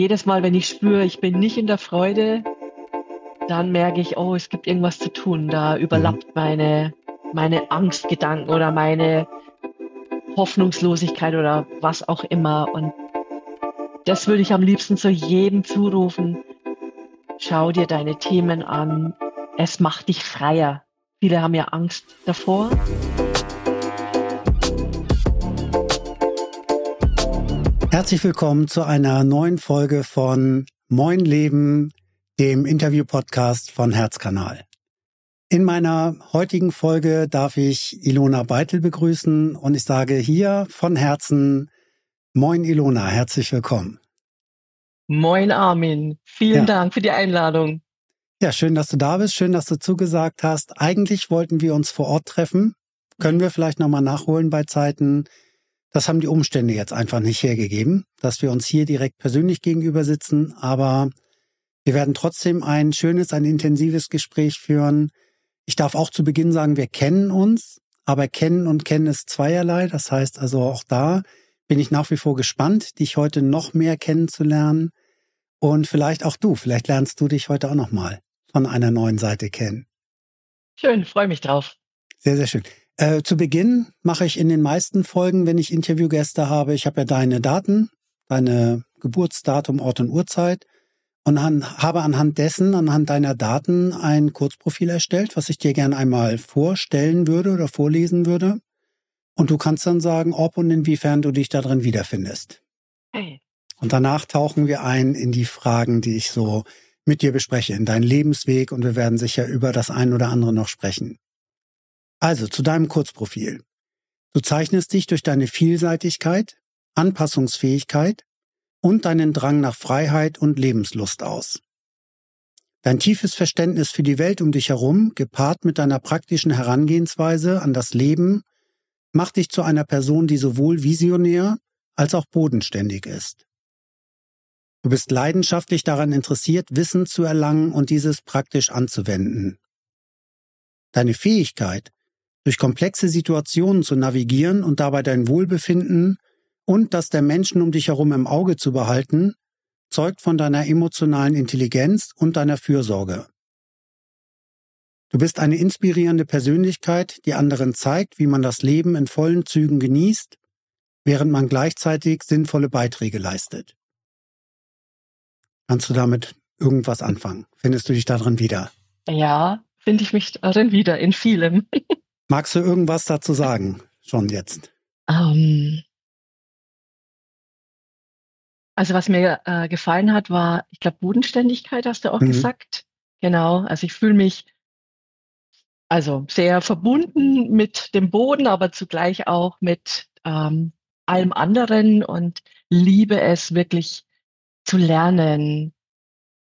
jedes Mal, wenn ich spüre, ich bin nicht in der Freude, dann merke ich, oh, es gibt irgendwas zu tun. Da überlappt mhm. meine, meine Angstgedanken oder meine Hoffnungslosigkeit oder was auch immer. Und das würde ich am liebsten zu jedem zurufen. Schau dir deine Themen an. Es macht dich freier. Viele haben ja Angst davor. Herzlich willkommen zu einer neuen Folge von Moin Leben, dem Interview-Podcast von Herzkanal. In meiner heutigen Folge darf ich Ilona Beitel begrüßen und ich sage hier von Herzen Moin Ilona, herzlich willkommen. Moin Armin, vielen ja. Dank für die Einladung. Ja, schön, dass du da bist, schön, dass du zugesagt hast. Eigentlich wollten wir uns vor Ort treffen. Können wir vielleicht nochmal nachholen bei Zeiten. Das haben die Umstände jetzt einfach nicht hergegeben, dass wir uns hier direkt persönlich gegenüber sitzen, aber wir werden trotzdem ein schönes, ein intensives Gespräch führen. Ich darf auch zu Beginn sagen, wir kennen uns, aber kennen und kennen ist zweierlei. Das heißt also auch da bin ich nach wie vor gespannt, dich heute noch mehr kennenzulernen. Und vielleicht auch du, vielleicht lernst du dich heute auch noch mal von einer neuen Seite kennen. Schön, freue mich drauf. Sehr, sehr schön. Äh, zu Beginn mache ich in den meisten Folgen, wenn ich Interviewgäste habe, ich habe ja deine Daten, deine Geburtsdatum, Ort und Uhrzeit und an, habe anhand dessen, anhand deiner Daten ein Kurzprofil erstellt, was ich dir gerne einmal vorstellen würde oder vorlesen würde. Und du kannst dann sagen, ob und inwiefern du dich darin wiederfindest. Hey. Und danach tauchen wir ein in die Fragen, die ich so mit dir bespreche, in deinen Lebensweg und wir werden sicher über das ein oder andere noch sprechen. Also zu deinem Kurzprofil. Du zeichnest dich durch deine Vielseitigkeit, Anpassungsfähigkeit und deinen Drang nach Freiheit und Lebenslust aus. Dein tiefes Verständnis für die Welt um dich herum, gepaart mit deiner praktischen Herangehensweise an das Leben, macht dich zu einer Person, die sowohl visionär als auch bodenständig ist. Du bist leidenschaftlich daran interessiert, Wissen zu erlangen und dieses praktisch anzuwenden. Deine Fähigkeit, durch komplexe Situationen zu navigieren und dabei dein Wohlbefinden und das der Menschen um dich herum im Auge zu behalten, zeugt von deiner emotionalen Intelligenz und deiner Fürsorge. Du bist eine inspirierende Persönlichkeit, die anderen zeigt, wie man das Leben in vollen Zügen genießt, während man gleichzeitig sinnvolle Beiträge leistet. Kannst du damit irgendwas anfangen? Findest du dich darin wieder? Ja, finde ich mich darin wieder, in vielem. Magst du irgendwas dazu sagen, schon jetzt? Ähm. also was mir äh, gefallen hat, war, ich glaube, Bodenständigkeit, hast du auch mhm. gesagt. Genau, also ich fühle mich also sehr verbunden mit dem Boden, aber zugleich auch mit ähm, allem anderen und liebe es wirklich zu lernen,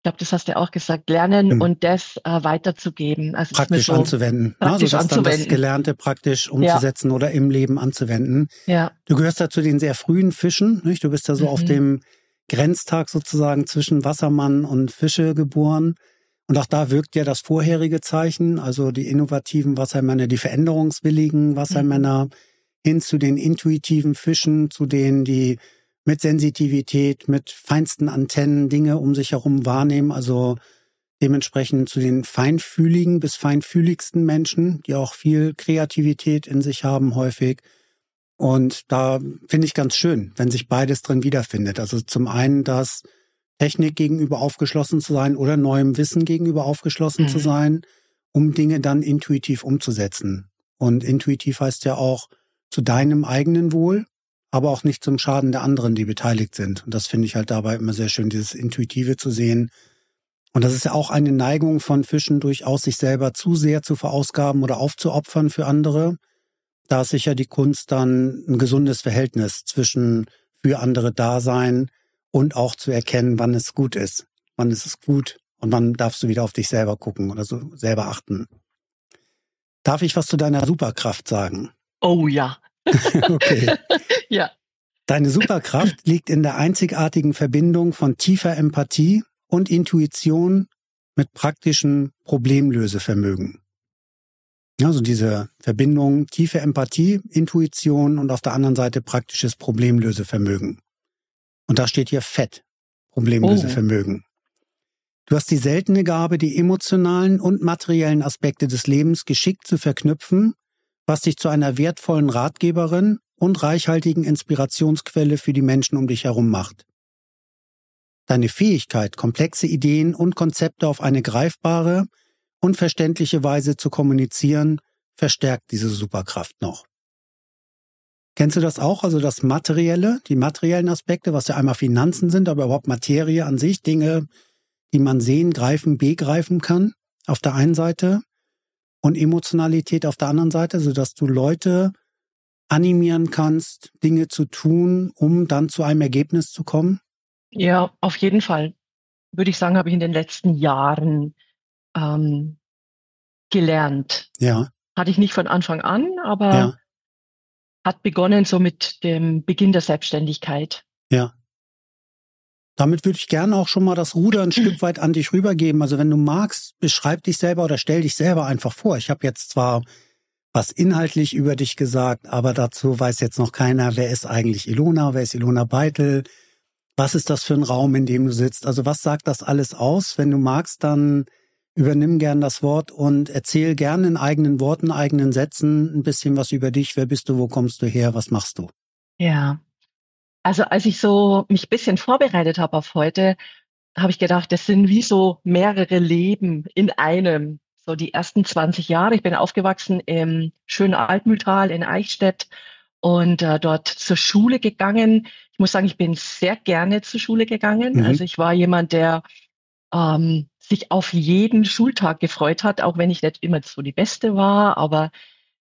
ich glaube, das hast du auch gesagt, lernen mhm. und das äh, weiterzugeben. Also praktisch so anzuwenden. Praktisch also das anzuwenden. dann das Gelernte praktisch umzusetzen ja. oder im Leben anzuwenden. Ja. Du gehörst da zu den sehr frühen Fischen. Nicht? Du bist ja so mhm. auf dem Grenztag sozusagen zwischen Wassermann und Fische geboren. Und auch da wirkt ja das vorherige Zeichen, also die innovativen Wassermänner, die veränderungswilligen Wassermänner, mhm. hin zu den intuitiven Fischen, zu denen, die mit Sensitivität, mit feinsten Antennen Dinge um sich herum wahrnehmen, also dementsprechend zu den feinfühligen bis feinfühligsten Menschen, die auch viel Kreativität in sich haben häufig. Und da finde ich ganz schön, wenn sich beides drin wiederfindet. Also zum einen das Technik gegenüber aufgeschlossen zu sein oder neuem Wissen gegenüber aufgeschlossen mhm. zu sein, um Dinge dann intuitiv umzusetzen. Und intuitiv heißt ja auch zu deinem eigenen Wohl, aber auch nicht zum Schaden der anderen, die beteiligt sind. Und das finde ich halt dabei immer sehr schön, dieses Intuitive zu sehen. Und das ist ja auch eine Neigung von Fischen, durchaus sich selber zu sehr zu verausgaben oder aufzuopfern für andere. Da ist sicher die Kunst dann ein gesundes Verhältnis zwischen für andere Dasein und auch zu erkennen, wann es gut ist. Wann ist es gut und wann darfst du wieder auf dich selber gucken oder so selber achten. Darf ich was zu deiner Superkraft sagen? Oh ja. okay. ja. Deine Superkraft liegt in der einzigartigen Verbindung von tiefer Empathie und Intuition mit praktischem Problemlösevermögen. Also diese Verbindung tiefe Empathie, Intuition und auf der anderen Seite praktisches Problemlösevermögen. Und da steht hier fett. Problemlösevermögen. Oh. Du hast die seltene Gabe, die emotionalen und materiellen Aspekte des Lebens geschickt zu verknüpfen, was dich zu einer wertvollen Ratgeberin und reichhaltigen Inspirationsquelle für die Menschen um dich herum macht. Deine Fähigkeit, komplexe Ideen und Konzepte auf eine greifbare und verständliche Weise zu kommunizieren, verstärkt diese Superkraft noch. Kennst du das auch? Also das Materielle, die materiellen Aspekte, was ja einmal Finanzen sind, aber überhaupt Materie an sich, Dinge, die man sehen, greifen, begreifen kann, auf der einen Seite und Emotionalität auf der anderen Seite, sodass du Leute animieren kannst, Dinge zu tun, um dann zu einem Ergebnis zu kommen? Ja, auf jeden Fall. Würde ich sagen, habe ich in den letzten Jahren ähm, gelernt. Ja. Hatte ich nicht von Anfang an, aber ja. hat begonnen so mit dem Beginn der Selbstständigkeit. Ja. Damit würde ich gerne auch schon mal das Ruder ein Stück weit an dich rübergeben. Also wenn du magst, beschreib dich selber oder stell dich selber einfach vor. Ich habe jetzt zwar was inhaltlich über dich gesagt, aber dazu weiß jetzt noch keiner, wer ist eigentlich Ilona, wer ist Ilona Beitel, was ist das für ein Raum, in dem du sitzt. Also was sagt das alles aus? Wenn du magst, dann übernimm gern das Wort und erzähl gern in eigenen Worten, eigenen Sätzen ein bisschen was über dich. Wer bist du? Wo kommst du her? Was machst du? Ja. Also als ich so mich bisschen vorbereitet habe auf heute, habe ich gedacht, das sind wie so mehrere Leben in einem. So die ersten 20 Jahre. Ich bin aufgewachsen im schönen Altmühltal in Eichstätt und äh, dort zur Schule gegangen. Ich muss sagen, ich bin sehr gerne zur Schule gegangen. Mhm. Also ich war jemand, der ähm, sich auf jeden Schultag gefreut hat, auch wenn ich nicht immer so die Beste war. Aber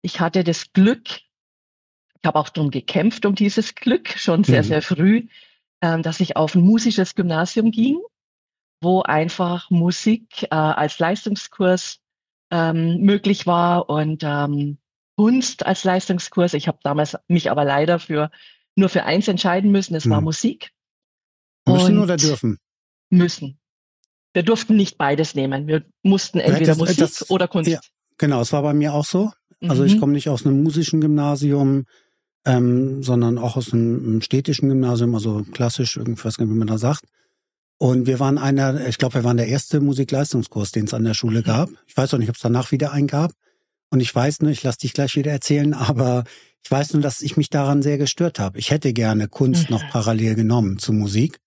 ich hatte das Glück, ich habe auch darum gekämpft, um dieses Glück, schon sehr, mhm. sehr früh, ähm, dass ich auf ein musisches Gymnasium ging, wo einfach Musik äh, als Leistungskurs ähm, möglich war und ähm, Kunst als Leistungskurs. Ich habe damals mich aber leider für nur für eins entscheiden müssen. Es mhm. war Musik. Müssen oder dürfen? Müssen. Wir durften nicht beides nehmen. Wir mussten entweder das, Musik das, oder Kunst. Ja, genau, es war bei mir auch so. Also mhm. ich komme nicht aus einem musischen Gymnasium, ähm, sondern auch aus einem, einem städtischen Gymnasium, also klassisch, irgendwas, wie man da sagt. Und wir waren einer, ich glaube, wir waren der erste Musikleistungskurs, den es an der Schule mhm. gab. Ich weiß auch nicht, ob es danach wieder einen gab. Und ich weiß nur, ich lasse dich gleich wieder erzählen, aber ich weiß nur, dass ich mich daran sehr gestört habe. Ich hätte gerne Kunst mhm. noch parallel genommen zu Musik.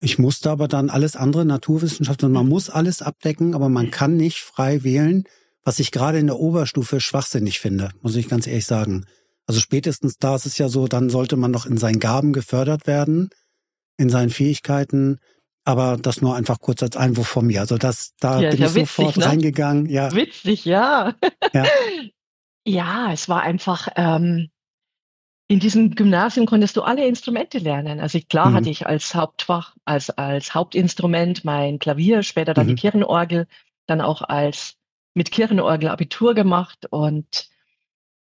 Ich musste aber dann alles andere, Naturwissenschaft, und man muss alles abdecken, aber man kann nicht frei wählen, was ich gerade in der Oberstufe schwachsinnig finde, muss ich ganz ehrlich sagen. Also spätestens da ist es ja so, dann sollte man noch in seinen Gaben gefördert werden, in seinen Fähigkeiten. Aber das nur einfach kurz als Einwurf von mir. Also das, da ja, bin ja ich witzig, sofort ne? reingegangen. Ja. Witzig, ja. Ja, ja es war einfach, ähm, in diesem Gymnasium konntest du alle Instrumente lernen. Also klar mhm. hatte ich als Hauptfach, als, als Hauptinstrument mein Klavier, später dann mhm. die Kirchenorgel, dann auch als mit Kirchenorgel Abitur gemacht und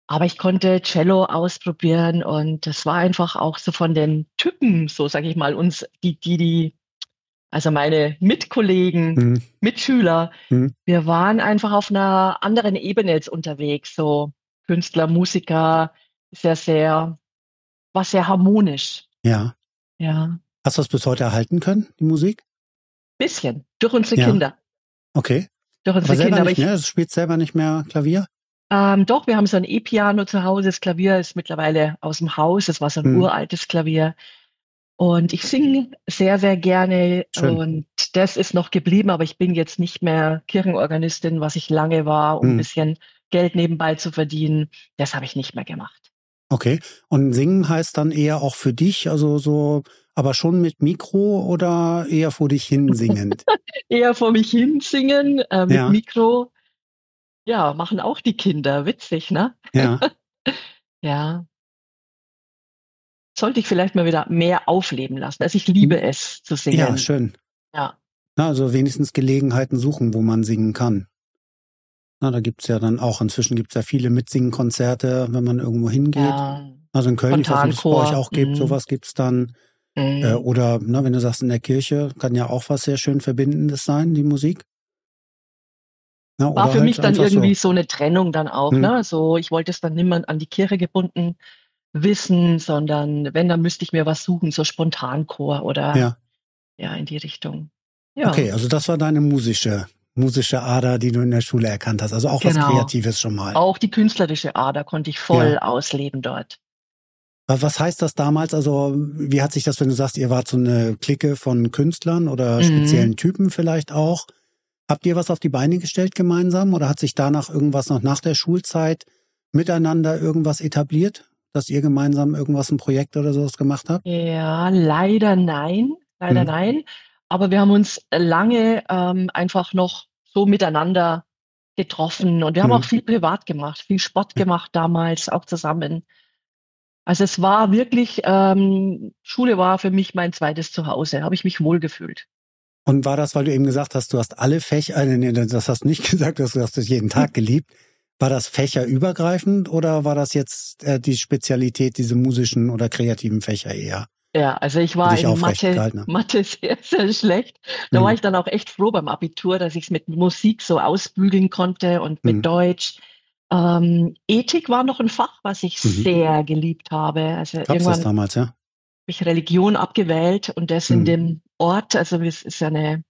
aber ich konnte Cello ausprobieren und das war einfach auch so von den Typen, so sage ich mal, uns, die, die, die, also meine Mitkollegen, mhm. Mitschüler, mhm. wir waren einfach auf einer anderen Ebene jetzt unterwegs, so Künstler, Musiker, sehr, sehr, war sehr harmonisch. Ja. Ja. Hast du das bis heute erhalten können, die Musik? Bisschen. Durch unsere ja. Kinder. Okay. Durch unsere aber Kinder. Nicht mehr? Du spielst selber nicht mehr Klavier? Ähm, doch, wir haben so ein E-Piano zu Hause. Das Klavier ist mittlerweile aus dem Haus. Das war so ein hm. uraltes Klavier. Und ich singe sehr, sehr gerne. Schön. Und das ist noch geblieben, aber ich bin jetzt nicht mehr Kirchenorganistin, was ich lange war, um hm. ein bisschen Geld nebenbei zu verdienen. Das habe ich nicht mehr gemacht. Okay. Und singen heißt dann eher auch für dich, also so, aber schon mit Mikro oder eher vor dich hin singend? eher vor mich hin singen, äh, mit ja. Mikro. Ja, machen auch die Kinder. Witzig, ne? Ja. ja. Sollte ich vielleicht mal wieder mehr aufleben lassen. Also ich liebe hm. es zu singen. Ja, schön. Ja. Na, also wenigstens Gelegenheiten suchen, wo man singen kann. Na, da gibt's ja dann auch, inzwischen gibt's ja viele Mitsingen-Konzerte, wenn man irgendwo hingeht. Ja. Also in Köln, ich weiß nicht, es bei euch auch gibt, mhm. sowas gibt's dann. Mhm. Äh, oder ne, wenn du sagst, in der Kirche kann ja auch was sehr schön Verbindendes sein, die Musik. Ja, War für halt mich dann irgendwie so. so. eine Trennung dann auch. Mhm. Ne? So, ich wollte es dann niemand an die Kirche gebunden wissen, sondern wenn, dann müsste ich mir was suchen, so Spontanchor oder ja. ja, in die Richtung. Ja. Okay, also das war deine musische, musische Ader, die du in der Schule erkannt hast. Also auch genau. was Kreatives schon mal. Auch die künstlerische Ader konnte ich voll ja. ausleben dort. Was heißt das damals? Also, wie hat sich das, wenn du sagst, ihr wart so eine Clique von Künstlern oder mhm. speziellen Typen vielleicht auch? Habt ihr was auf die Beine gestellt gemeinsam oder hat sich danach irgendwas noch nach der Schulzeit miteinander irgendwas etabliert, dass ihr gemeinsam irgendwas, ein Projekt oder sowas gemacht habt? Ja, leider nein. Leider mhm. nein. Aber wir haben uns lange ähm, einfach noch so miteinander getroffen und wir haben mhm. auch viel privat gemacht, viel Sport gemacht damals, auch zusammen. Also es war wirklich, ähm, Schule war für mich mein zweites Zuhause, habe ich mich wohlgefühlt. Und war das, weil du eben gesagt hast, du hast alle Fächer, nee, das hast du nicht gesagt, du hast es jeden Tag geliebt. War das fächerübergreifend oder war das jetzt äh, die Spezialität, diese musischen oder kreativen Fächer eher? Ja, also ich war in Mathe, Mathe sehr, sehr schlecht. Da mhm. war ich dann auch echt froh beim Abitur, dass ich es mit Musik so ausbügeln konnte und mit mhm. Deutsch. Ähm, Ethik war noch ein Fach, was ich mhm. sehr geliebt habe. Also Gab's irgendwann das damals, ja? Habe ich Religion abgewählt und das in mhm. dem Ort, also es ist ja eine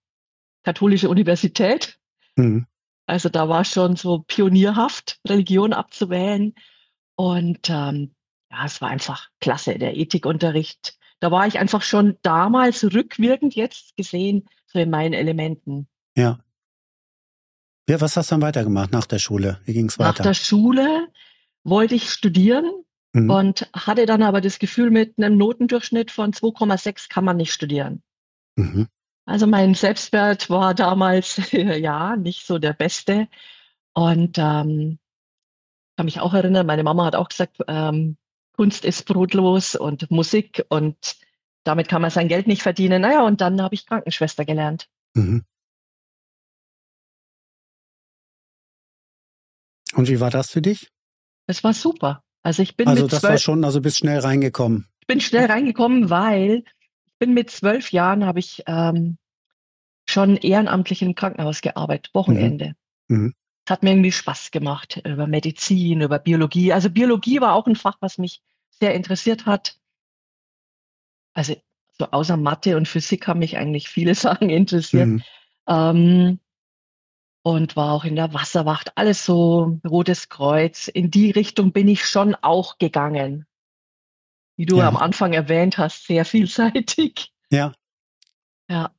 katholische Universität. Mhm. Also da war schon so pionierhaft, Religion abzuwählen. Und ähm, ja, es war einfach klasse, der Ethikunterricht. Da war ich einfach schon damals rückwirkend jetzt gesehen, so in meinen Elementen. Ja. Ja, was hast du dann weitergemacht nach der Schule? Wie ging es weiter? Nach der Schule wollte ich studieren mhm. und hatte dann aber das Gefühl, mit einem Notendurchschnitt von 2,6 kann man nicht studieren. Mhm. Also mein Selbstwert war damals ja nicht so der beste. Und ähm, kann mich auch erinnern, meine Mama hat auch gesagt, ähm, Kunst ist brotlos und Musik und damit kann man sein Geld nicht verdienen. Naja, und dann habe ich Krankenschwester gelernt. Mhm. Und wie war das für dich? Das war super. Also ich bin also das war schon, also bist schnell reingekommen. Ich bin schnell reingekommen, weil bin mit zwölf Jahren habe ich ähm, schon ehrenamtlich im Krankenhaus gearbeitet, Wochenende. Mhm. Mhm. Es hat mir irgendwie Spaß gemacht über Medizin, über Biologie. Also Biologie war auch ein Fach, was mich sehr interessiert hat. Also so außer Mathe und Physik haben mich eigentlich viele Sachen interessiert. Mhm. Ähm, und war auch in der Wasserwacht, alles so Rotes Kreuz. In die Richtung bin ich schon auch gegangen. Wie du ja. am Anfang erwähnt hast, sehr vielseitig. Ja. Ja.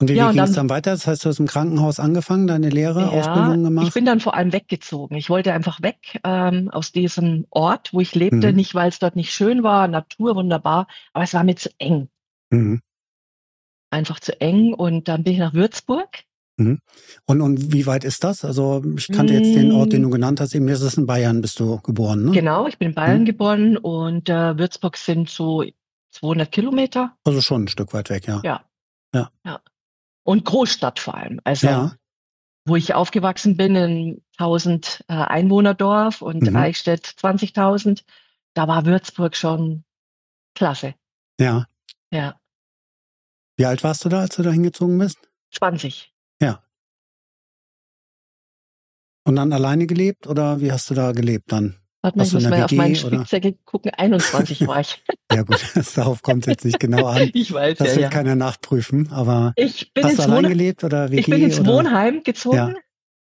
Und wie, ja, ging es dann weiter? Das heißt, du hast im Krankenhaus angefangen, deine Lehre, ja, Ausbildung gemacht? Ich bin dann vor allem weggezogen. Ich wollte einfach weg ähm, aus diesem Ort, wo ich lebte. Mhm. Nicht, weil es dort nicht schön war, Natur wunderbar, aber es war mir zu eng. Mhm. Einfach zu eng. Und dann bin ich nach Würzburg Mhm. Und, und wie weit ist das? Also ich kannte jetzt den Ort, den du hm. genannt hast, eben das ist in Bayern, bist du geboren, ne? Genau, ich bin in Bayern mhm. geboren und äh, Würzburg sind so 200 Kilometer. Also schon ein Stück weit weg, ja. Ja. Ja. ja. Und Großstadt vor allem. Also ja. wo ich aufgewachsen bin, in 1000 äh, Einwohnerdorf und mhm. Eichstätt 20.000, da war Würzburg schon klasse. Ja. Ja. Wie alt warst du da, als du da hingezogen bist? 20. Ja. Und dann alleine gelebt oder wie hast du da gelebt dann? Warte mal, ich muss mal auf meinen Spickzettel gucken. 21 war ich. ja gut, darauf kommt es jetzt nicht genau an. Ich weiß Das ja, wird ja. keiner nachprüfen, aber ich bin hast du allein gelebt oder WG? Ich bin ins oder? Wohnheim gezogen. Ja,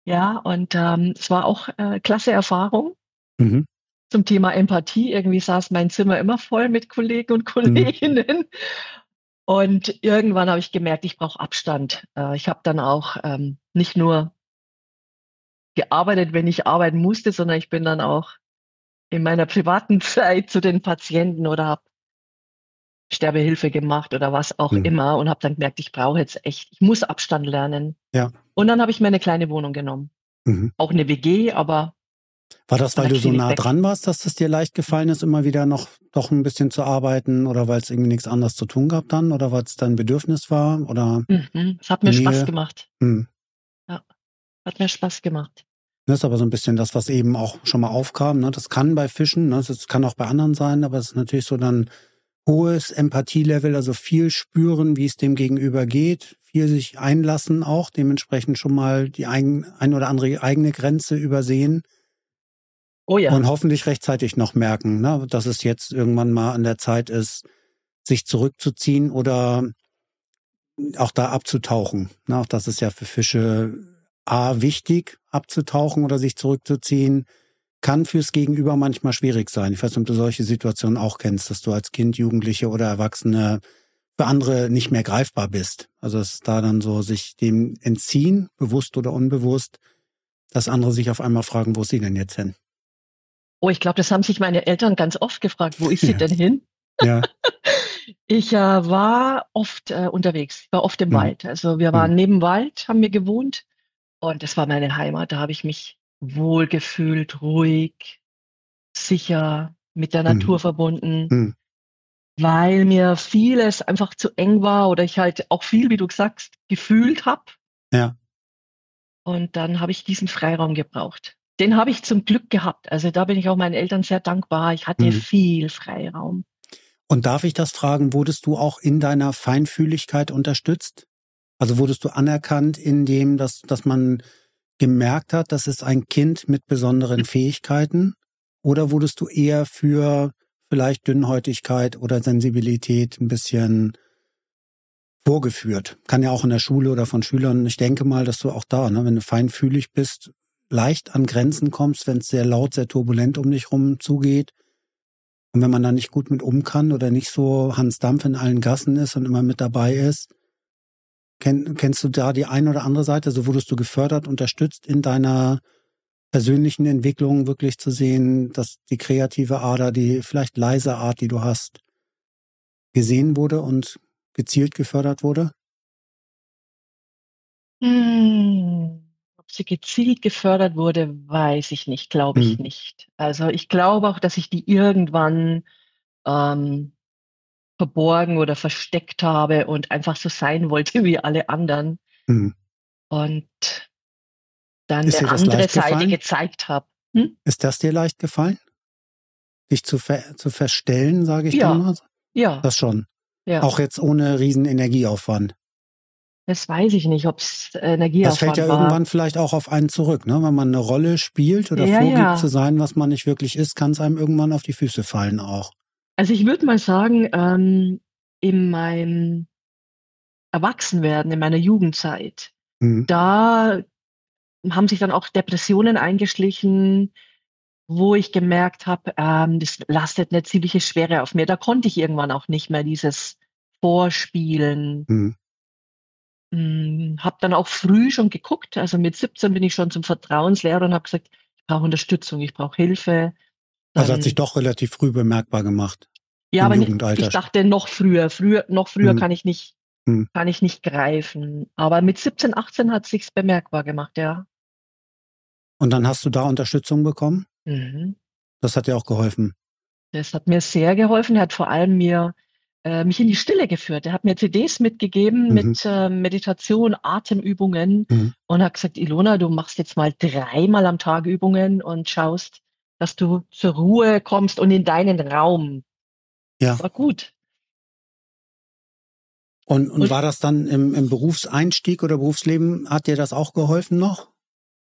ja und ähm, es war auch äh, klasse Erfahrung. Mhm. Zum Thema Empathie. Irgendwie saß mein Zimmer immer voll mit Kollegen und mhm. Kolleginnen. Mhm. Und irgendwann habe ich gemerkt, ich brauche Abstand. Äh, ich habe dann auch ähm, nicht nur gearbeitet, wenn ich arbeiten musste, sondern ich bin dann auch in meiner privaten Zeit zu den Patienten oder habe Sterbehilfe gemacht oder was auch mhm. immer und habe dann gemerkt, ich brauche jetzt echt, ich muss Abstand lernen. Ja. Und dann habe ich mir eine kleine Wohnung genommen. Mhm. Auch eine WG, aber war das, weil du so nah weg. dran warst, dass es dir leicht gefallen ist, immer wieder noch doch ein bisschen zu arbeiten oder weil es irgendwie nichts anderes zu tun gab dann oder weil es dein Bedürfnis war oder? Mhm. Es hat mir Nähe? Spaß gemacht. Mhm. Ja, hat mir Spaß gemacht. Das ist aber so ein bisschen das, was eben auch schon mal aufkam. Ne? Das kann bei Fischen, ne? das kann auch bei anderen sein, aber es ist natürlich so dann hohes Empathielevel, also viel spüren, wie es dem Gegenüber geht, viel sich einlassen auch, dementsprechend schon mal die ein, ein oder andere eigene Grenze übersehen Oh ja. Und hoffentlich rechtzeitig noch merken, ne, dass es jetzt irgendwann mal an der Zeit ist, sich zurückzuziehen oder auch da abzutauchen. Ne? Auch das ist ja für Fische A wichtig, abzutauchen oder sich zurückzuziehen, kann fürs Gegenüber manchmal schwierig sein. Ich weiß nicht, ob du solche Situationen auch kennst, dass du als Kind, Jugendliche oder Erwachsene für andere nicht mehr greifbar bist. Also dass da dann so sich dem entziehen, bewusst oder unbewusst, dass andere sich auf einmal fragen, wo ist sie denn jetzt hin? Oh, ich glaube, das haben sich meine Eltern ganz oft gefragt, wo ist sie ja. denn hin? Ja. Ich äh, war oft äh, unterwegs, war oft im mhm. Wald. Also wir waren mhm. neben Wald, haben wir gewohnt und das war meine Heimat. Da habe ich mich wohl gefühlt, ruhig, sicher, mit der Natur mhm. verbunden, mhm. weil mir vieles einfach zu eng war oder ich halt auch viel, wie du sagst, gefühlt habe. Ja. Und dann habe ich diesen Freiraum gebraucht. Den habe ich zum Glück gehabt. Also da bin ich auch meinen Eltern sehr dankbar. Ich hatte mhm. viel Freiraum. Und darf ich das fragen, wurdest du auch in deiner Feinfühligkeit unterstützt? Also wurdest du anerkannt in dem, dass, dass man gemerkt hat, das ist ein Kind mit besonderen Fähigkeiten? Oder wurdest du eher für vielleicht Dünnhäutigkeit oder Sensibilität ein bisschen vorgeführt? Kann ja auch in der Schule oder von Schülern. Ich denke mal, dass du auch da, ne, wenn du feinfühlig bist, leicht an Grenzen kommst, wenn es sehr laut, sehr turbulent um dich rum zugeht. Und wenn man da nicht gut mit um kann oder nicht so Hans Dampf in allen Gassen ist und immer mit dabei ist, kenn, kennst du da die eine oder andere Seite? Also wurdest du gefördert, unterstützt in deiner persönlichen Entwicklung wirklich zu sehen, dass die kreative Ader, die vielleicht leise Art, die du hast, gesehen wurde und gezielt gefördert wurde? Hm sie gezielt gefördert wurde, weiß ich nicht, glaube ich mhm. nicht. Also ich glaube auch, dass ich die irgendwann ähm, verborgen oder versteckt habe und einfach so sein wollte wie alle anderen. Mhm. Und dann Ist eine andere Seite gezeigt habe. Hm? Ist das dir leicht gefallen? Dich zu, ver zu verstellen, sage ich ja. dann mal? Ja. Das schon. Ja. Auch jetzt ohne riesen Energieaufwand. Das weiß ich nicht, ob es Energieaufwand Das fällt ja war. irgendwann vielleicht auch auf einen zurück, ne? Wenn man eine Rolle spielt oder ja, vorgibt ja. zu sein, was man nicht wirklich ist, kann es einem irgendwann auf die Füße fallen auch. Also ich würde mal sagen, ähm, in meinem Erwachsenwerden, in meiner Jugendzeit, mhm. da haben sich dann auch Depressionen eingeschlichen, wo ich gemerkt habe, ähm, das lastet eine ziemliche Schwere auf mir. Da konnte ich irgendwann auch nicht mehr dieses Vorspielen. Mhm hm, habe dann auch früh schon geguckt. Also mit 17 bin ich schon zum Vertrauenslehrer und habe gesagt, ich brauche Unterstützung, ich brauche Hilfe. Dann, also hat sich doch relativ früh bemerkbar gemacht. Ja, aber nicht, ich dachte noch früher. Früher, noch früher hm. kann ich nicht, hm. kann ich nicht greifen. Aber mit 17, 18 hat sich's bemerkbar gemacht, ja. Und dann hast du da Unterstützung bekommen? Mhm. Das hat dir auch geholfen. Das hat mir sehr geholfen. Er hat vor allem mir äh, mich in die Stille geführt. Er hat mir CDs mitgegeben mhm. mit äh, Meditation, Atemübungen mhm. und hat gesagt, Ilona, du machst jetzt mal dreimal am Tag Übungen und schaust, dass du zur Ruhe kommst und in deinen Raum. Ja. War gut. Und, und, und war das dann im, im Berufseinstieg oder Berufsleben, hat dir das auch geholfen noch?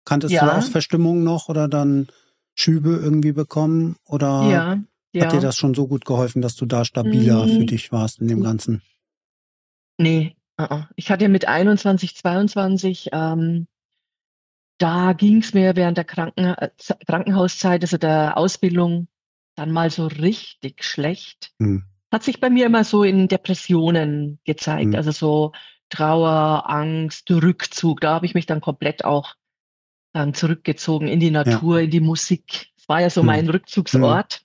Kanntest ja. du auch Verstimmung noch oder dann Schübe irgendwie bekommen? Oder ja. Ja. Hat dir das schon so gut geholfen, dass du da stabiler mhm. für dich warst in dem Ganzen? Nee, uh -uh. ich hatte mit 21, 22, ähm, da ging es mir während der Kranken äh, Krankenhauszeit, also der Ausbildung, dann mal so richtig schlecht. Mhm. Hat sich bei mir immer so in Depressionen gezeigt, mhm. also so Trauer, Angst, Rückzug. Da habe ich mich dann komplett auch dann zurückgezogen in die Natur, ja. in die Musik. Es war ja so mhm. mein Rückzugsort.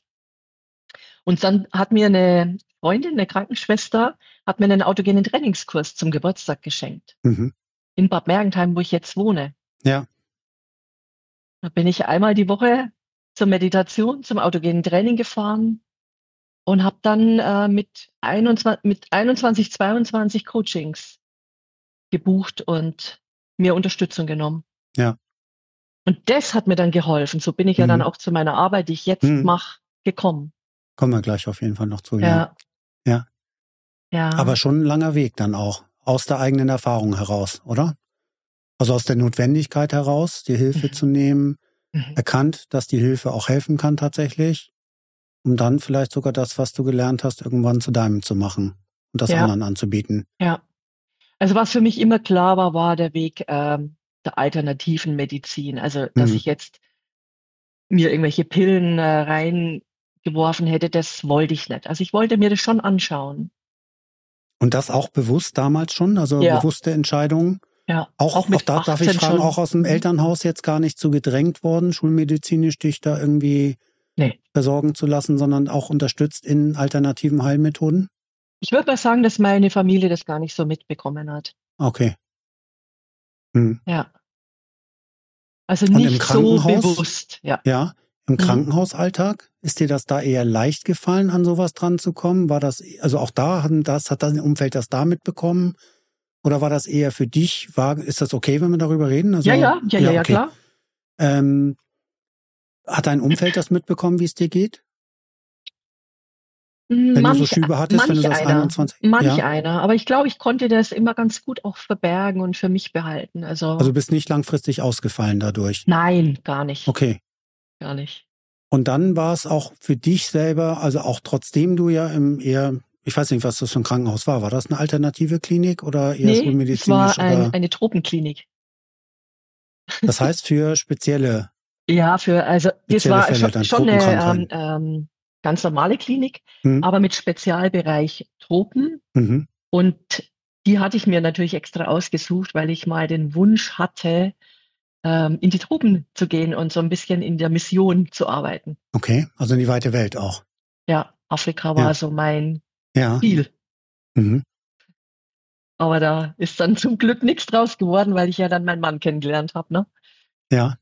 Und dann hat mir eine Freundin, eine Krankenschwester, hat mir einen autogenen Trainingskurs zum Geburtstag geschenkt. Mhm. In Bad Mergentheim, wo ich jetzt wohne. Ja. Da bin ich einmal die Woche zur Meditation, zum autogenen Training gefahren und habe dann äh, mit, 21, mit 21, 22 Coachings gebucht und mir Unterstützung genommen. Ja. Und das hat mir dann geholfen. So bin ich mhm. ja dann mhm. auch zu meiner Arbeit, die ich jetzt mhm. mache, gekommen. Kommen wir gleich auf jeden Fall noch zu. Ja. Ja. Ja. Aber schon ein langer Weg dann auch. Aus der eigenen Erfahrung heraus, oder? Also aus der Notwendigkeit heraus, die Hilfe mhm. zu nehmen, mhm. erkannt, dass die Hilfe auch helfen kann tatsächlich, um dann vielleicht sogar das, was du gelernt hast, irgendwann zu deinem zu machen und das ja. anderen anzubieten. Ja. Also was für mich immer klar war, war der Weg ähm, der alternativen Medizin. Also dass Mhm. ich jetzt mir irgendwelche Pillen äh, reingeworfen hätte, das wollte ich nicht. Also ich wollte mir das schon anschauen. Und das auch bewusst damals schon, also Ja. bewusste Entscheidungen. Ja, Auch, auch, mit da darf ich 18 fragen, schon. auch aus dem Mhm. Elternhaus jetzt gar nicht so gedrängt worden, schulmedizinisch dich da irgendwie Nee. versorgen zu lassen, sondern auch unterstützt in alternativen Heilmethoden? Ich würde mal sagen, dass meine Familie das gar nicht so mitbekommen hat. Okay. Hm. Ja. Also nicht so bewusst. Ja. Ja, im Mhm. Krankenhausalltag, ist dir das da eher leicht gefallen, an sowas dran zu kommen? War das, also auch da, haben das, hat das Umfeld das da mitbekommen? Oder war das eher für dich? War, ist das okay, wenn wir darüber reden? Also, ja, ja, ja, ja, ja, okay. klar. Ähm, hat dein Umfeld das mitbekommen, wie es dir geht? Wenn Wenn du so Schübe hattest, wenn du manch sagst einer, 21? manch Ja. einer. Aber ich glaube, ich konnte das immer ganz gut auch verbergen und für mich behalten. Also, Also du bist nicht langfristig ausgefallen dadurch. nein, gar nicht. Okay. Gar nicht. Und dann war es auch für dich selber, also auch trotzdem du ja im eher, ich weiß nicht, was das für ein Krankenhaus war. War das eine alternative Klinik oder eher Nee, es schulmedizinisch? war ein, oder? eine Tropenklinik. Das heißt für spezielle. Ja, für, also, das war Fälle schon, eine ähm, ähm, ganz normale Klinik, Hm? aber mit Spezialbereich Tropen. Mhm. Und die hatte ich mir natürlich extra ausgesucht, weil ich mal den Wunsch hatte, ähm, in die Tropen zu gehen und so ein bisschen in der Mission zu arbeiten. Okay, also in die weite Welt auch. Ja, Afrika war Ja. so mein Ja. Ziel. Mhm. Aber da ist dann zum Glück nichts draus geworden, weil ich ja dann meinen Mann kennengelernt habe. Ne? Ja.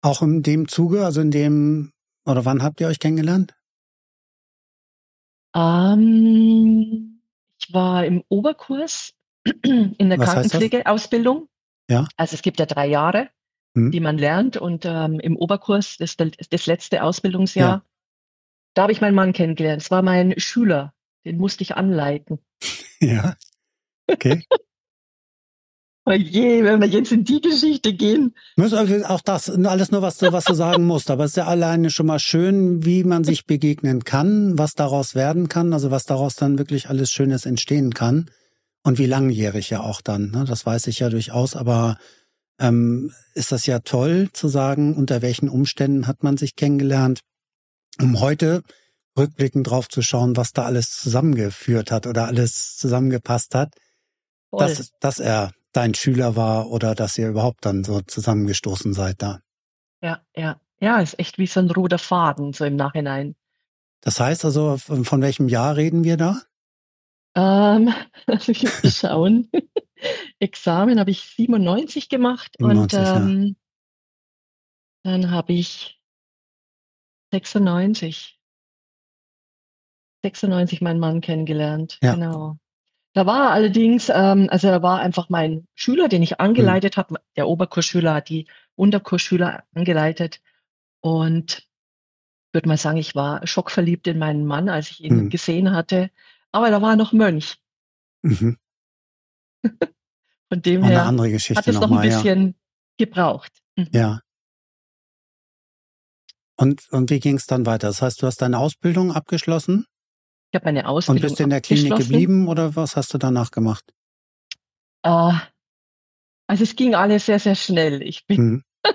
Auch in dem Zuge, also in dem, oder wann habt ihr euch kennengelernt? Ähm, ich war im Oberkurs in der? Krankenpflegeausbildung. Ja. Also es gibt ja drei Jahre, Mhm. die man lernt. Und ähm, im Oberkurs, das, das letzte Ausbildungsjahr, da habe ich meinen Mann kennengelernt. Es war mein Schüler, den musste ich anleiten. Ja. Okay. Oh je, wenn wir jetzt in die Geschichte gehen. Auch das, alles nur, was du, was du sagen musst. Aber es ist ja alleine schon mal schön, wie man sich begegnen kann, was daraus werden kann, also was daraus dann wirklich alles Schönes entstehen kann. Und wie langjährig ja auch dann, ne? das weiß ich ja durchaus. Aber ähm, ist das ja toll zu sagen, unter welchen Umständen hat man sich kennengelernt, um heute rückblickend drauf zu schauen, was da alles zusammengeführt hat oder alles zusammengepasst hat Voll. dass, dass er dein Schüler war oder dass ihr überhaupt dann so zusammengestoßen seid da. Ja, ja. Ja, ist echt wie so ein roter Faden, so im Nachhinein. Das heißt also, von von welchem Jahr reden wir da? Ähm, lass mich mal schauen. Examen habe ich 97 gemacht 97, und ja. ähm, dann habe ich 96. 96 meinen Mann kennengelernt. Ja. Genau. Da war allerdings, ähm, also er war einfach mein Schüler, den ich angeleitet habe. Der Oberkursschüler hat die Unterkursschüler angeleitet. Und ich würde mal sagen, ich war schockverliebt in meinen Mann, als ich ihn Mhm. gesehen hatte. Aber da war noch Mönch. Mhm. Von dem her hat es noch ein nochmal, ja. bisschen gebraucht. Mhm. Ja. Und, und wie ging es dann weiter? Das heißt, du hast deine Ausbildung abgeschlossen Ich habe meine und Ausbildung bist in der Klinik geblieben oder was hast du danach gemacht? Äh, also es ging alles sehr, sehr schnell. Ich bin, Mhm.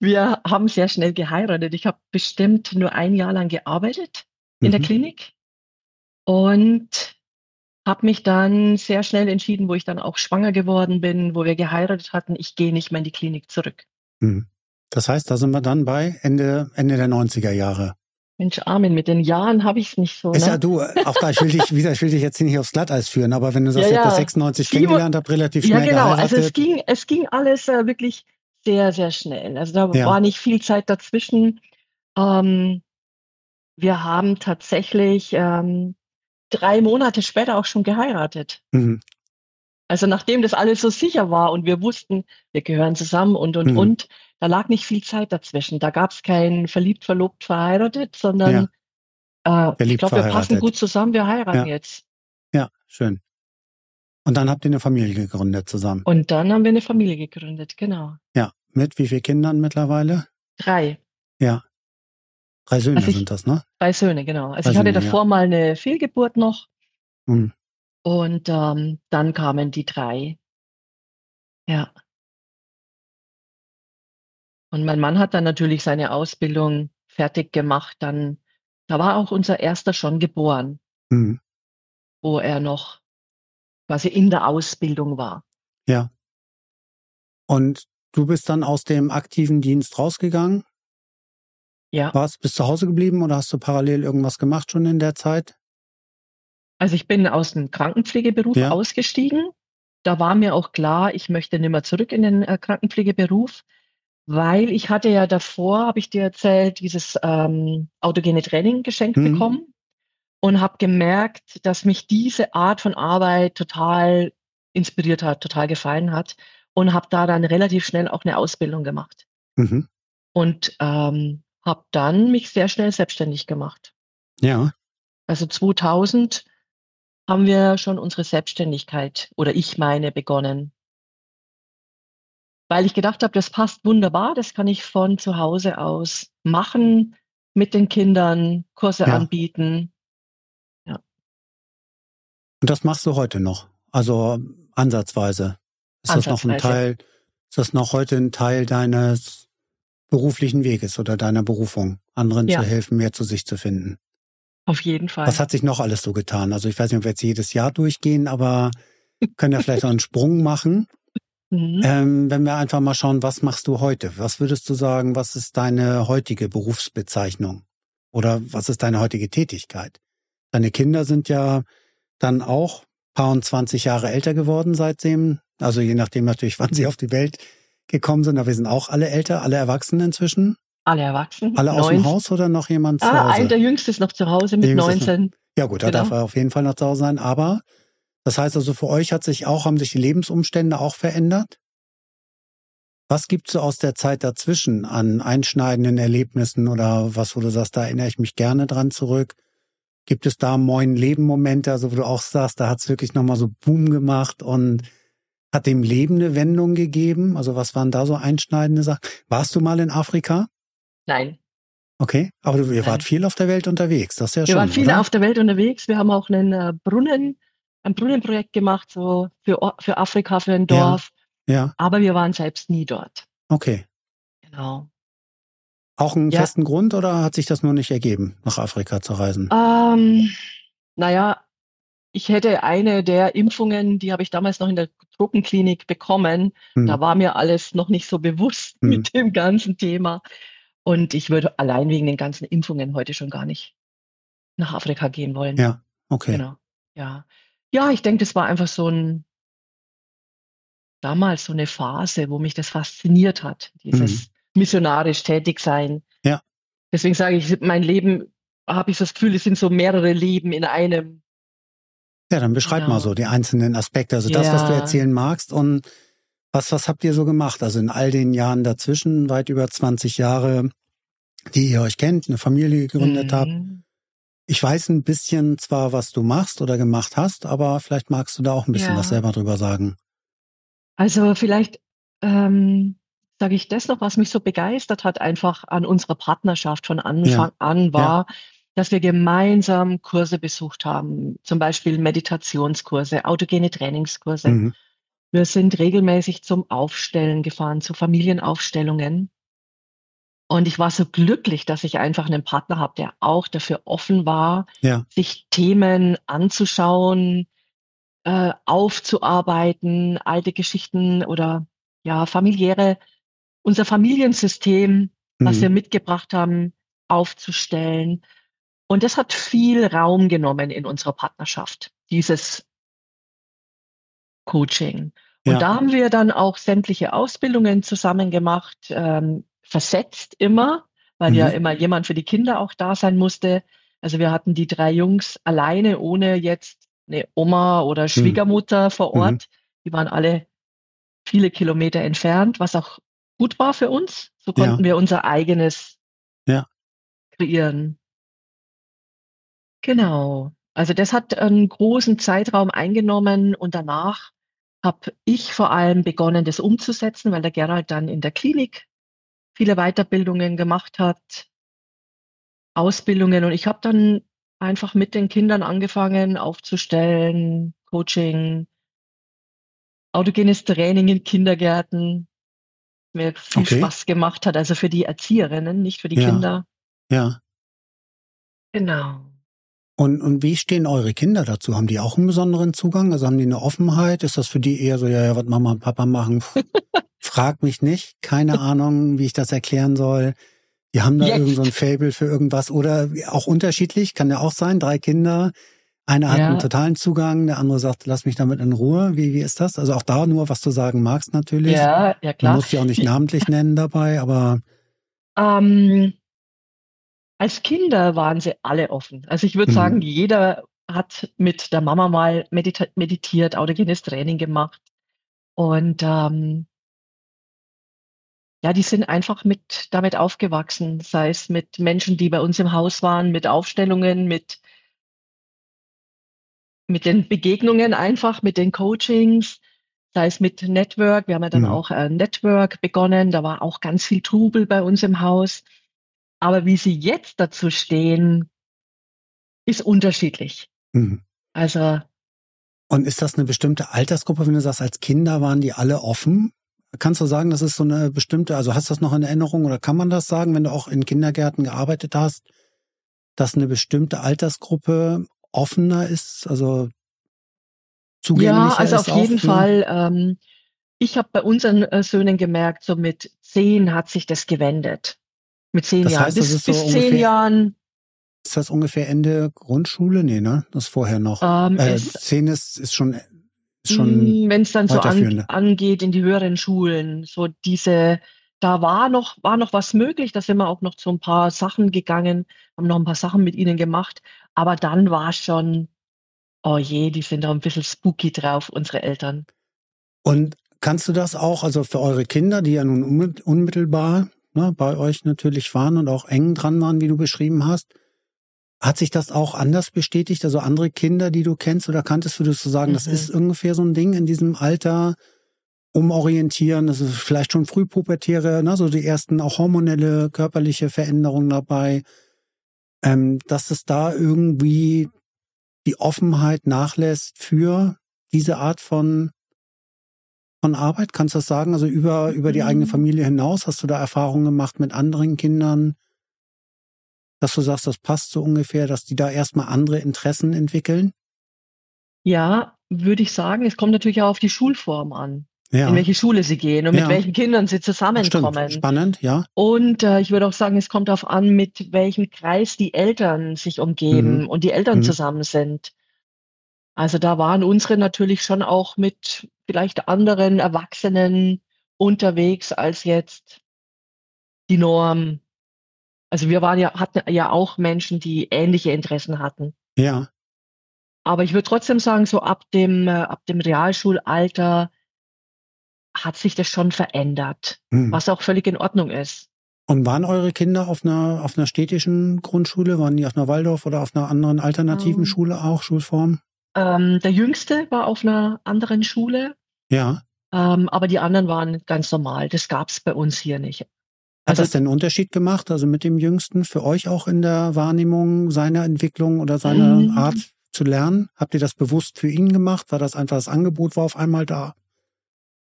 wir haben sehr schnell geheiratet. Ich habe bestimmt nur ein Jahr lang gearbeitet in der Mhm. Klinik und habe mich dann sehr schnell entschieden, wo ich dann auch schwanger geworden bin, wo wir geheiratet hatten, ich gehe nicht mehr in die Klinik zurück. Mhm. Das heißt, da sind wir dann bei Ende, Ende der 90er Jahre. Mensch, Armin, mit den Jahren habe ich es nicht so. Ist ne? ja du, auch da, ich will dich wieder, ich will dich jetzt nicht aufs Glatteis führen, aber wenn du sagst, Ja, ich habe ja. das 96 Sieben- kennengelernt, habe relativ Ja, schnell genau. geheiratet. Also es ging, es ging alles äh, wirklich sehr, sehr schnell. Also da Ja. war nicht viel Zeit dazwischen. Ähm, wir haben tatsächlich ähm, drei Monate später auch schon geheiratet. Mhm. Also nachdem das alles so sicher war und wir wussten, wir gehören zusammen und und Mhm. und, da lag nicht viel Zeit dazwischen. Da gab es kein verliebt, verlobt, verheiratet, sondern äh, ich Verliebt, glaube, wir passen gut zusammen, wir heiraten Ja. jetzt. Ja, schön. Und dann habt ihr eine Familie gegründet zusammen. Und dann haben wir eine Familie gegründet, genau. Ja, mit wie vielen Kindern mittlerweile? Drei. Ja. Drei Söhne Also ich- sind das, ne? Drei Söhne, genau. Also Drei ich hatte Söhne, ja. davor mal eine Fehlgeburt noch Mhm. Und ähm, dann kamen die drei. Ja. Und mein Mann hat dann natürlich seine Ausbildung fertig gemacht. Dann, da war auch unser erster schon geboren, Mhm. wo er noch quasi in der Ausbildung war. Ja. Und du bist dann aus dem aktiven Dienst rausgegangen? Ja. Warst, bist zu Hause geblieben oder hast du parallel irgendwas gemacht schon in der Zeit? Also ich bin aus dem Krankenpflegeberuf Ja. ausgestiegen. Da war mir auch klar, ich möchte nicht mehr zurück in den äh, Krankenpflegeberuf, weil ich hatte ja davor, habe ich dir erzählt, dieses ähm, autogene Training geschenkt Mhm. bekommen und habe gemerkt, dass mich diese Art von Arbeit total inspiriert hat, total gefallen hat und habe da dann relativ schnell auch eine Ausbildung gemacht Mhm. und ähm, habe dann mich sehr schnell selbstständig gemacht. Ja. Also 2000 haben wir schon unsere Selbstständigkeit oder ich meine begonnen. Weil ich gedacht habe, das passt wunderbar, das kann ich von zu Hause aus machen, mit den Kindern Kurse Ja. anbieten. Und das machst du heute noch? Also ansatzweise. Ist das noch ein Ansatzweise. Teil, ist das noch heute ein Teil deines beruflichen Weges oder deiner Berufung, anderen Ja. zu helfen, mehr zu sich zu finden? Auf jeden Fall. Was hat sich noch alles so getan? Also ich weiß nicht, ob wir jetzt jedes Jahr durchgehen, aber können ja vielleicht noch einen Sprung machen. Mhm. Ähm, wenn wir einfach mal schauen, was machst du heute? Was würdest du sagen, was ist deine heutige Berufsbezeichnung? Oder was ist deine heutige Tätigkeit? Deine Kinder sind ja dann auch paar und 20 Jahre älter geworden seitdem. Also je nachdem natürlich, wann sie auf die Welt gekommen sind. Aber wir sind auch alle älter, alle Erwachsene inzwischen. Alle erwachsen. Alle aus dem 19 Haus oder noch jemand zu Ah, Hause? ein, der Jüngste ist noch zu Hause mit Der Jüngste ist noch- 19. Ja gut, da Genau. darf er auf jeden Fall noch zu Hause sein. Aber das heißt also, für euch hat sich auch, haben sich die Lebensumstände auch verändert? Was gibt's so aus der Zeit dazwischen an einschneidenden Erlebnissen oder was, wo du sagst, da erinnere ich mich gerne dran zurück? Gibt es da moin Leben-Momente, also wo du auch sagst, da hat's wirklich nochmal so Boom gemacht und hat dem Leben eine Wendung gegeben? Also was waren da so einschneidende Sachen? Warst du mal in Afrika? Nein. Okay, aber du, ihr Nein. wart viel auf der Welt unterwegs, das ist ja Wir schon, waren viel oder? auf der Welt unterwegs. Wir haben auch einen äh, Brunnen, ein Brunnenprojekt gemacht, so für, für Afrika, für ein Ja. Dorf. Ja, Aber wir waren selbst nie dort. okay. Genau. Auch einen Ja. festen Grund oder hat sich das nur nicht ergeben, nach Afrika zu reisen? Ähm, naja, ich hätte eine der Impfungen, die habe ich damals noch in der Tropenklinik bekommen. Hm. Da war mir alles noch nicht so bewusst Hm. mit dem ganzen Thema. Und ich würde allein wegen den ganzen Impfungen heute schon gar nicht nach Afrika gehen wollen. Ja, okay. Genau. Ja. Ja, ich denke, das war einfach so ein, damals so eine Phase, wo mich das fasziniert hat, dieses missionarisch tätig sein. Mhm. Ja. Deswegen sage ich, mein Leben, habe ich das Gefühl, es sind so mehrere Leben in einem. Ja, dann beschreib Genau. mal so die einzelnen Aspekte, also das, was du Ja. erzählen magst und was, was habt ihr so gemacht? Also in all den Jahren dazwischen, weit über 20 Jahre, die ihr euch kennt, eine Familie gegründet habt. Mhm. Ich weiß ein bisschen zwar, was du machst oder gemacht hast, aber vielleicht magst du da auch ein bisschen Ja. was selber drüber sagen. Also vielleicht ähm, sage ich das noch, was mich so begeistert hat, einfach an unserer Partnerschaft von Anfang an war, dass wir gemeinsam Kurse besucht haben, zum Beispiel Meditationskurse, autogene Trainingskurse. Mhm. Wir sind regelmäßig zum Aufstellen gefahren, zu Familienaufstellungen. Und ich war so glücklich, dass ich einfach einen Partner habe, der auch dafür offen war, Ja, sich Themen anzuschauen, äh, aufzuarbeiten, alte Geschichten oder ja, familiäre, unser Familiensystem, was Mhm. wir mitgebracht haben, aufzustellen. Und das hat viel Raum genommen in unserer Partnerschaft, dieses Coaching. Und Ja. da haben wir dann auch sämtliche Ausbildungen zusammen gemacht, ähm, versetzt immer, weil ja Mhm. immer jemand für die Kinder auch da sein musste. Also wir hatten die drei Jungs alleine, ohne jetzt eine Oma oder Schwiegermutter vor Mhm. Ort. Die waren alle viele Kilometer entfernt, was auch gut war für uns. So Ja. konnten wir unser eigenes Ja. kreieren. Genau. Also das hat einen großen Zeitraum eingenommen und danach habe ich vor allem begonnen, das umzusetzen, weil der Gerald dann in der Klinik viele Weiterbildungen gemacht hat, Ausbildungen und ich habe dann einfach mit den Kindern angefangen aufzustellen, Coaching, autogenes Training in Kindergärten, mir viel Okay. Spaß gemacht hat, also für die Erzieherinnen, nicht für die Ja. Kinder. Ja. Genau. Und, und wie stehen eure Kinder dazu? Haben die auch einen besonderen Zugang? Also haben die eine Offenheit? Ist das für die eher so, ja, ja, was Mama und Papa machen? Frag mich nicht. Keine Ahnung, wie ich das erklären soll. Die haben da Jetzt. irgend so ein Fable für irgendwas oder auch unterschiedlich, kann ja auch sein. Drei Kinder. Einer hat Ja. einen totalen Zugang, der andere sagt, lass mich damit in Ruhe. Wie, wie ist das? Also auch da nur, was du sagen magst natürlich. Ja, ja Man klar. muss die auch nicht namentlich nennen dabei, aber Ähm, als Kinder waren sie alle offen. Also ich würde Mhm. sagen, jeder hat mit der Mama mal medita meditiert, autogenes Training gemacht. Und ähm, ja, die sind einfach mit damit aufgewachsen, sei es mit Menschen, die bei uns im Haus waren, mit Aufstellungen, mit mit den Begegnungen einfach, mit den Coachings, sei es mit Network. Wir haben ja dann Mhm. auch äh, Network begonnen. Da war auch ganz viel Trubel bei uns im Haus. Aber wie sie jetzt dazu stehen, ist unterschiedlich. mhm. Also Und ist das eine bestimmte Altersgruppe, wenn du sagst, als Kinder waren die alle offen? Kannst du sagen, das ist so eine bestimmte, also hast du das noch in Erinnerung oder kann man das sagen, wenn du auch in Kindergärten gearbeitet hast, dass eine bestimmte Altersgruppe offener ist, also zugänglicher ja, also auf jeden Fall. Ähm, ich habe bei unseren äh, Söhnen gemerkt, so mit zehn hat sich das gewendet. Mit zehn Das Jahren. heißt, das bis ist so bis zehn ungefähr- Jahren. Ist das ungefähr Ende Grundschule? Nee, ne? Das ist vorher noch. Ähm, äh, es, zehn ist, ist schon, ist schon, wenn es dann so an, angeht in die höheren Schulen, so diese, da war noch, war noch was möglich, da sind wir auch noch zu ein paar Sachen gegangen, haben noch ein paar Sachen mit ihnen gemacht, aber dann war schon, oh je, die sind da ein bisschen spooky drauf, unsere Eltern. Und kannst du das auch, also für eure Kinder, die ja nun unmi- unmittelbar ne, bei euch natürlich waren und auch eng dran waren, wie du beschrieben hast, hat sich das auch anders bestätigt? Also andere Kinder, die du kennst oder kanntest, würdest du sagen, das Mhm. ist ungefähr so ein Ding in diesem Alter, umorientieren, das ist vielleicht schon frühpubertäre, ne, so die ersten auch hormonelle, körperliche Veränderungen dabei, ähm, dass es da irgendwie die Offenheit nachlässt für diese Art von von Arbeit? Kannst du das sagen? Also über, über die eigene Mhm. Familie hinaus? Hast du da Erfahrungen gemacht mit anderen Kindern? Dass du sagst, das passt so ungefähr, dass die da erstmal andere Interessen entwickeln? Ja, würde ich sagen, es kommt natürlich auch auf die Schulform an, Ja, in welche Schule sie gehen und Ja. mit welchen Kindern sie stimmt. zusammenkommen. Spannend, ja. Und äh, ich würde auch sagen, es kommt darauf an, mit welchem Kreis die Eltern sich umgeben Mhm. und die Eltern Mhm. zusammen sind. Also da waren unsere natürlich schon auch mit vielleicht anderen Erwachsenen unterwegs als jetzt die Norm. Also wir waren ja, hatten ja auch Menschen, die ähnliche Interessen hatten. Ja, Aber ich würde trotzdem sagen, so ab dem, äh, ab dem Realschulalter hat sich das schon verändert, Hm. was auch völlig in Ordnung ist. Und waren eure Kinder auf einer, auf einer städtischen Grundschule? Waren die auf einer Waldorf oder auf einer anderen alternativen Ähm. Schule auch, Schulform? Ähm, der Jüngste war auf einer anderen Schule, Ja. ähm, aber die anderen waren ganz normal. Das gab's bei uns hier nicht. Hat Also- das denn einen Unterschied gemacht, also mit dem Jüngsten, für euch auch in der Wahrnehmung seiner Entwicklung oder seiner Mhm. Art zu lernen? Habt ihr das bewusst für ihn gemacht? War das einfach das Angebot, war auf einmal da?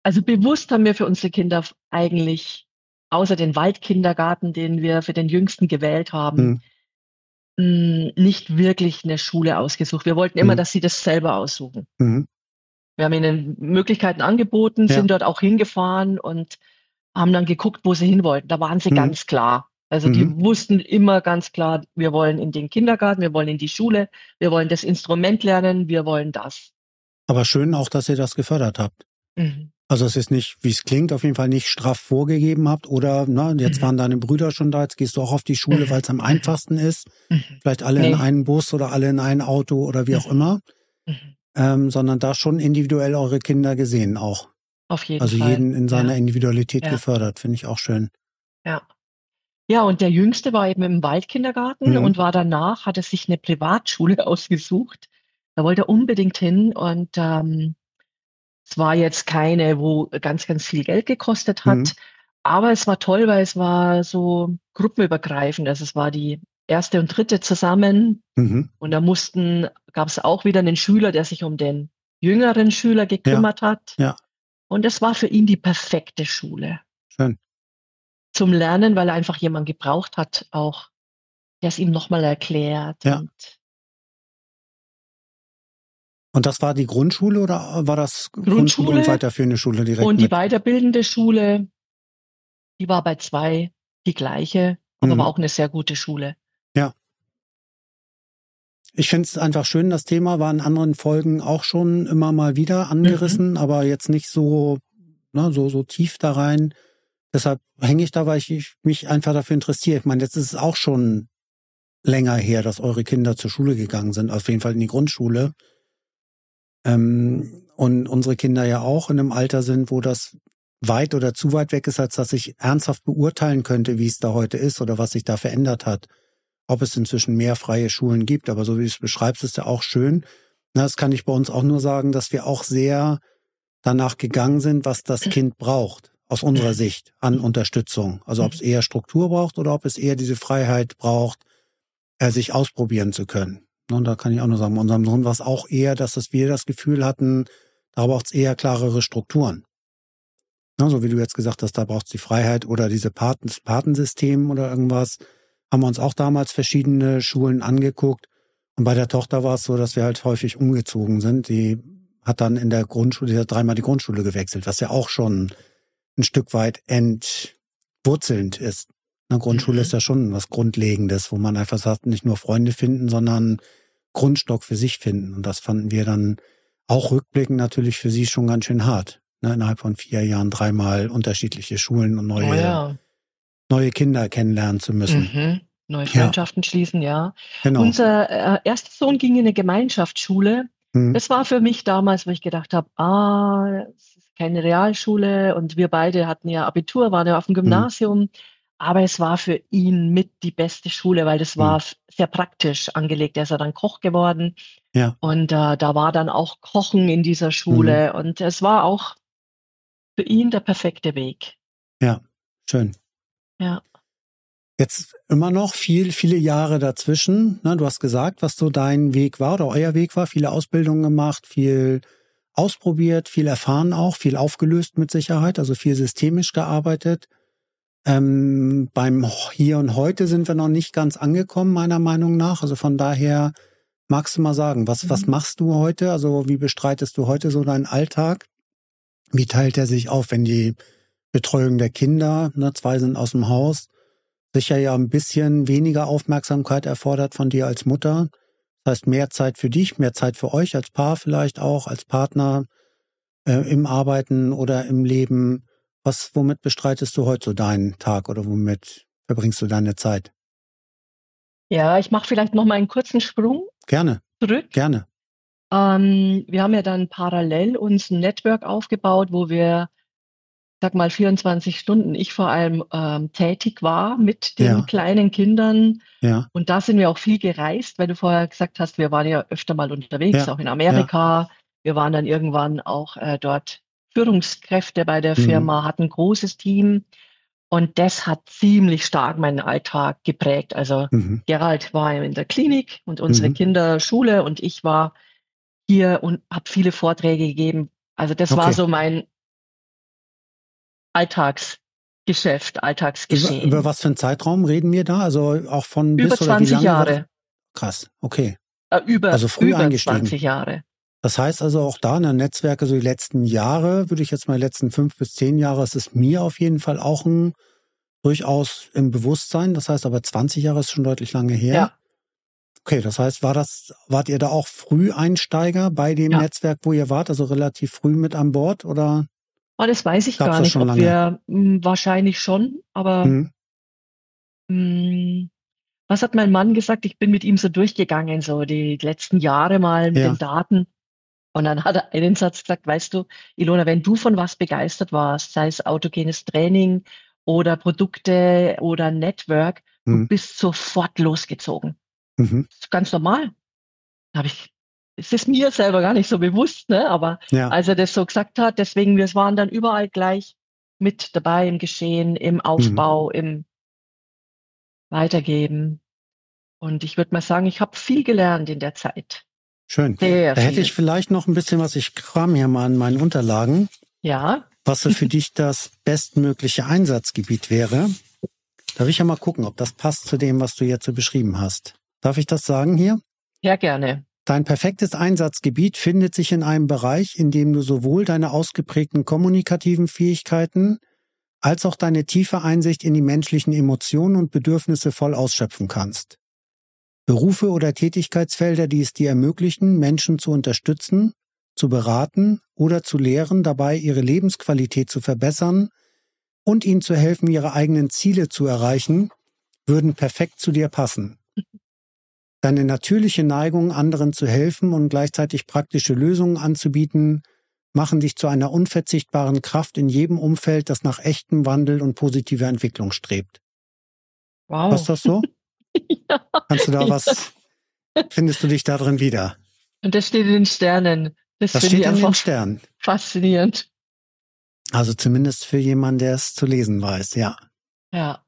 Also bewusst haben wir für unsere Kinder eigentlich, außer den Waldkindergarten, den wir für den Jüngsten gewählt haben, mh, nicht wirklich eine Schule ausgesucht. Wir wollten immer, Mhm. dass sie das selber aussuchen. Mhm. Wir haben ihnen Möglichkeiten angeboten, Ja. sind dort auch hingefahren und haben dann geguckt, wo sie hin wollten. Da waren sie Mhm. ganz klar. Also die Mhm. wussten immer ganz klar, wir wollen in den Kindergarten, wir wollen in die Schule, wir wollen das Instrument lernen, wir wollen das. Aber schön auch, dass ihr das gefördert habt. Mhm. Also es ist nicht, wie es klingt, auf jeden Fall nicht straff vorgegeben habt oder na, jetzt Mhm. waren deine Brüder schon da, jetzt gehst du auch auf die Schule, Mhm. weil es am einfachsten ist. Mhm. Vielleicht alle in Nee. einen Bus oder alle in ein Auto oder wie auch Mhm. immer. Ähm, sondern da schon individuell eure Kinder gesehen auch. Auf jeden Also Fall. jeden in seiner Ja. Individualität Ja. gefördert, finde ich auch schön. Ja. Ja, und der Jüngste war eben im Waldkindergarten Mhm. und war danach, hat er sich eine Privatschule ausgesucht. Da wollte er unbedingt hin und ähm, es war jetzt keine, wo ganz, ganz viel Geld gekostet hat, Mhm. aber es war toll, weil es war so gruppenübergreifend. Also es war die erste und dritte zusammen Mhm. und da mussten, gab es auch wieder einen Schüler, der sich um den jüngeren Schüler gekümmert ja. hat. Ja. Und es war für ihn die perfekte Schule. Schön. Zum Lernen, weil er einfach jemanden gebraucht hat, auch, der es ihm nochmal erklärt. Ja. Und Und das war die Grundschule oder war das Grundschule, Grundschule und weiterführende Schule direkt? Und die mit? weiterbildende Schule, die war bei zwei die gleiche, aber Mhm. war auch eine sehr gute Schule. Ich finde es einfach schön, das Thema war in anderen Folgen auch schon immer mal wieder angerissen, aber jetzt nicht so, ne, so, so tief da rein. Deshalb hänge ich da, weil ich, ich mich einfach dafür interessiere. Ich meine, jetzt ist es auch schon länger her, dass eure Kinder zur Schule gegangen sind, auf jeden Fall in die Grundschule. Ähm, und unsere Kinder ja auch in einem Alter sind, wo das weit oder zu weit weg ist, als dass ich ernsthaft beurteilen könnte, wie es da heute ist oder was sich da verändert hat. Ob es inzwischen mehr freie Schulen gibt, aber so wie du es beschreibst, ist ja auch schön. Das kann ich bei uns auch nur sagen, dass wir auch sehr danach gegangen sind, was das Kind braucht, aus unserer Sicht, an Unterstützung. Also ob es eher Struktur braucht oder ob es eher diese Freiheit braucht, äh, sich ausprobieren zu können. Und da kann ich auch nur sagen, bei unserem Sohn war es auch eher, dass es wir das Gefühl hatten, da braucht es eher klarere Strukturen. So wie du jetzt gesagt hast, da braucht es die Freiheit oder diese Paten, das Patensystem oder irgendwas. Haben wir uns auch damals verschiedene Schulen angeguckt. Und bei der Tochter war es so, dass wir halt häufig umgezogen sind. Die hat dann in der Grundschule, die hat dreimal die Grundschule gewechselt, was ja auch schon ein Stück weit entwurzelnd ist. Eine Grundschule Mhm. ist ja schon was Grundlegendes, wo man einfach sagt, nicht nur Freunde finden, sondern Grundstock für sich finden. Und das fanden wir dann auch rückblickend natürlich für sie schon ganz schön hart. Ne, innerhalb von vier Jahren dreimal unterschiedliche Schulen und neue, Oh ja. Neue Kinder kennenlernen zu müssen. Mhm. Neue Ja. Freundschaften schließen, ja. Genau. Unser äh, erster Sohn ging in eine Gemeinschaftsschule. Mhm. Das war für mich damals, wo ich gedacht habe, ah, es ist keine Realschule und wir beide hatten ja Abitur, waren ja auf dem Mhm. Gymnasium. Aber es war für ihn mit die beste Schule, weil das Mhm. war sehr praktisch angelegt. Er ist ja dann Koch geworden. Ja. Und äh, da war dann auch Kochen in dieser Schule. Und es war auch für ihn der perfekte Weg. Schön. Ja. Jetzt immer noch viel, viele Jahre dazwischen. Ne, du hast gesagt, was so dein Weg war oder euer Weg war. Viele Ausbildungen gemacht, viel ausprobiert, viel erfahren auch, viel aufgelöst mit Sicherheit, also viel systemisch gearbeitet. Ähm, beim Hier und Heute sind wir noch nicht ganz angekommen, meiner Meinung nach. Also von daher magst du mal sagen, was, was Mhm. machst du heute? Also wie bestreitest du heute so deinen Alltag? Wie teilt er sich auf, wenn die Betreuung der Kinder, ne, zwei sind aus dem Haus, sicher ja ein bisschen weniger Aufmerksamkeit erfordert von dir als Mutter. Das heißt, mehr Zeit für dich, mehr Zeit für euch als Paar vielleicht auch, als Partner äh, im Arbeiten oder im Leben. Was, womit bestreitest du heute so deinen Tag oder womit verbringst du deine Zeit? Ja, ich mache vielleicht noch mal einen kurzen Sprung Gerne, zurück. gerne. Ähm, wir haben ja dann parallel uns ein Network aufgebaut, wo wir, sag mal, 24 Stunden, ich vor allem ähm, tätig war mit den Ja. kleinen Kindern. Ja, Und da sind wir auch viel gereist, weil du vorher gesagt hast, wir waren ja öfter mal unterwegs, Ja, auch in Amerika. Wir waren dann irgendwann auch äh, dort Führungskräfte bei der Mhm. Firma, hatten ein großes Team. Und das hat ziemlich stark meinen Alltag geprägt. Also mhm. Gerald war in der Klinik und unsere Mhm. Kinder Schule und ich war hier und habe viele Vorträge gegeben. Also das war Okay. so mein Alltagsgeschäft, Über, Alltagsgeschehen. über was für einen Zeitraum reden wir da? Also auch von Über bis oder wie 20 lange? war das? Jahre. Krass, okay. Äh, über, Also früh über eingestiegen. 20 Jahre. Das heißt also auch da in der Netzwerke, so die letzten Jahre, würde ich jetzt mal die letzten fünf bis zehn Jahre, es ist mir auf jeden Fall auch ein durchaus im Bewusstsein. Das heißt aber 20 Jahre ist schon deutlich lange her. Ja. Okay, das heißt, war das, wart ihr da auch früh Einsteiger bei dem Ja. Netzwerk, wo ihr wart, also relativ früh mit an Bord oder? Oh, das weiß ich Gab's gar nicht, schon ob lange? wir mh, wahrscheinlich schon, aber Hm, mh, was hat mein Mann gesagt? Ich bin mit ihm so durchgegangen, so die letzten Jahre mal mit Ja. den Daten. Und dann hat er einen Satz gesagt, weißt du, Ilona, wenn du von was begeistert warst, sei es autogenes Training oder Produkte oder Network, du hm, bist sofort losgezogen. mhm, ganz normal. Da habe ich, es ist mir selber gar nicht so bewusst, ne? Aber ja, als er das so gesagt hat, deswegen, wir waren dann überall gleich mit dabei im Geschehen, im Aufbau, im Weitergeben. Und ich würde mal sagen, ich habe viel gelernt in der Zeit. Schön. Sehr da hätte ich vielleicht noch ein bisschen was, ich kram hier mal an meinen Unterlagen. Ja. Was so für dich das bestmögliche Einsatzgebiet wäre. Darf ich ja mal gucken, ob das passt zu dem, was du jetzt so beschrieben hast. Darf ich das sagen hier? Ja, gerne. Dein perfektes Einsatzgebiet findet sich in einem Bereich, in dem du sowohl deine ausgeprägten kommunikativen Fähigkeiten als auch deine tiefe Einsicht in die menschlichen Emotionen und Bedürfnisse voll ausschöpfen kannst. Berufe oder Tätigkeitsfelder, die es dir ermöglichen, Menschen zu unterstützen, zu beraten oder zu lehren, dabei ihre Lebensqualität zu verbessern und ihnen zu helfen, ihre eigenen Ziele zu erreichen, würden perfekt zu dir passen. Deine natürliche Neigung, anderen zu helfen und gleichzeitig praktische Lösungen anzubieten, machen dich zu einer unverzichtbaren Kraft in jedem Umfeld, das nach echtem Wandel und positiver Entwicklung strebt. Wow. Was ist das so? ja. Kannst du da was, findest du dich da drin wieder? Und das steht in den Sternen. Das, das steht in den Sternen. Faszinierend. Also zumindest für jemanden, der es zu lesen weiß, ja. Ja,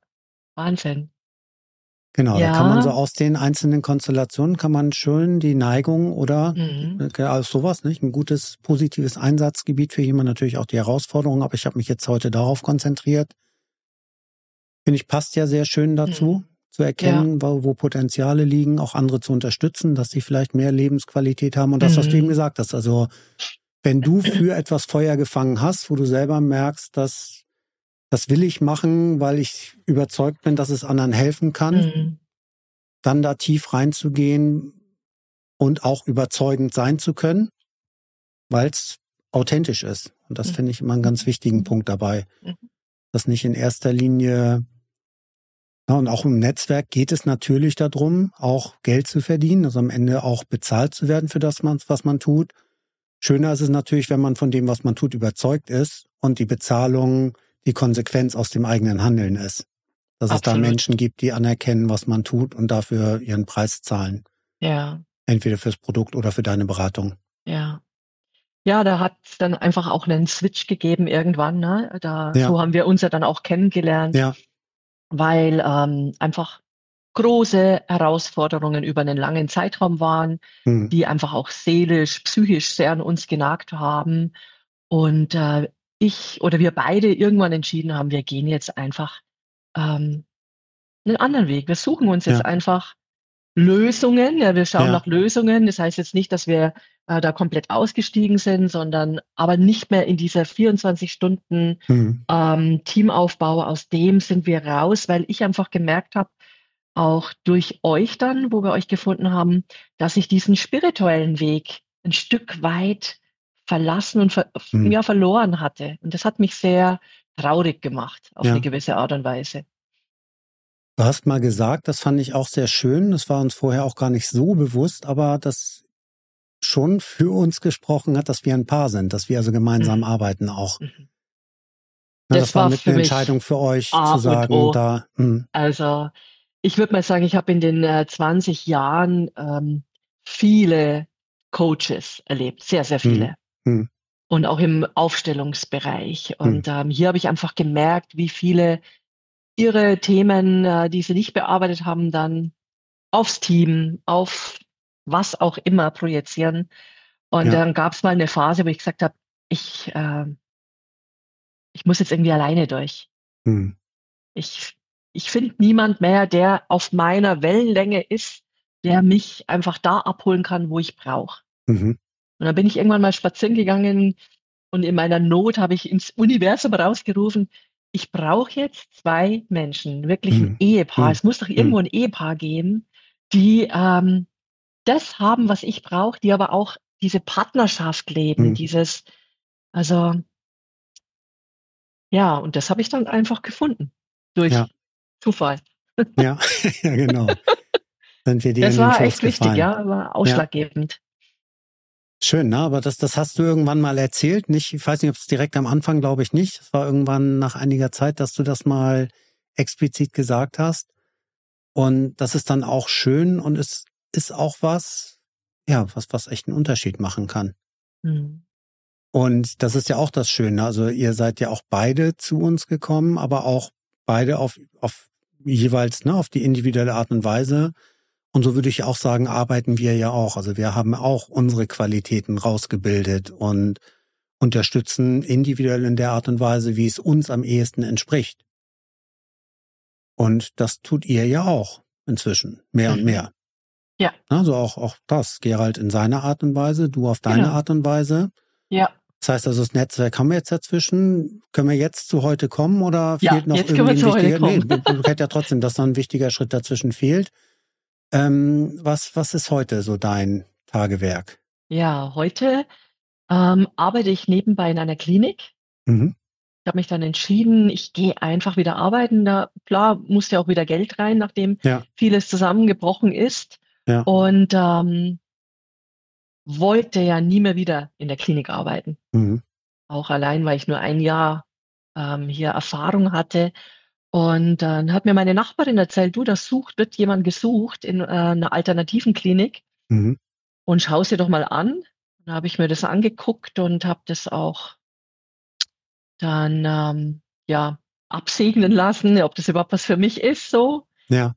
Wahnsinn. Genau, ja. da kann man so aus den einzelnen Konstellationen kann man schön die Neigung oder mhm. also sowas, nicht? Ein gutes, positives Einsatzgebiet für jemanden, natürlich auch die Herausforderung, aber ich habe mich jetzt heute darauf konzentriert. Finde ich, passt ja sehr schön dazu, mhm. zu erkennen, ja. wo, wo, Potenziale liegen, auch andere zu unterstützen, dass sie vielleicht mehr Lebensqualität haben. Und das, mhm. was du eben mhm. gesagt hast, also wenn du für etwas Feuer gefangen hast, wo du selber merkst, dass das will ich machen, weil ich überzeugt bin, dass es anderen helfen kann. Mhm. Dann da tief reinzugehen und auch überzeugend sein zu können, weil es authentisch ist. Und das mhm. finde ich immer einen ganz wichtigen mhm. Punkt dabei. Mhm. Dass nicht in erster Linie, ja, und auch im Netzwerk geht es natürlich darum, auch Geld zu verdienen, also am Ende auch bezahlt zu werden für das, was man tut. Schöner ist es natürlich, wenn man von dem, was man tut, überzeugt ist und die Bezahlung die Konsequenz aus dem eigenen Handeln ist. Dass Absolut. es da Menschen gibt, die anerkennen, was man tut und dafür ihren Preis zahlen. Ja. Entweder fürs Produkt oder für deine Beratung. Ja. Ja, da hat es dann einfach auch einen Switch gegeben irgendwann. Ne? Da, ja. So haben wir uns ja dann auch kennengelernt. Ja. Weil ähm, einfach große Herausforderungen über einen langen Zeitraum waren, hm. die einfach auch seelisch, psychisch sehr an uns genagt haben. Und äh, ich oder wir beide irgendwann entschieden haben, wir gehen jetzt einfach ähm, einen anderen Weg. Wir suchen uns jetzt ja. einfach Lösungen. Ja, wir schauen ja. nach Lösungen. Das heißt jetzt nicht, dass wir äh, da komplett ausgestiegen sind, sondern aber nicht mehr in dieser 24 Stunden mhm. ähm, Teamaufbau. Aus dem sind wir raus, weil ich einfach gemerkt habe, auch durch euch dann, wo wir euch gefunden haben, dass ich diesen spirituellen Weg ein Stück weit verlassen und ver hm. ja, verloren hatte. Und das hat mich sehr traurig gemacht, auf ja. eine gewisse Art und Weise. Du hast mal gesagt, das fand ich auch sehr schön, das war uns vorher auch gar nicht so bewusst, aber das schon für uns gesprochen hat, dass wir ein Paar sind, dass wir also gemeinsam mhm. arbeiten auch. Mhm. Das, das, war mit einer Entscheidung für euch zu sagen, da. Mh. Also ich würde mal sagen, ich habe in den äh, 20 Jahren ähm, viele Coaches erlebt, sehr, sehr viele. Mhm. Hm. Und auch im Aufstellungsbereich. Hm. Und hm. ähm, hier habe ich einfach gemerkt, wie viele ihre Themen, äh, die sie nicht bearbeitet haben, dann aufs Team, auf was auch immer projizieren. Und ja. dann gab es mal eine Phase, wo ich gesagt habe, ich, äh, ich muss jetzt irgendwie alleine durch. Hm. Ich, ich finde niemand mehr, der auf meiner Wellenlänge ist, der mich einfach da abholen kann, wo ich brauche. Mhm. Und dann bin ich irgendwann mal spazieren gegangen und in meiner Not habe ich ins Universum rausgerufen, ich brauche jetzt zwei Menschen, wirklich ein mhm. Ehepaar. Mhm. Es muss doch irgendwo hm. ein Ehepaar geben, die ähm, das haben, was ich brauche, die aber auch diese Partnerschaft leben, mhm. dieses, also ja, und das habe ich dann einfach gefunden durch ja. Zufall. Ja, ja, genau. Sind wir dir das war echt wichtig, ja, war ausschlaggebend. Schön, ne? Aber das, das hast du irgendwann mal erzählt. Nicht, ich weiß nicht, ob es direkt am Anfang, glaube ich nicht. Es war irgendwann nach einiger Zeit, dass du das mal explizit gesagt hast. Und das ist dann auch schön und es ist auch was, ja, was, was echt einen Unterschied machen kann. Mhm. Und das ist ja auch das Schöne. Also ihr seid ja auch beide zu uns gekommen, aber auch beide auf, auf jeweils, ne, auf die individuelle Art und Weise Und so würde ich auch sagen, arbeiten wir ja auch. Also wir haben auch unsere Qualitäten rausgebildet und unterstützen individuell in der Art und Weise, wie es uns am ehesten entspricht. Und das tut ihr ja auch inzwischen, mehr mhm. und mehr. Ja. Also auch, auch das, Gerald in seiner Art und Weise, du auf deine genau. Art und Weise. Ja. Das heißt also, das Netzwerk haben wir jetzt dazwischen. Können wir jetzt zu heute kommen oder ja, fehlt noch irgendwie ein wichtiger? Nee, du hätte ja trotzdem, dass da ein wichtiger Schritt dazwischen fehlt. Ähm, was, was ist heute so dein Tagewerk? Ja, heute ähm, arbeite ich nebenbei in einer Klinik. Mhm. Ich habe mich dann entschieden, ich gehe einfach wieder arbeiten. Da klar musste auch wieder Geld rein, nachdem ja. vieles zusammengebrochen ist. Ja. Und ähm, wollte ja nie mehr wieder in der Klinik arbeiten. Mhm. Auch allein, weil ich nur ein Jahr ähm, hier Erfahrung hatte. Und dann hat mir meine Nachbarin erzählt, du, das sucht, wird jemand gesucht in äh, einer alternativen Klinik. Mhm. Und schau sie doch mal an. Dann habe ich mir das angeguckt und habe das auch dann ähm, ja absegnen lassen, ob das überhaupt was für mich ist so. Ja.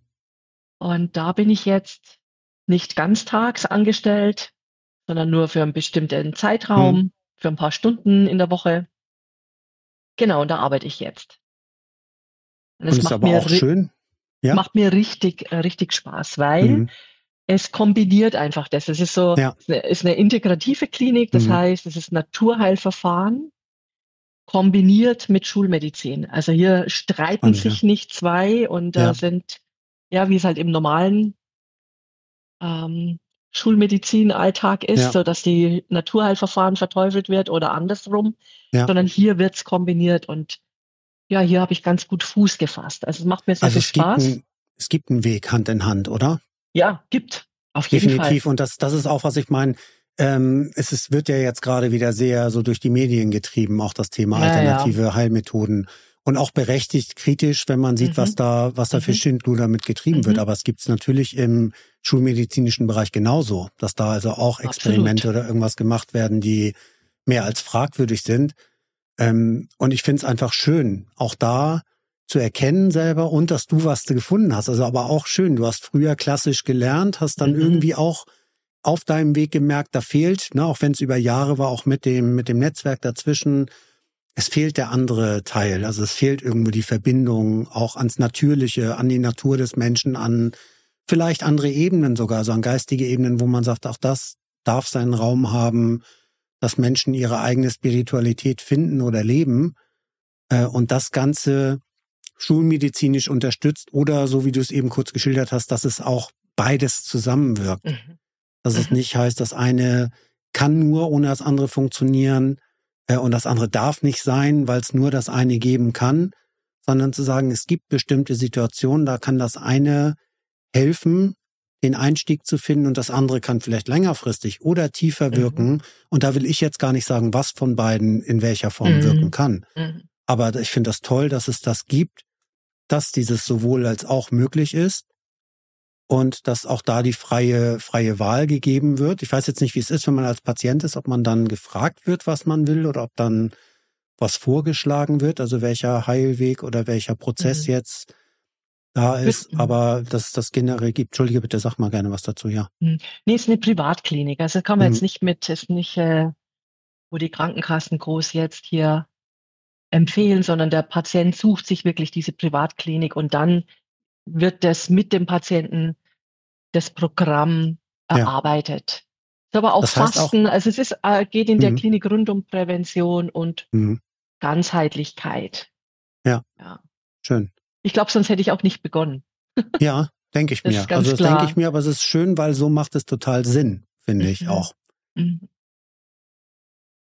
Und da bin ich jetzt nicht ganztags angestellt, sondern nur für einen bestimmten Zeitraum, hm. für ein paar Stunden in der Woche. Genau, und da arbeite ich jetzt. Das und ist aber auch schön. Ja? Macht mir richtig, äh, richtig Spaß, weil mhm. es kombiniert einfach das. Es ist so, ja. ist eine integrative Klinik, das mhm. heißt, es ist Naturheilverfahren kombiniert mit Schulmedizin. Also hier streiten und, sich ja. nicht zwei und da äh, sind, ja, wie es halt im normalen ähm, Schulmedizin-Alltag ist, ja. so dass die Naturheilverfahren verteufelt wird oder andersrum, ja. sondern hier wird's kombiniert und ja, hier habe ich ganz gut Fuß gefasst. Also es macht mir sehr also viel Spaß. Gibt ein, es gibt einen Weg Hand in Hand, oder? Ja, gibt. Auf jeden Definitiv. Fall. Definitiv. Und das, das ist auch, was ich meine. Ähm, es ist, wird ja jetzt gerade wieder sehr so durch die Medien getrieben, auch das Thema ja, alternative ja. Heilmethoden und auch berechtigt kritisch, wenn man sieht, mhm. was da, was da für mhm. Schindluder mit getrieben mhm. wird. Aber es gibt's natürlich im schulmedizinischen Bereich genauso, dass da also auch Experimente Absolut. oder irgendwas gemacht werden, die mehr als fragwürdig sind. Ähm, und ich finde es einfach schön, auch da zu erkennen selber und dass du was gefunden hast. Also aber auch schön, du hast früher klassisch gelernt, hast dann mhm. irgendwie auch auf deinem Weg gemerkt, da fehlt, ne, auch wenn es über Jahre war, auch mit dem, mit dem Netzwerk dazwischen, es fehlt der andere Teil. Also es fehlt irgendwo die Verbindung auch ans Natürliche, an die Natur des Menschen, an vielleicht andere Ebenen sogar, also an geistige Ebenen, wo man sagt, auch das darf seinen Raum haben, dass Menschen ihre eigene Spiritualität finden oder leben äh, und das Ganze schulmedizinisch unterstützt oder so wie du es eben kurz geschildert hast, dass es auch beides zusammenwirkt. Mhm. Dass es mhm. nicht heißt, das eine kann nur ohne das andere funktionieren, äh, und das andere darf nicht sein, weil es nur das eine geben kann, sondern zu sagen, es gibt bestimmte Situationen, da kann das eine helfen, den Einstieg zu finden und das andere kann vielleicht längerfristig oder tiefer mhm. wirken. Und da will ich jetzt gar nicht sagen, was von beiden in welcher Form mhm. wirken kann. Mhm. Aber ich finde das toll, dass es das gibt, dass dieses sowohl als auch möglich ist und dass auch da die freie, freie Wahl gegeben wird. Ich weiß jetzt nicht, wie es ist, wenn man als Patient ist, ob man dann gefragt wird, was man will oder ob dann was vorgeschlagen wird, also welcher Heilweg oder welcher Prozess mhm. jetzt da ist, aber dass das generell gibt. Entschuldige bitte, sag mal gerne was dazu, ja. Mhm. Nee, ist eine Privatklinik. Also kann man mhm. jetzt nicht mit, ist nicht, äh, wo die Krankenkassen groß jetzt hier empfehlen, sondern der Patient sucht sich wirklich diese Privatklinik und dann wird das mit dem Patienten das Programm erarbeitet. Ja. Ist aber auch das heißt Fasten, auch, also es ist, äh, geht in der mhm. Klinik rund um Prävention und mhm. Ganzheitlichkeit. Ja. ja. Schön. Ich glaube, sonst hätte ich auch nicht begonnen. Ja, denke ich mir. Also das denke ich mir, aber es ist schön, weil so macht es total Sinn, finde mhm. ich auch. Mhm.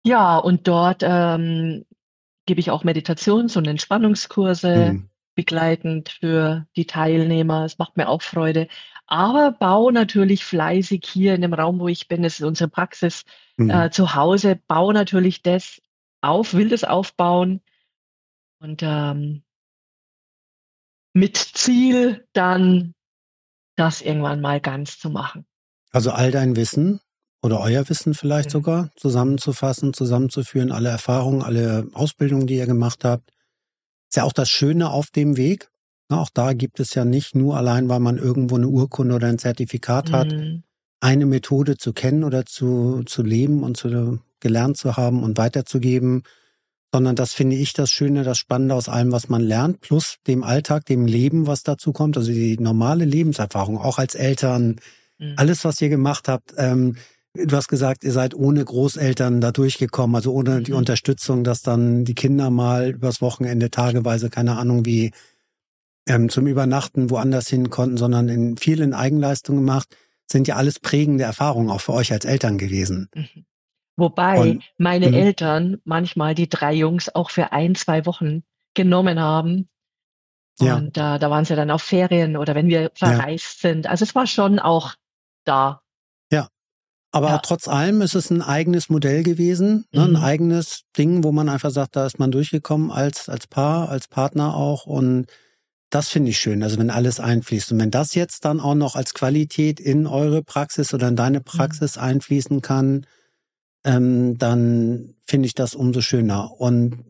Ja, und dort ähm, gebe ich auch Meditations- und Entspannungskurse. Mhm begleitend für die Teilnehmer. Es macht mir auch Freude. Aber baue natürlich fleißig hier in dem Raum, wo ich bin, das ist unsere Praxis mhm. äh, zu Hause, baue natürlich das auf, will das aufbauen und ähm, mit Ziel dann das irgendwann mal ganz zu machen. Also all dein Wissen oder euer Wissen vielleicht mhm. sogar zusammenzufassen, zusammenzuführen, alle Erfahrungen, alle Ausbildungen, die ihr gemacht habt, ist ja auch das Schöne auf dem Weg. Auch da gibt es ja nicht nur allein, weil man irgendwo eine Urkunde oder ein Zertifikat hat, Mhm. eine Methode zu kennen oder zu, zu leben und zu gelernt zu haben und weiterzugeben, sondern das finde ich das Schöne, das Spannende aus allem, was man lernt, plus dem Alltag, dem Leben, was dazu kommt, also die normale Lebenserfahrung, auch als Eltern, Mhm. alles, was ihr gemacht habt. Ähm, du hast gesagt, ihr seid ohne Großeltern da durchgekommen, also ohne die Mhm. Unterstützung, dass dann die Kinder mal übers Wochenende tageweise, keine Ahnung wie, ähm, zum Übernachten woanders hin konnten, sondern in vielen Eigenleistungen gemacht, sind ja alles prägende Erfahrungen auch für euch als Eltern gewesen. Mhm. Wobei Und- meine Mhm. Eltern manchmal die drei Jungs auch für ein, zwei Wochen genommen haben. Ja. Und äh, da waren sie dann auf Ferien oder wenn wir verreist sind. Also es war schon auch da. Aber Ja. trotz allem ist es ein eigenes Modell gewesen, ne, ein Mhm. eigenes Ding, wo man einfach sagt, da ist man durchgekommen als, als Paar, als Partner auch. Und das finde ich schön, also wenn alles einfließt. Und wenn das jetzt dann auch noch als Qualität in eure Praxis oder in deine Praxis einfließen kann, ähm, dann finde ich das umso schöner. Und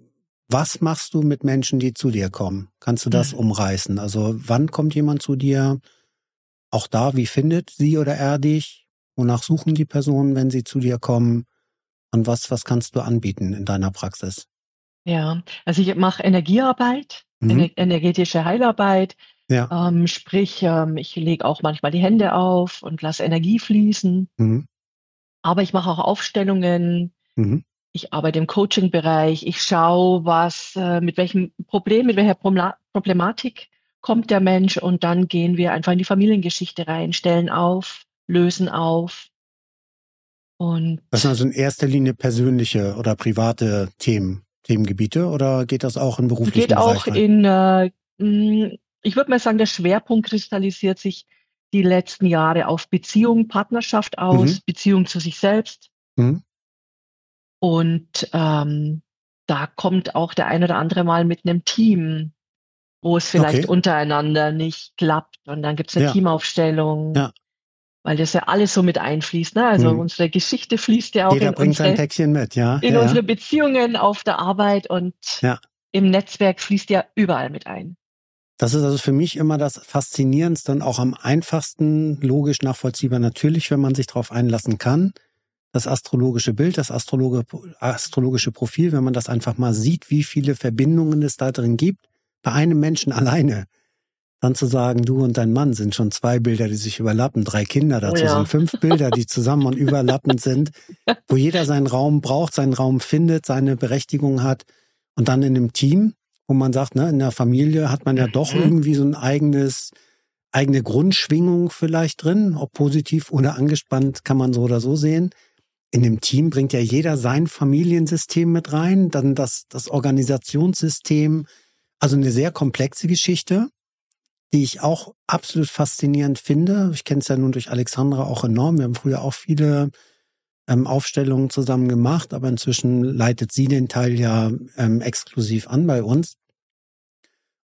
was machst du mit Menschen, die zu dir kommen? Kannst du das Mhm. umreißen? Also wann kommt jemand zu dir? Auch da, wie findet sie oder er dich? Wonach suchen die Personen, wenn sie zu dir kommen? Und was, was kannst du anbieten in deiner Praxis? Ja, also ich mache Energiearbeit, Mhm. ener energetische Heilarbeit. Ja. Ähm, sprich, ähm, ich lege auch manchmal die Hände auf und lasse Energie fließen. Mhm. Aber ich mache auch Aufstellungen. Mhm. Ich arbeite im Coaching-Bereich. Ich schaue, was, äh, mit welchem Problem, mit welcher Problematik kommt der Mensch und dann gehen wir einfach in die Familiengeschichte rein, stellen auf, lösen auf. Und Das sind also in erster Linie persönliche oder private Themen, Themengebiete oder geht das auch in beruflichen geht auch Bereich in, äh, ich würde mal sagen, der Schwerpunkt kristallisiert sich die letzten Jahre auf Beziehung, Partnerschaft aus, Mhm. Beziehung zu sich selbst. Mhm. Und ähm, da kommt auch der ein oder andere mal mit einem Team, wo es vielleicht Okay. untereinander nicht klappt. Und dann gibt es eine Ja. Teamaufstellung, Ja. weil das ja alles so mit einfließt. Ne? Also Mhm. unsere Geschichte fließt ja auch Jeder in, bringt sein unsere, Päckchen mit, ja. in ja, unsere. Beziehungen auf der Arbeit und Ja. im Netzwerk fließt ja überall mit ein. Das ist also für mich immer das Faszinierendste und auch am einfachsten logisch nachvollziehbar. Natürlich, wenn man sich darauf einlassen kann. Das astrologische Bild, das Astrologe, astrologische Profil, wenn man das einfach mal sieht, wie viele Verbindungen es da drin gibt, bei einem Menschen alleine. Dann zu sagen, du und dein Mann sind schon zwei Bilder, die sich überlappen, drei Kinder dazu Oh ja. sind fünf Bilder, die zusammen und überlappend sind, wo jeder seinen Raum braucht, seinen Raum findet, seine Berechtigung hat. Und dann in einem Team, wo man sagt, ne, in der Familie hat man ja doch Mhm. irgendwie so ein eigenes, eigene Grundschwingung vielleicht drin, ob positiv oder angespannt, kann man so oder so sehen. In dem Team bringt ja jeder sein Familiensystem mit rein, dann das, das Organisationssystem. Also eine sehr komplexe Geschichte, die ich auch absolut faszinierend finde. Ich kenne es ja nun durch Alexandra auch enorm. Wir haben früher auch viele ähm, Aufstellungen zusammen gemacht, aber inzwischen leitet sie den Teil ja ähm, exklusiv an bei uns.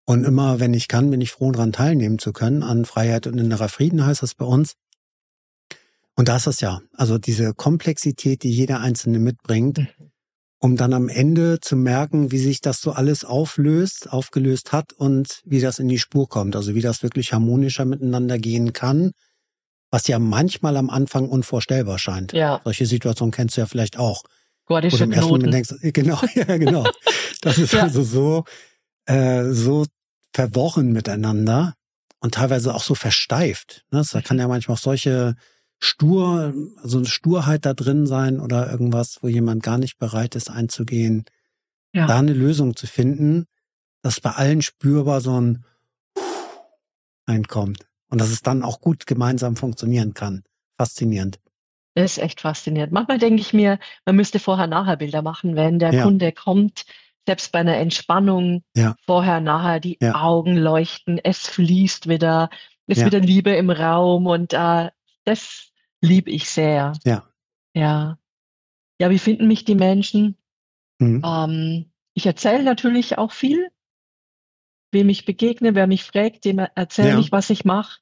Und immer, wenn ich kann, bin ich froh, daran teilnehmen zu können. An Freiheit und innerer Frieden heißt das bei uns. Und da ist es ja, also diese Komplexität, die jeder Einzelne mitbringt, Mhm. um dann am Ende zu merken, wie sich das so alles auflöst, aufgelöst hat und wie das in die Spur kommt. Also wie das wirklich harmonischer miteinander gehen kann, was ja manchmal am Anfang unvorstellbar scheint. Ja, Solche Situationen kennst du ja vielleicht auch. Wo gordische Moment Knoten. denkst, äh, genau, ja, genau. Das ist Ja. also so, äh, so verworren miteinander und teilweise auch so versteift. Ne? Da kann ja manchmal auch solche stur, so eine Sturheit da drin sein oder irgendwas, wo jemand gar nicht bereit ist einzugehen. Ja. Da eine Lösung zu finden, dass bei allen spürbar so ein einkommt. Und dass es dann auch gut gemeinsam funktionieren kann. Faszinierend. Das ist echt faszinierend. Manchmal denke ich mir, man müsste Vorher-Nachher-Bilder machen, wenn der Ja. Kunde kommt, selbst bei einer Entspannung, Ja. vorher, nachher, die Ja. Augen leuchten, es fließt wieder, ist wieder Liebe im Raum und äh, das liebe ich sehr. Ja. Ja. Ja, wie finden mich die Menschen? Mhm. Ähm, ich erzähle natürlich auch viel. Wem ich begegne, wer mich fragt, dem erzähle Ja. ich, was ich mache.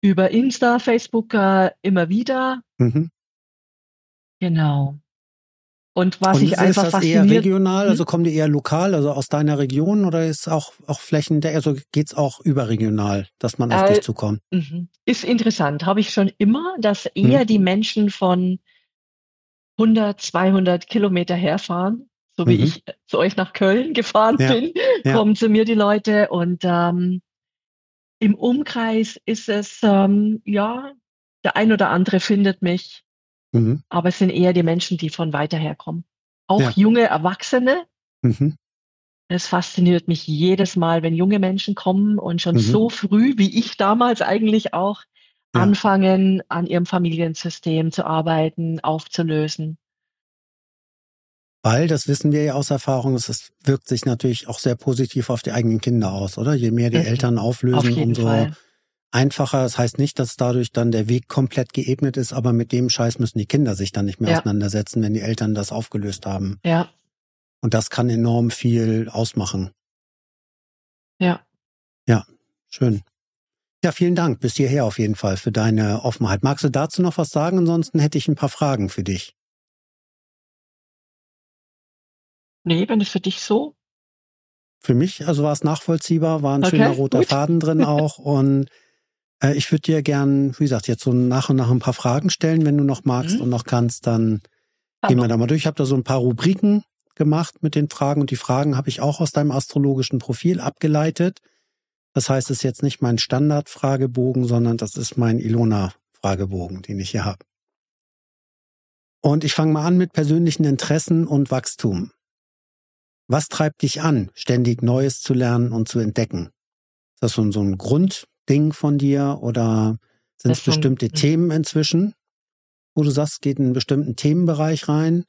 Über Insta, Facebook äh, immer wieder. Mhm. Genau. Und was Und ich ist einfach das eher regional, Hm? also kommen die eher lokal, also aus deiner Region oder ist auch auch flächendeckend, also geht's auch überregional, dass man auf Äh, dich zukommt? mhm, ist interessant. Habe ich schon immer, dass eher Mhm. die Menschen von 100, 200 Kilometer herfahren, so wie Mhm. ich äh, zu euch nach Köln gefahren Ja, bin, ja. kommen zu mir die Leute und ähm, im Umkreis ist es, ähm, ja, der ein oder andere findet mich, Mhm. aber es sind eher die Menschen, die von weiter her kommen. Auch Ja. junge Erwachsene. Mhm. Es fasziniert mich jedes Mal, wenn junge Menschen kommen und schon Mhm. so früh, wie ich damals eigentlich auch, anfangen, an ihrem Familiensystem zu arbeiten, aufzulösen. Weil, das wissen wir ja aus Erfahrung, es wirkt sich natürlich auch sehr positiv auf die eigenen Kinder aus, oder? Je mehr die Mhm. Eltern Auf auflösen, umso Fall. einfacher. Das heißt nicht, dass dadurch dann der Weg komplett geebnet ist, aber mit dem Scheiß müssen die Kinder sich dann nicht mehr Ja. auseinandersetzen, wenn die Eltern das aufgelöst haben. Ja, Und das kann enorm viel ausmachen. ja. Ja, schön. Ja, vielen Dank bis hierher auf jeden Fall für deine Offenheit. Magst du dazu noch was sagen? Ansonsten hätte ich ein paar Fragen für dich. Ne, wenn es für dich so Für mich, also war es nachvollziehbar, war ein Okay, schöner roter gut. Faden drin auch und äh, ich würde dir gern, wie gesagt, jetzt so nach und nach ein paar Fragen stellen, wenn du noch magst Mhm. und noch kannst, dann gehen wir Hallo. da mal durch. Ich habe da so ein paar Rubriken gemacht mit den Fragen und die Fragen habe ich auch aus deinem astrologischen Profil abgeleitet. Das heißt, es ist jetzt nicht mein Standardfragebogen, sondern das ist mein Ilona-Fragebogen, den ich hier habe. Und ich fange mal an mit persönlichen Interessen und Wachstum. Was treibt dich an, ständig Neues zu lernen und zu entdecken? Ist das so ein, so ein Grundding von dir oder sind es bestimmte Mhm. Themen inzwischen, wo du sagst, geht in einen bestimmten Themenbereich rein?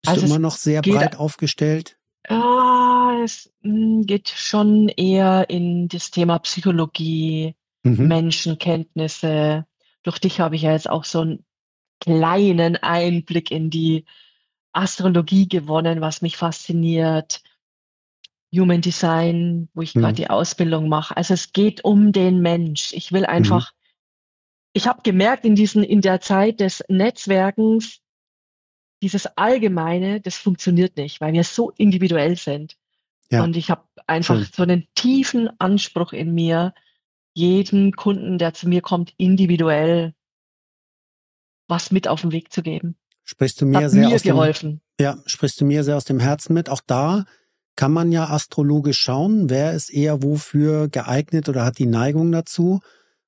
Bist Also du immer noch sehr breit aufgestellt? Ah, es hm, geht schon eher in das Thema Psychologie, Mhm. Menschenkenntnisse. Durch dich habe ich ja jetzt auch so einen kleinen Einblick in die Astrologie gewonnen, was mich fasziniert. Human Design, wo ich Mhm. gerade die Ausbildung mache. Also es geht um den Mensch. Ich will einfach ich habe gemerkt in diesen in der Zeit des Netzwerkens, dieses Allgemeine, das funktioniert nicht, weil wir so individuell sind. Ja. Und ich habe einfach Schön. so einen tiefen Anspruch in mir, jedem Kunden, der zu mir kommt, individuell was mit auf den Weg zu geben. Sprichst du mir hat sehr mir aus dem, geholfen. ja, sprichst du mir sehr aus dem Herzen mit. Auch da kann man ja astrologisch schauen, wer ist eher wofür geeignet oder hat die Neigung dazu.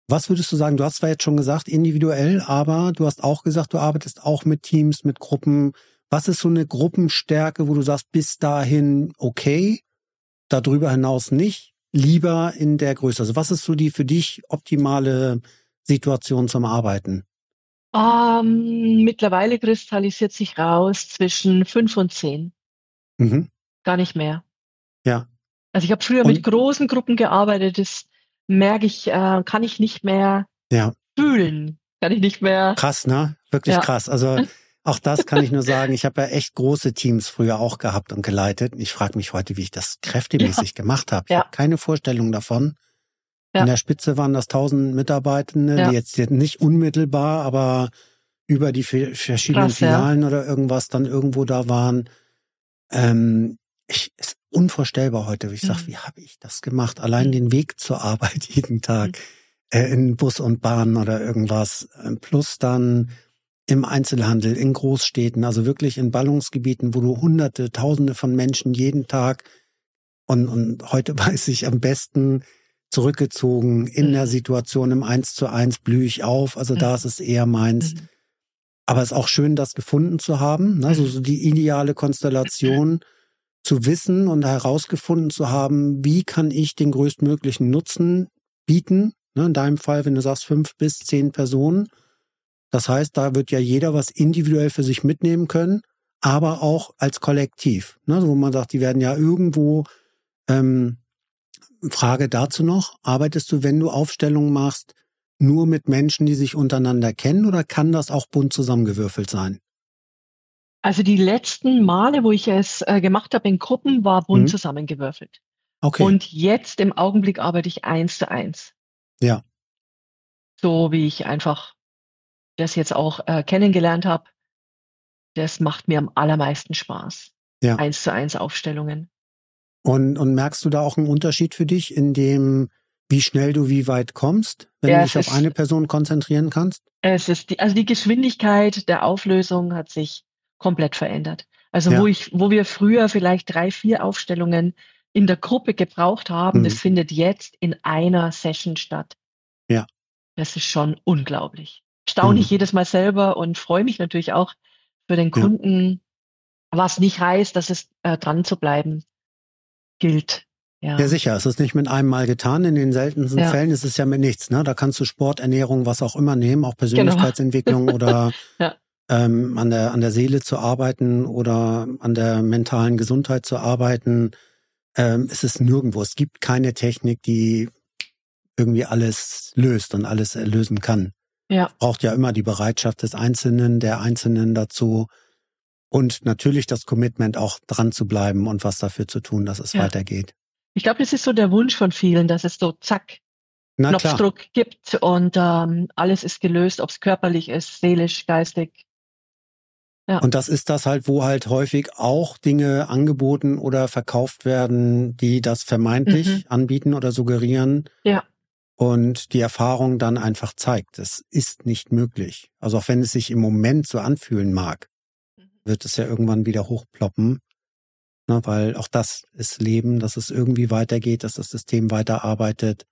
Was würdest du sagen? Du hast zwar jetzt schon gesagt, individuell, aber du hast auch gesagt, du arbeitest auch mit Teams, mit Gruppen. Was ist so eine Gruppenstärke, wo du sagst, bis dahin okay, darüber hinaus nicht, lieber in der Größe? Also was ist so die für dich optimale Situation zum Arbeiten? Ähm, mittlerweile kristallisiert sich raus zwischen fünf und zehn, Mhm. gar nicht mehr. Ja. Also ich habe früher Und- mit großen Gruppen gearbeitet, das merke ich, äh, kann ich nicht mehr Ja. fühlen, kann ich nicht mehr. Krass, ne? Wirklich Ja. krass. Also auch das kann ich nur sagen. Ich habe ja echt große Teams früher auch gehabt und geleitet. Ich frage mich heute, wie ich das kräftemäßig gemacht habe. Ich Ja. habe keine Vorstellung davon. Ja. In der Spitze waren das tausend Mitarbeitende, Ja. die jetzt nicht unmittelbar, aber über die verschiedenen Krass, ja. Filialen oder irgendwas dann irgendwo da waren. Ähm, ich, ist unvorstellbar heute. Ich sag, Mhm. wie habe ich das gemacht? Allein Mhm. den Weg zur Arbeit jeden Tag äh, in Bus und Bahn oder irgendwas. Ähm, Plus dann im Einzelhandel, in Großstädten, also wirklich in Ballungsgebieten, wo du hunderte, tausende von Menschen jeden Tag und, und heute weiß ich am besten zurückgezogen in Mhm. der Situation im Eins zu eins blühe ich auf. Also da Mhm. ist es eher meins. Mhm. Aber es ist auch schön, das gefunden zu haben. Ne? Also Mhm. so die ideale Konstellation zu wissen und herausgefunden zu haben, wie kann ich den größtmöglichen Nutzen bieten. Ne? In deinem Fall, wenn du sagst fünf bis zehn Personen. Das heißt, da wird ja jeder was individuell für sich mitnehmen können, aber auch als Kollektiv. Ne? Wo man sagt, die werden ja irgendwo, ähm, Frage dazu noch, arbeitest du, wenn du Aufstellungen machst, nur mit Menschen, die sich untereinander kennen oder kann das auch bunt zusammengewürfelt sein? Also die letzten Male, wo ich es äh, gemacht habe in Gruppen, war bunt Mhm. zusammengewürfelt. Okay. Und jetzt im Augenblick arbeite ich eins zu eins. Ja. So wie ich einfach das jetzt auch äh, kennengelernt habe. das macht mir am allermeisten Spaß. Ja. Eins zu eins Aufstellungen. Und, und merkst du da auch einen Unterschied für dich in dem, wie schnell du wie weit kommst, wenn ja, du dich auf eine Person konzentrieren kannst? Es ist die, also die Geschwindigkeit der Auflösung hat sich komplett verändert. Also ja. wo ich, wo wir früher vielleicht drei, vier Aufstellungen in der Gruppe gebraucht haben, mhm. das findet jetzt in einer Session statt. Ja. Das ist schon unglaublich. Staune ich mhm. jedes Mal selber und freue mich natürlich auch für den Kunden, ja. was nicht heißt, dass es äh, dran zu bleiben gilt. Ja. ja, sicher. Es ist nicht mit einem Mal getan. In den seltensten ja. Fällen ist es ja mit nichts. Ne? Da kannst du Sport, Ernährung, was auch immer nehmen, auch genau. Persönlichkeitsentwicklung genau. oder ja. ähm, an, der, an der Seele zu arbeiten oder an der mentalen Gesundheit zu arbeiten. Ähm, es ist nirgendwo. Es gibt keine Technik, die irgendwie alles löst und alles lösen kann. Ja. Es braucht ja immer die Bereitschaft des Einzelnen, der Einzelnen dazu und natürlich das Commitment auch dran zu bleiben und was dafür zu tun, dass es ja. weitergeht. Ich glaube, das ist so der Wunsch von vielen, dass es so zack Na, Knopfdruck klar. gibt und ähm, alles ist gelöst, ob es körperlich ist, seelisch, geistig. Ja. Und das ist das halt, wo halt häufig auch Dinge angeboten oder verkauft werden, die das vermeintlich mhm. anbieten oder suggerieren. Ja. Und die Erfahrung dann einfach zeigt, es ist nicht möglich. Also auch wenn es sich im Moment so anfühlen mag. Wird es ja irgendwann wieder hochploppen. Ne, weil auch das ist Leben, dass es irgendwie weitergeht, dass das System weiterarbeitet.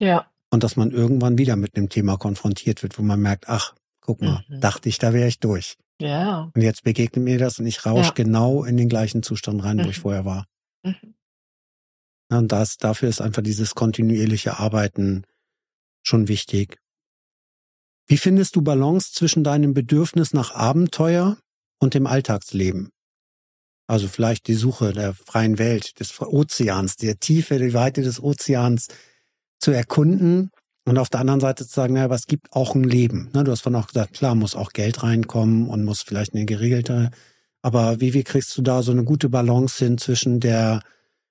Ja. Und dass man irgendwann wieder mit einem Thema konfrontiert wird, wo man merkt, ach, guck mal, mhm. dachte ich, da wäre ich durch. Ja. Und jetzt begegnet mir das und ich rausche ja. genau in den gleichen Zustand rein, mhm. wo ich mhm. vorher war. Mhm. Und das, dafür ist einfach dieses kontinuierliche Arbeiten schon wichtig. Wie findest du Balance zwischen deinem Bedürfnis nach Abenteuer und dem Alltagsleben? Also vielleicht die Suche der freien Welt, des Ozeans, der Tiefe, die Weite des Ozeans zu erkunden und auf der anderen Seite zu sagen, naja, aber es gibt auch ein Leben. Du hast vorhin auch gesagt, klar, muss auch Geld reinkommen und muss vielleicht eine geregelte, aber wie, wie kriegst du da so eine gute Balance hin zwischen der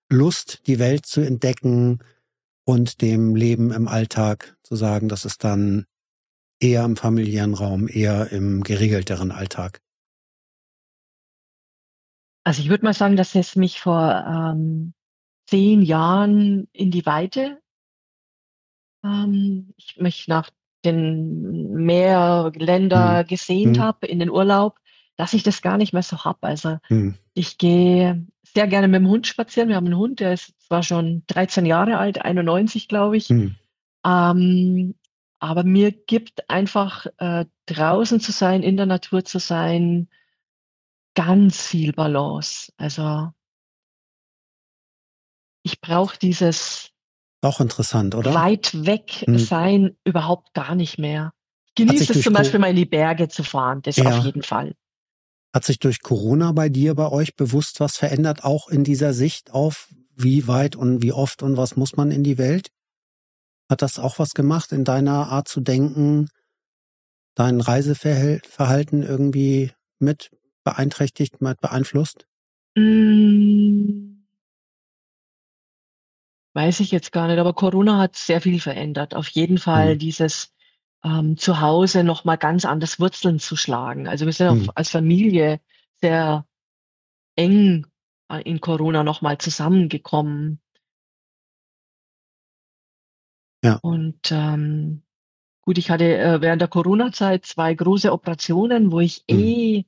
Lust, die Welt zu entdecken und dem Leben im Alltag, zu sagen, das ist dann eher im familiären Raum, eher im geregelteren Alltag? Also ich würde mal sagen, dass es mich vor ähm, zehn Jahren in die Weite, ähm, ich mich nach den Meerländer hm. gesehnt hm. habe in den Urlaub, dass ich das gar nicht mehr so hab. Also hm. ich gehe sehr gerne mit dem Hund spazieren. Wir haben einen Hund, der ist zwar schon 13 Jahre alt, 91 glaube ich. Hm. Ähm, aber mir gibt einfach äh, draußen zu sein, in der Natur zu sein, ganz viel Balance. Also ich brauche dieses auch interessant, oder? Weit weg hm. sein überhaupt gar nicht mehr. Ich genieße es zum Beispiel mal in die Berge zu fahren, das ja. auf jeden Fall. Hat sich durch Corona bei dir, bei euch bewusst was verändert, auch in dieser Sicht auf wie weit und wie oft und was muss man in die Welt? Hat das auch was gemacht in deiner Art zu denken, dein Reiseverhalten irgendwie mit beeinträchtigt, mit beeinflusst? Hm. Weiß ich jetzt gar nicht, aber Corona hat sehr viel verändert. Auf jeden Fall hm. dieses ähm, zu Hause nochmal ganz anders Wurzeln zu schlagen. Also wir sind hm. auch als Familie sehr eng äh, in Corona nochmal zusammengekommen. Ja. Und ähm, gut, ich hatte äh, während der Corona-Zeit zwei große Operationen, wo ich hm. eh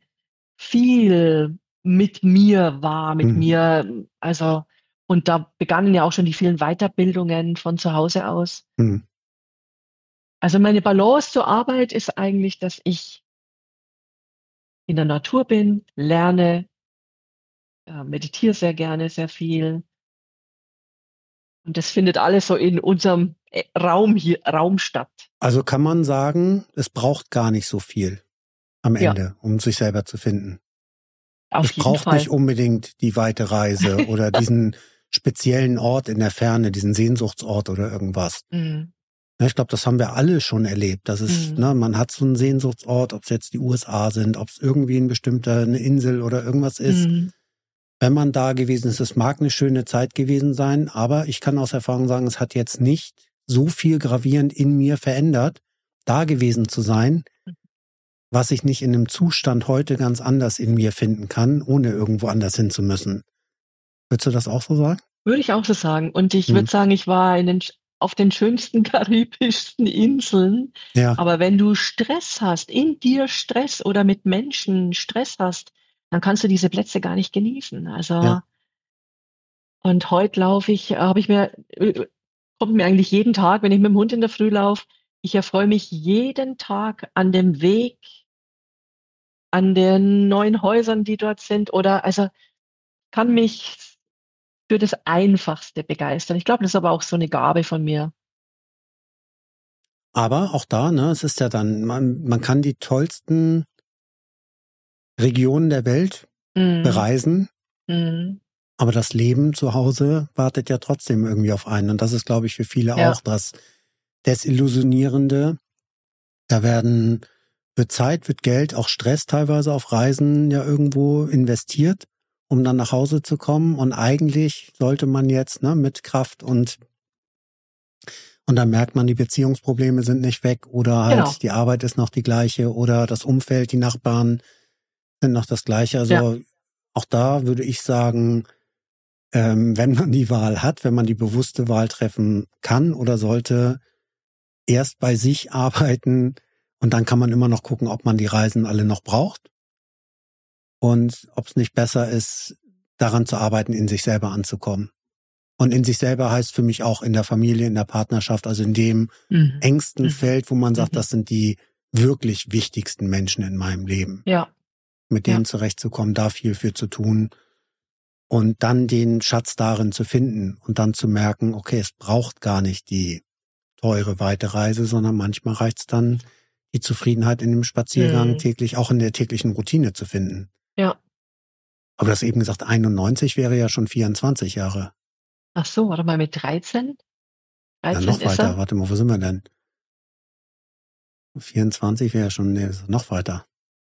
viel mit mir war, mit hm. mir, also und da begannen ja auch schon die vielen Weiterbildungen von zu Hause aus. Hm. Also meine Balance zur Arbeit ist eigentlich, dass ich in der Natur bin, lerne, äh, meditiere sehr gerne, sehr viel. Und das findet alles so in unserem äh, Raum hier, Raum statt. Also kann man sagen, es braucht gar nicht so viel am Ende, ja. um sich selber zu finden. Auf es braucht Fall. nicht unbedingt die weite Reise oder diesen speziellen Ort in der Ferne, diesen Sehnsuchtsort oder irgendwas. Mhm. Ja, ich glaube, das haben wir alle schon erlebt. Das ist, mhm. ne, man hat so einen Sehnsuchtsort, ob es jetzt die USA sind, ob es irgendwie ein bestimmter eine Insel oder irgendwas ist. Mhm. Wenn man da gewesen ist, es mag eine schöne Zeit gewesen sein, aber ich kann aus Erfahrung sagen, es hat jetzt nicht so viel gravierend in mir verändert, da gewesen zu sein, was ich nicht in einem Zustand heute ganz anders in mir finden kann, ohne irgendwo anders hin zu müssen. Würdest du das auch so sagen? Würde ich auch so sagen. Und ich hm. würde sagen, ich war den, auf den schönsten karibischsten Inseln. Ja. Aber wenn du Stress hast, in dir Stress oder mit Menschen Stress hast, dann kannst du diese Plätze gar nicht genießen. Also ja. und heute laufe ich, habe ich mir, äh, kommt mir eigentlich jeden Tag, wenn ich mit dem Hund in der Früh laufe, ich erfreue mich jeden Tag an dem Weg, an den neuen Häusern, die dort sind, oder also kann mich für das Einfachste begeistern. Ich glaube, das ist aber auch so eine Gabe von mir. Aber auch da, ne, es ist ja dann, man, man kann die tollsten Regionen der Welt mm. bereisen, mm. aber das Leben zu Hause wartet ja trotzdem irgendwie auf einen. Und das ist, glaube ich, für viele ja. auch das Desillusionierende. Da werden, wird Zeit, wird Geld, auch Stress teilweise auf Reisen ja irgendwo investiert um dann nach Hause zu kommen. Und eigentlich sollte man jetzt ne, mit Kraft und und dann merkt man, die Beziehungsprobleme sind nicht weg oder halt genau. die Arbeit ist noch die gleiche oder das Umfeld, die Nachbarn sind noch das gleiche. Also ja. auch da würde ich sagen, ähm, wenn man die Wahl hat, wenn man die bewusste Wahl treffen kann oder sollte, erst bei sich arbeiten und dann kann man immer noch gucken, ob man die Reisen alle noch braucht und ob es nicht besser ist, daran zu arbeiten, in sich selber anzukommen. Und in sich selber heißt für mich auch in der Familie, in der Partnerschaft, also in dem mhm. engsten mhm. Feld, wo man sagt, mhm. das sind die wirklich wichtigsten Menschen in meinem Leben. Ja. Mit denen ja. zurechtzukommen, da viel für zu tun und dann den Schatz darin zu finden und dann zu merken, okay, es braucht gar nicht die teure weite Reise, sondern manchmal reicht es dann, die Zufriedenheit in dem Spaziergang mhm. täglich, auch in der täglichen Routine zu finden. Ja. Aber du hast eben gesagt, 91 wäre ja schon 24 Jahre. Ach so, warte mal, mit 13? 13 ja, noch weiter. Er? Warte mal, wo sind wir denn? 24 wäre ja schon, nee, noch weiter.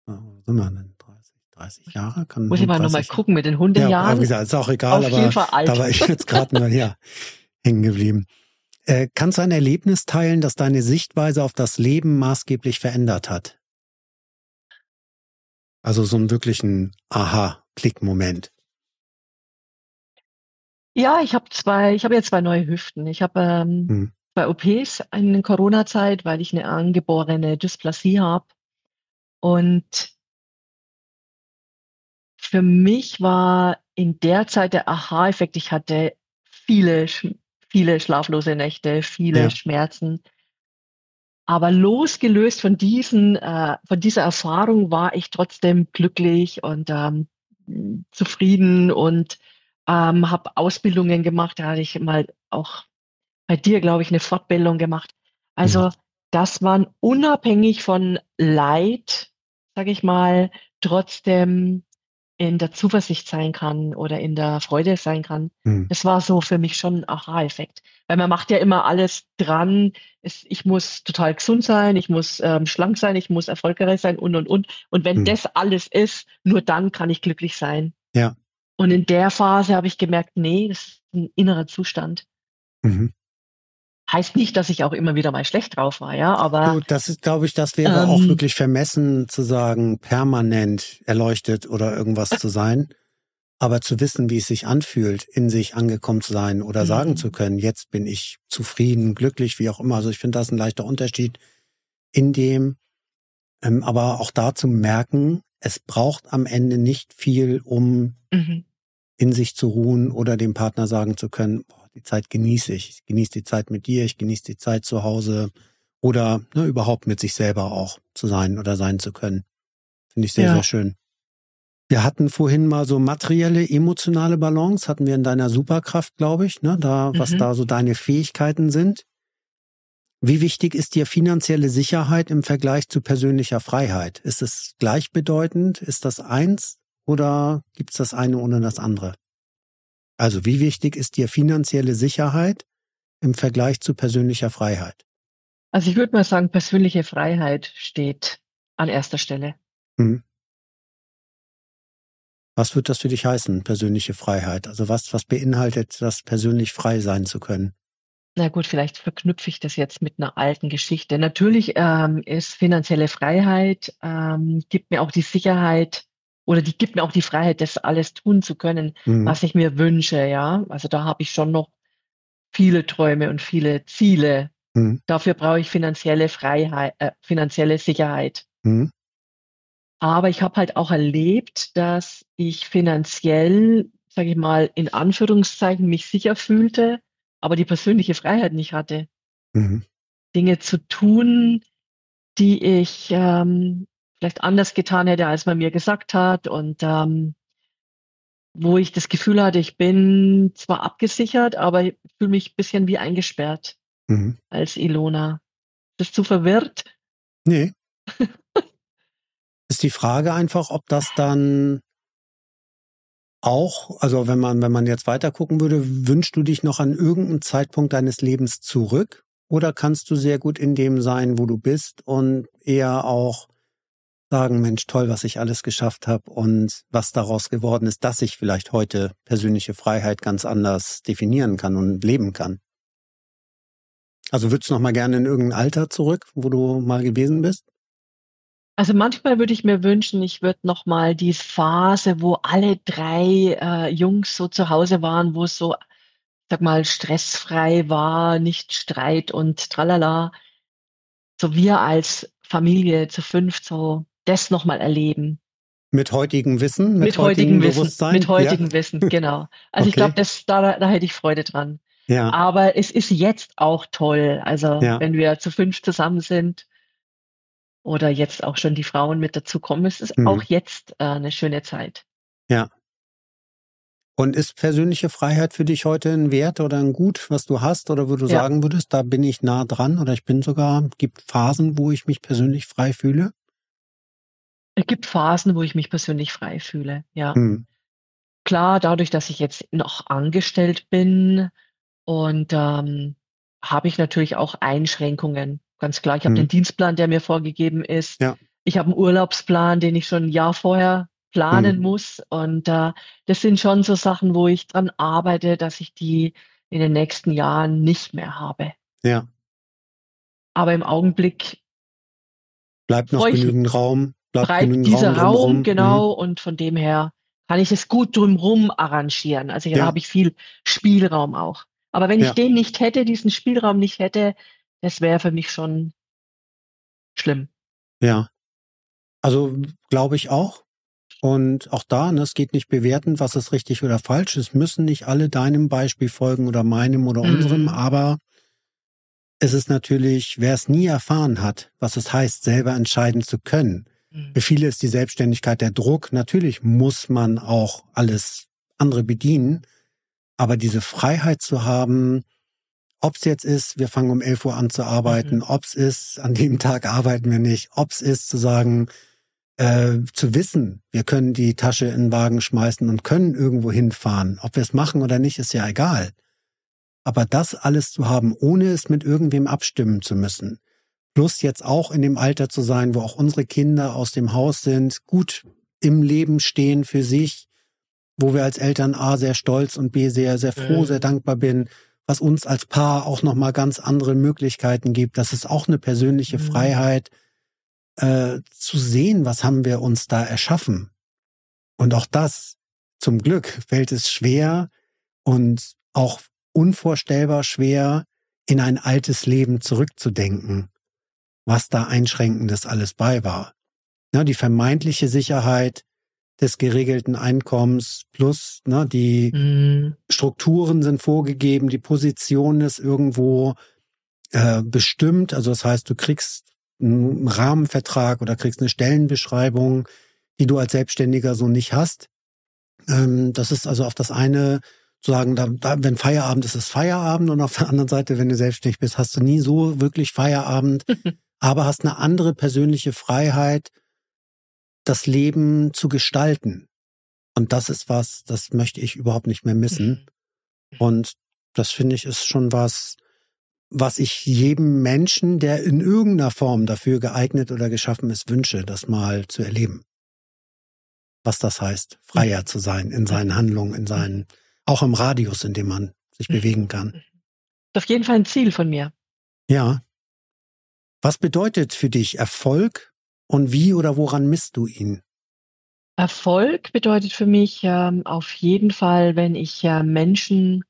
Wo sind wir denn? 30, 30 Jahre? Kann Muss ich mal nochmal gucken mit den Hundejahren. Ja, wie gesagt, ist auch egal, Auf aber da war ich jetzt gerade nur hier hängen geblieben. Äh, kannst du ein Erlebnis teilen, das deine Sichtweise auf das Leben maßgeblich verändert hat? Also so einen wirklichen Aha-Klick-Moment. Ja, ich habe zwei, ich habe jetzt zwei neue Hüften. Ich habe ähm, hm. zwei OPs in Corona-Zeit, weil ich eine angeborene Dysplasie habe. Und für mich war in der Zeit der Aha-Effekt, ich hatte viele, viele schlaflose Nächte, viele ja. Schmerzen. Aber losgelöst von diesen, äh, von dieser Erfahrung war ich trotzdem glücklich und ähm, zufrieden und ähm, habe Ausbildungen gemacht. Da hatte ich mal auch bei dir, glaube ich, eine Fortbildung gemacht. Also mhm. das waren unabhängig von Leid, sage ich mal, trotzdem in der Zuversicht sein kann oder in der Freude sein kann. Mhm. Das war so für mich schon ein Aha-Effekt. Weil man macht ja immer alles dran. Es, ich muss total gesund sein, ich muss ähm, schlank sein, ich muss erfolgreich sein und, und, und. Und wenn mhm. das alles ist, nur dann kann ich glücklich sein. Ja. Und in der Phase habe ich gemerkt, nee, das ist ein innerer Zustand. Mhm. Heißt nicht, dass ich auch immer wieder mal schlecht drauf war, ja, aber. Du, das ist, glaube ich, das wäre ähm, auch wirklich vermessen zu sagen, permanent erleuchtet oder irgendwas zu sein. Aber zu wissen, wie es sich anfühlt, in sich angekommen zu sein oder mhm. sagen zu können, jetzt bin ich zufrieden, glücklich, wie auch immer. Also ich finde das ein leichter Unterschied in dem, ähm, aber auch da zu merken, es braucht am Ende nicht viel, um mhm. in sich zu ruhen oder dem Partner sagen zu können, die Zeit genieße ich. Ich genieße die Zeit mit dir, ich genieße die Zeit zu Hause oder ne, überhaupt mit sich selber auch zu sein oder sein zu können. Finde ich sehr, ja. sehr schön. Wir hatten vorhin mal so materielle, emotionale Balance, hatten wir in deiner Superkraft, glaube ich, ne, da, mhm. was da so deine Fähigkeiten sind. Wie wichtig ist dir finanzielle Sicherheit im Vergleich zu persönlicher Freiheit? Ist es gleichbedeutend? Ist das eins oder gibt es das eine ohne das andere? Also wie wichtig ist dir finanzielle Sicherheit im Vergleich zu persönlicher Freiheit? Also ich würde mal sagen, persönliche Freiheit steht an erster Stelle. Hm. Was wird das für dich heißen, persönliche Freiheit? Also was, was beinhaltet das, persönlich frei sein zu können? na gut, vielleicht verknüpfe ich das jetzt mit einer alten Geschichte. Natürlich ähm, ist finanzielle Freiheit, ähm, gibt mir auch die Sicherheit oder die gibt mir auch die Freiheit, das alles tun zu können, mhm. was ich mir wünsche, ja. Also da habe ich schon noch viele Träume und viele Ziele. Mhm. Dafür brauche ich finanzielle Freiheit, äh, finanzielle Sicherheit. Mhm. Aber ich habe halt auch erlebt, dass ich finanziell, sage ich mal, in Anführungszeichen mich sicher fühlte, aber die persönliche Freiheit nicht hatte. Mhm. Dinge zu tun, die ich ähm, vielleicht anders getan hätte, als man mir gesagt hat und ähm, wo ich das Gefühl hatte, ich bin zwar abgesichert, aber ich fühle mich ein bisschen wie eingesperrt mhm. als Ilona. Bist du verwirrt? Nee. ist die Frage einfach, ob das dann auch, also wenn man, wenn man jetzt weiter gucken würde, wünschst du dich noch an irgendeinen Zeitpunkt deines Lebens zurück? Oder kannst du sehr gut in dem sein, wo du bist und eher auch sagen, Mensch, toll, was ich alles geschafft habe und was daraus geworden ist, dass ich vielleicht heute persönliche Freiheit ganz anders definieren kann und leben kann? Also würdest du noch mal gerne in irgendein Alter zurück, wo du mal gewesen bist? Also manchmal würde ich mir wünschen, ich würde noch mal die Phase, wo alle drei äh, Jungs so zu Hause waren, wo es so, sag mal, stressfrei war, nicht Streit und tralala, so wir als Familie zu fünft so das noch mal erleben. Mit heutigem Wissen, mit, mit heutigem Wissen, mit heutigem ja. Wissen, genau. Also okay. ich glaube, das da, da hätte ich Freude dran. Ja. Aber es ist jetzt auch toll. Also ja. wenn wir zu fünf zusammen sind, oder jetzt auch schon die Frauen mit dazu kommen, ist es mhm. auch jetzt äh, eine schöne Zeit. Ja. Und ist persönliche Freiheit für dich heute ein Wert oder ein Gut, was du hast? Oder wo du ja. sagen würdest, da bin ich nah dran oder ich bin sogar, gibt Phasen, wo ich mich persönlich frei fühle? Es gibt Phasen, wo ich mich persönlich frei fühle, ja. Hm. Klar, dadurch, dass ich jetzt noch angestellt bin und ähm, habe ich natürlich auch Einschränkungen. Ganz klar, ich habe hm. den Dienstplan, der mir vorgegeben ist. Ja. Ich habe einen Urlaubsplan, den ich schon ein Jahr vorher planen hm. muss. Und äh, das sind schon so Sachen, wo ich dran arbeite, dass ich die in den nächsten Jahren nicht mehr habe. Ja. Aber im Augenblick bleibt noch genügend Raum. Genügend dieser Raum, Raum genau. Mhm. Und von dem her kann ich es gut drumherum arrangieren. Also hier ja. habe ich viel Spielraum auch. Aber wenn ich den nicht hätte, diesen Spielraum nicht hätte, das wäre für mich schon schlimm. Ja. Also glaube ich auch. Und auch da, ne, es geht nicht bewerten, was ist richtig oder falsch. Es müssen nicht alle deinem Beispiel folgen oder meinem oder mhm. unserem, aber es ist natürlich, wer es nie erfahren hat, was es heißt, selber entscheiden zu können. Mhm. Für viele ist die Selbstständigkeit der Druck. Natürlich muss man auch alles andere bedienen, aber diese Freiheit zu haben, ob es jetzt ist, wir fangen um 11 Uhr an zu arbeiten, mhm. ob es ist, an dem Tag arbeiten wir nicht, ob es ist zu sagen, äh, zu wissen, wir können die Tasche in den Wagen schmeißen und können irgendwo hinfahren. Ob wir es machen oder nicht, ist ja egal. Aber das alles zu haben, ohne es mit irgendwem abstimmen zu müssen, plus jetzt auch in dem Alter zu sein, wo auch unsere Kinder aus dem Haus sind, gut im Leben stehen für sich, wo wir als Eltern A sehr stolz und B sehr, sehr froh, mhm. sehr dankbar bin, was uns als Paar auch nochmal ganz andere Möglichkeiten gibt. Das ist auch eine persönliche mhm. Freiheit, äh, zu sehen, was haben wir uns da erschaffen. Und auch das, zum Glück, fällt es schwer und auch unvorstellbar schwer, in ein altes Leben zurückzudenken, was da einschränkendes alles bei war. Ja, die vermeintliche Sicherheit, des geregelten Einkommens plus ne, die mhm. Strukturen sind vorgegeben, die Position ist irgendwo äh, bestimmt. Also das heißt, du kriegst einen Rahmenvertrag oder kriegst eine Stellenbeschreibung, die du als Selbstständiger so nicht hast. Ähm, das ist also auf das eine zu sagen, da, da, wenn Feierabend ist, ist Feierabend und auf der anderen Seite, wenn du selbstständig bist, hast du nie so wirklich Feierabend, aber hast eine andere persönliche Freiheit, das Leben zu gestalten. Und das ist was, das möchte ich überhaupt nicht mehr missen. Mhm. Und das finde ich ist schon was, was ich jedem Menschen, der in irgendeiner Form dafür geeignet oder geschaffen ist, wünsche, das mal zu erleben. Was das heißt, freier zu sein in seinen Handlungen, in seinen, auch im Radius, in dem man sich bewegen kann. Ist auf jeden Fall ein Ziel von mir. Ja. Was bedeutet für dich Erfolg und wie oder woran misst du ihn? Erfolg bedeutet für mich ähm, auf jeden Fall, wenn ich äh, Menschen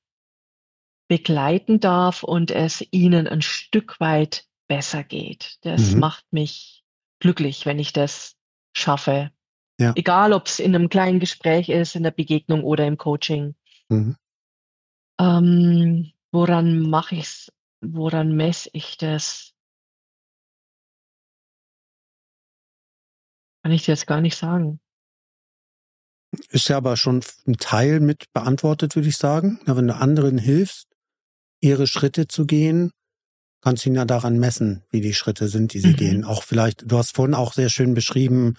begleiten darf und es ihnen ein Stück weit besser geht. Das mhm. macht mich glücklich, wenn ich das schaffe. Ja. Egal, ob es in einem kleinen Gespräch ist, in der Begegnung oder im Coaching. Mhm. Ähm, woran mache ich's? Woran messe ich das? Kann ich dir jetzt gar nicht sagen. Ist ja aber schon ein Teil mit beantwortet, würde ich sagen. wenn du anderen hilfst, ihre Schritte zu gehen, kannst du ihn ja daran messen, wie die Schritte sind, die sie mhm. gehen. Auch vielleicht, du hast vorhin auch sehr schön beschrieben,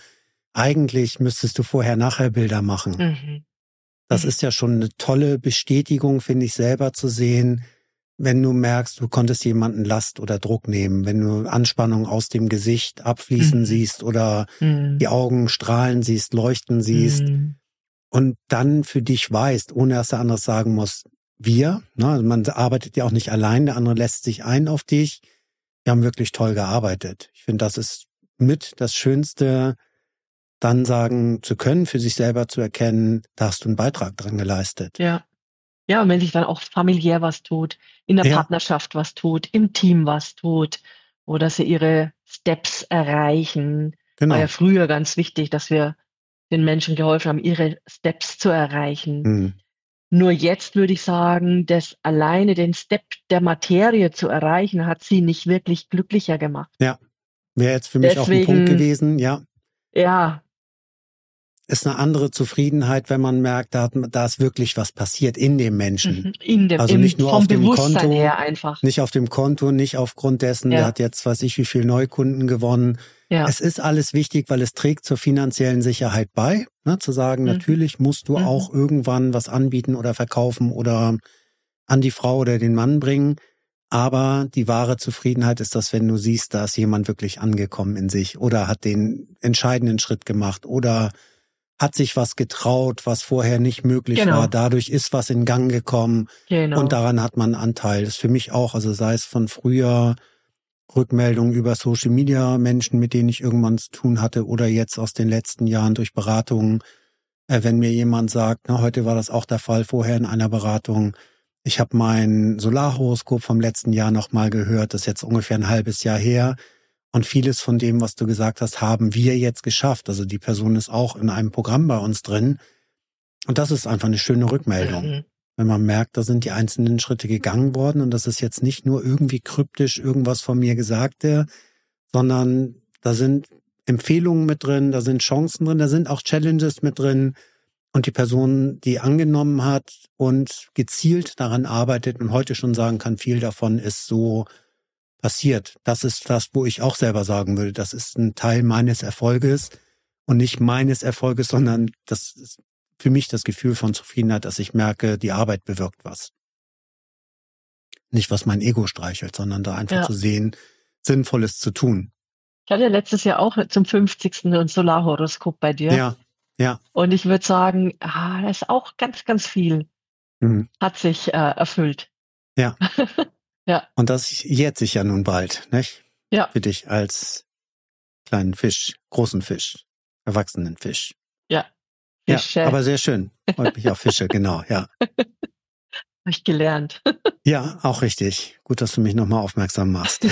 eigentlich müsstest du vorher-nachher Bilder machen. Mhm. Das mhm. ist ja schon eine tolle Bestätigung, finde ich, selber zu sehen, wenn du merkst, du konntest jemanden Last oder Druck nehmen, wenn du Anspannung aus dem Gesicht abfließen mhm. siehst oder mhm. die Augen strahlen siehst, leuchten siehst mhm. und dann für dich weißt, ohne dass der andere sagen muss, wir, ne, also man arbeitet ja auch nicht allein, der andere lässt sich ein auf dich. Wir haben wirklich toll gearbeitet. Ich finde, das ist mit das Schönste, dann sagen zu können, für sich selber zu erkennen, da hast du einen Beitrag dran geleistet. Ja. Ja, und wenn sich dann auch familiär was tut, in der ja. Partnerschaft was tut, im Team was tut, oder sie ihre Steps erreichen. Genau. War ja früher ganz wichtig, dass wir den Menschen geholfen haben, ihre Steps zu erreichen. Mhm. Nur jetzt würde ich sagen, dass alleine den Step der Materie zu erreichen, hat sie nicht wirklich glücklicher gemacht. Ja, wäre jetzt für mich Deswegen, auch ein Punkt gewesen, ja. Ja, ist eine andere Zufriedenheit, wenn man merkt, da, da ist wirklich was passiert in dem Menschen. Mhm. In dem, also nicht nur auf dem Konto, her einfach. nicht auf dem Konto, nicht aufgrund dessen, ja. der hat jetzt, weiß ich, wie viel Neukunden gewonnen. Ja. Es ist alles wichtig, weil es trägt zur finanziellen Sicherheit bei, ne, zu sagen, mhm. natürlich musst du mhm. auch irgendwann was anbieten oder verkaufen oder an die Frau oder den Mann bringen. Aber die wahre Zufriedenheit ist das, wenn du siehst, da ist jemand wirklich angekommen in sich oder hat den entscheidenden Schritt gemacht oder hat sich was getraut, was vorher nicht möglich genau. war. Dadurch ist was in Gang gekommen genau. und daran hat man Anteil. Das ist für mich auch, also sei es von früher Rückmeldungen über Social Media, Menschen, mit denen ich irgendwann zu tun hatte oder jetzt aus den letzten Jahren durch Beratungen. Äh, wenn mir jemand sagt, na, heute war das auch der Fall vorher in einer Beratung, ich habe mein Solarhoroskop vom letzten Jahr nochmal gehört, das ist jetzt ungefähr ein halbes Jahr her und vieles von dem, was du gesagt hast, haben wir jetzt geschafft. Also die Person ist auch in einem Programm bei uns drin. Und das ist einfach eine schöne Rückmeldung. Mhm. Wenn man merkt, da sind die einzelnen Schritte gegangen worden und das ist jetzt nicht nur irgendwie kryptisch irgendwas von mir Gesagte, sondern da sind Empfehlungen mit drin, da sind Chancen drin, da sind auch Challenges mit drin. Und die Person, die angenommen hat und gezielt daran arbeitet und heute schon sagen kann, viel davon ist so passiert. Das ist das, wo ich auch selber sagen würde, das ist ein Teil meines Erfolges und nicht meines Erfolges, sondern das ist für mich das Gefühl von Zufriedenheit, dass ich merke, die Arbeit bewirkt was. Nicht, was mein Ego streichelt, sondern da einfach ja. zu sehen, Sinnvolles zu tun. Ich hatte letztes Jahr auch zum 50. ein Solarhoroskop bei dir. Ja, ja. Und ich würde sagen, ah, da ist auch ganz, ganz viel. Mhm. Hat sich äh, erfüllt. Ja. Ja. Und das jährt sich ja nun bald, nicht? Ja. Für dich als kleinen Fisch, großen Fisch, erwachsenen Fisch. Ja. Fische. Ja, aber sehr schön. Freut mich auf Fische, genau, ja. Habe ich gelernt. ja, auch richtig. Gut, dass du mich nochmal aufmerksam machst.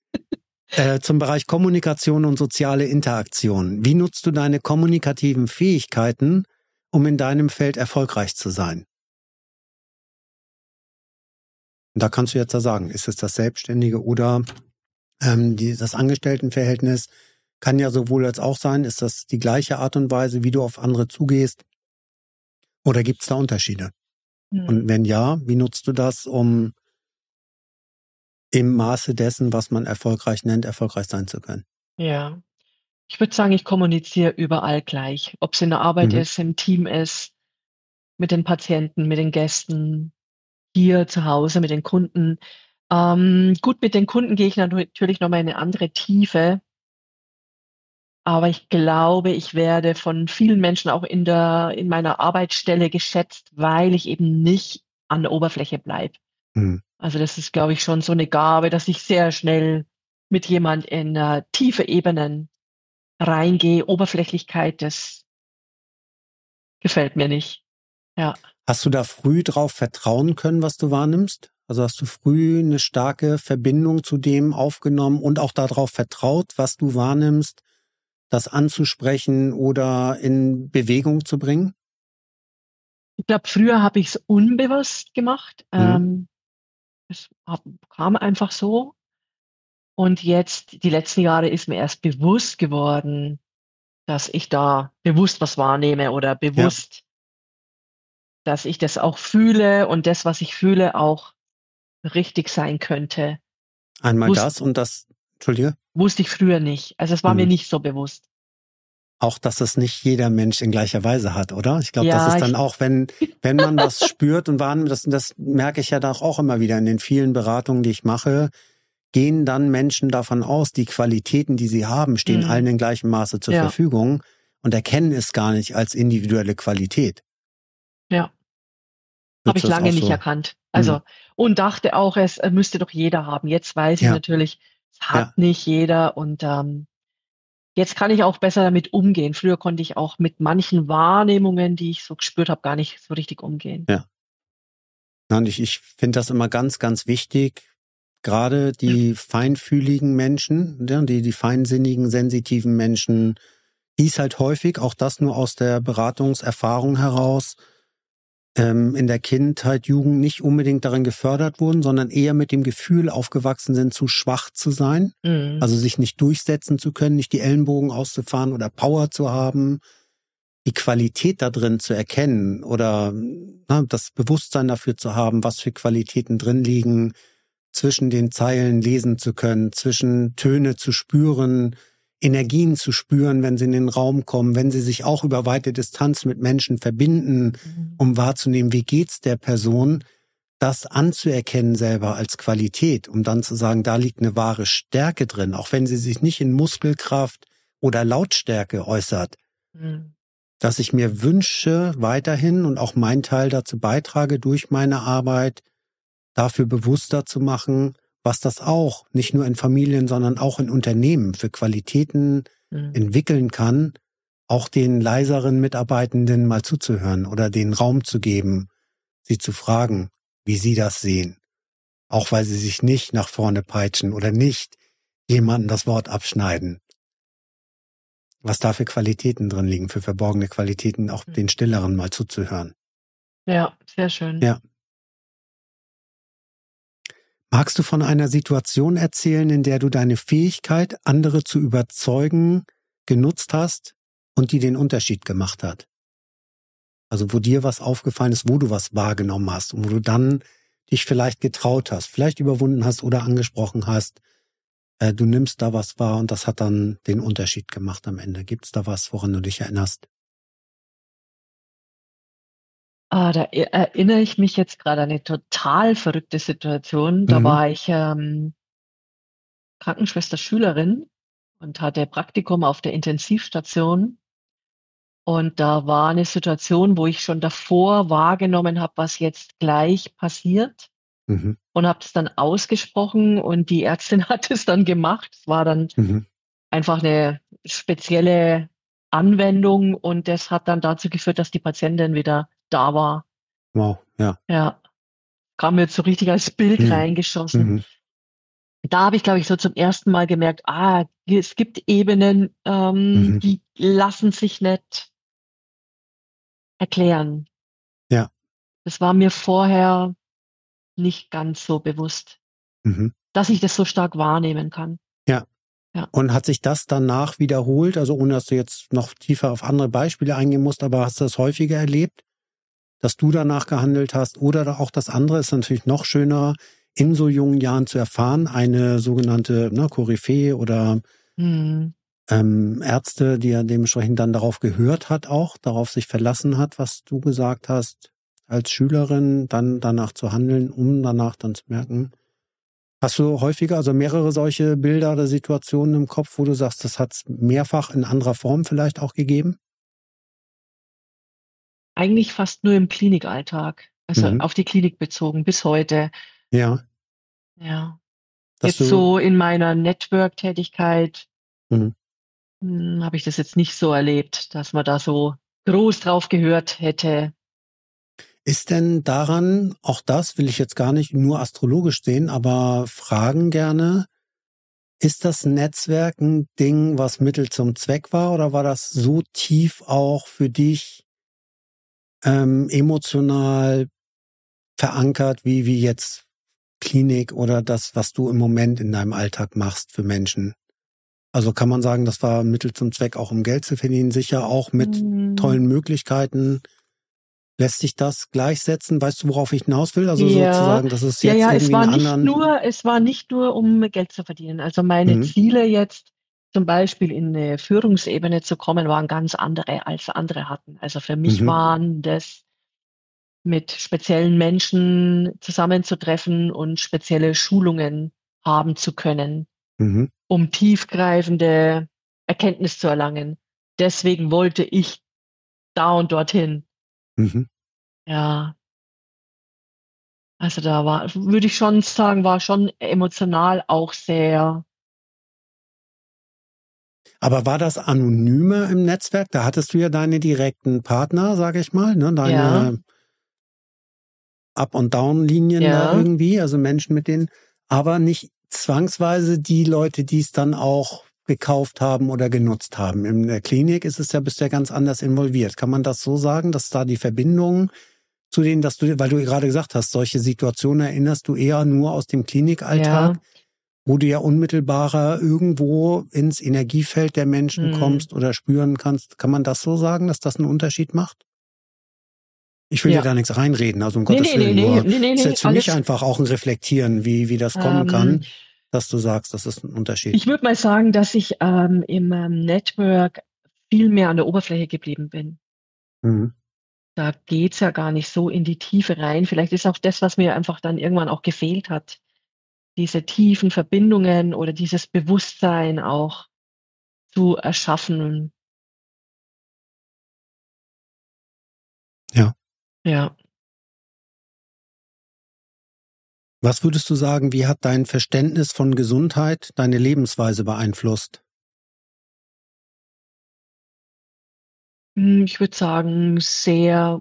äh, zum Bereich Kommunikation und soziale Interaktion. Wie nutzt du deine kommunikativen Fähigkeiten, um in deinem Feld erfolgreich zu sein? Und da kannst du jetzt ja sagen, ist es das Selbstständige oder ähm, die, das Angestelltenverhältnis kann ja sowohl als auch sein. Ist das die gleiche Art und Weise, wie du auf andere zugehst? Oder gibt es da Unterschiede? Mhm. Und wenn ja, wie nutzt du das, um im Maße dessen, was man erfolgreich nennt, erfolgreich sein zu können? Ja, ich würde sagen, ich kommuniziere überall gleich. Ob es in der Arbeit mhm. ist, im Team ist, mit den Patienten, mit den Gästen, hier zu Hause mit den Kunden. Ähm, gut, mit den Kunden gehe ich natürlich nochmal in eine andere Tiefe. Aber ich glaube, ich werde von vielen Menschen auch in der, in meiner Arbeitsstelle geschätzt, weil ich eben nicht an der Oberfläche bleibe. Mhm. Also das ist, glaube ich, schon so eine Gabe, dass ich sehr schnell mit jemand in uh, tiefe Ebenen reingehe. Oberflächlichkeit, das gefällt mir nicht. Ja. Hast du da früh drauf vertrauen können, was du wahrnimmst? Also hast du früh eine starke Verbindung zu dem aufgenommen und auch darauf vertraut, was du wahrnimmst, das anzusprechen oder in Bewegung zu bringen? Ich glaube, früher habe ich es unbewusst gemacht. Mhm. Ähm, es kam einfach so. Und jetzt, die letzten Jahre, ist mir erst bewusst geworden, dass ich da bewusst was wahrnehme oder bewusst. Dass ich das auch fühle und das, was ich fühle, auch richtig sein könnte. Einmal Wusst, das und das, Entschuldige? Wusste ich früher nicht. Also es war mhm. mir nicht so bewusst. Auch, dass das nicht jeder Mensch in gleicher Weise hat, oder? Ich glaube, ja, das ist dann auch, wenn, wenn man was spürt und wahrnimmt, das, das merke ich ja da auch immer wieder in den vielen Beratungen, die ich mache, gehen dann Menschen davon aus, die Qualitäten, die sie haben, stehen mhm. allen in gleichem Maße zur ja. Verfügung und erkennen es gar nicht als individuelle Qualität. Ja. Habe ich lange nicht so? erkannt. Also, mhm. und dachte auch, es müsste doch jeder haben. Jetzt weiß ich natürlich, es hat ja. nicht jeder und ähm, jetzt kann ich auch besser damit umgehen. Früher konnte ich auch mit manchen Wahrnehmungen, die ich so gespürt habe, gar nicht so richtig umgehen. Ja. Und ich, ich finde das immer ganz, ganz wichtig, gerade die ja. feinfühligen Menschen, die, die feinsinnigen, sensitiven Menschen, die ist halt häufig, auch das nur aus der Beratungserfahrung heraus, ähm, in der Kindheit, Jugend nicht unbedingt darin gefördert wurden, sondern eher mit dem Gefühl aufgewachsen sind, zu schwach zu sein, mhm. also sich nicht durchsetzen zu können, nicht die Ellenbogen auszufahren oder Power zu haben, die Qualität da drin zu erkennen oder na, das Bewusstsein dafür zu haben, was für Qualitäten drin liegen, zwischen den Zeilen lesen zu können, zwischen Töne zu spüren, Energien zu spüren, wenn sie in den Raum kommen, wenn sie sich auch über weite Distanz mit Menschen verbinden, mhm. um wahrzunehmen, wie geht's der Person, das anzuerkennen selber als Qualität, um dann zu sagen, da liegt eine wahre Stärke drin, auch wenn sie sich nicht in Muskelkraft oder Lautstärke äußert. Mhm. Dass ich mir wünsche, weiterhin und auch mein Teil dazu beitrage, durch meine Arbeit dafür bewusster zu machen, was das auch nicht nur in Familien, sondern auch in Unternehmen für Qualitäten mhm. entwickeln kann, auch den leiseren Mitarbeitenden mal zuzuhören oder den Raum zu geben, sie zu fragen, wie sie das sehen. Auch weil sie sich nicht nach vorne peitschen oder nicht jemanden das Wort abschneiden. Was da für Qualitäten drin liegen, für verborgene Qualitäten, auch mhm. den Stilleren mal zuzuhören. Ja, sehr schön. Ja. Magst du von einer Situation erzählen, in der du deine Fähigkeit, andere zu überzeugen, genutzt hast und die den Unterschied gemacht hat? Also wo dir was aufgefallen ist, wo du was wahrgenommen hast und wo du dann dich vielleicht getraut hast, vielleicht überwunden hast oder angesprochen hast, äh, du nimmst da was wahr und das hat dann den Unterschied gemacht am Ende. Gibt es da was, woran du dich erinnerst? Ah, da e erinnere ich mich jetzt gerade an eine total verrückte Situation. Da Mhm. war ich, ähm Krankenschwester-Schülerin und hatte Praktikum auf der Intensivstation. Und da war eine Situation, wo ich schon davor wahrgenommen habe, was jetzt gleich passiert Mhm. und habe das dann ausgesprochen und die Ärztin hat es dann gemacht. Es war dann Mhm. einfach eine spezielle Anwendung und das hat dann dazu geführt, dass die Patientin wieder da war. Wow, ja. Ja. Kam mir jetzt so richtig als Bild mhm. reingeschossen. Mhm. Da habe ich, glaube ich, so zum ersten Mal gemerkt, ah, es gibt Ebenen, ähm, mhm. die lassen sich nicht erklären. Ja. Das war mir vorher nicht ganz so bewusst, mhm. dass ich das so stark wahrnehmen kann. Ja. Ja. Und hat sich das danach wiederholt? Also ohne dass du jetzt noch tiefer auf andere Beispiele eingehen musst, aber hast du das häufiger erlebt? Dass du danach gehandelt hast. Oder auch das andere ist natürlich noch schöner, in so jungen Jahren zu erfahren, eine sogenannte ne, Koryphäe oder mhm. ähm, Ärzte, die ja dementsprechend dann darauf gehört hat, auch darauf sich verlassen hat, was du gesagt hast, als Schülerin dann danach zu handeln, um danach dann zu merken. Hast du häufiger, also mehrere solche Bilder oder Situationen im Kopf, wo du sagst, das hat es mehrfach in anderer Form vielleicht auch gegeben? Eigentlich fast nur im Klinikalltag, also mhm. auf die Klinik bezogen bis heute. Ja. Ja. Dass jetzt so in meiner Network-Tätigkeit mhm. Hm, habe ich das jetzt nicht so erlebt, dass man da so groß drauf gehört hätte. Ist denn daran, auch das will ich jetzt gar nicht nur astrologisch sehen, aber fragen gerne, ist das Netzwerk ein Ding, was Mittel zum Zweck war oder war das so tief auch für dich ähm, emotional verankert, wie, wie jetzt Klinik oder das, was du im Moment in deinem Alltag machst für Menschen? Also kann man sagen, das war Mittel zum Zweck, auch um Geld zu verdienen, sicher auch mit mhm. tollen Möglichkeiten. Lässt sich das gleichsetzen? Weißt du, worauf ich hinaus will? Also ja. sozusagen, das ist jetzt ja, ja, es war nicht anderen... nur, es war nicht nur, um Geld zu verdienen. Also meine mhm. Ziele jetzt, zum Beispiel in eine Führungsebene zu kommen, waren ganz andere, als andere hatten. Also für mich mhm. waren das mit speziellen Menschen zusammenzutreffen und spezielle Schulungen haben zu können, mhm. um tiefgreifende Erkenntnis zu erlangen. Deswegen wollte ich da und dorthin. Mhm. Ja. Also da war, würde ich schon sagen, war schon emotional auch sehr. Aber war das anonymer im Netzwerk? Da hattest du ja deine direkten Partner, sage ich mal, ne? Deine ja. Up- und Down-Linien ja. da irgendwie, also Menschen mit denen, aber nicht zwangsweise die Leute, die es dann auch gekauft haben oder genutzt haben. In der Klinik ist es ja bisher ganz anders involviert. Kann man das so sagen, dass da die Verbindung zu denen, dass du, weil du gerade gesagt hast, solche Situationen erinnerst du eher nur aus dem Klinikalltag, ja. Wo du ja unmittelbarer irgendwo ins Energiefeld der Menschen hm. kommst oder spüren kannst. Kann man das so sagen, dass das einen Unterschied macht? Ich will ja. dir da nichts reinreden, also um nee, Gottes nee, Willen. Nee, nur nee, nee, ist jetzt für mich einfach auch ein Reflektieren, wie, wie das kommen ähm, kann, dass du sagst, das ist ein Unterschied. Ich würde mal sagen, dass ich ähm, im ähm, Network viel mehr an der Oberfläche geblieben bin. Mhm. Da geht's ja gar nicht so in die Tiefe rein. Vielleicht ist auch das, was mir einfach dann irgendwann auch gefehlt hat. Diese tiefen Verbindungen oder dieses Bewusstsein auch zu erschaffen. Ja. Ja. Was würdest du sagen, wie hat dein Verständnis von Gesundheit deine Lebensweise beeinflusst? Hm, ich würde sagen, sehr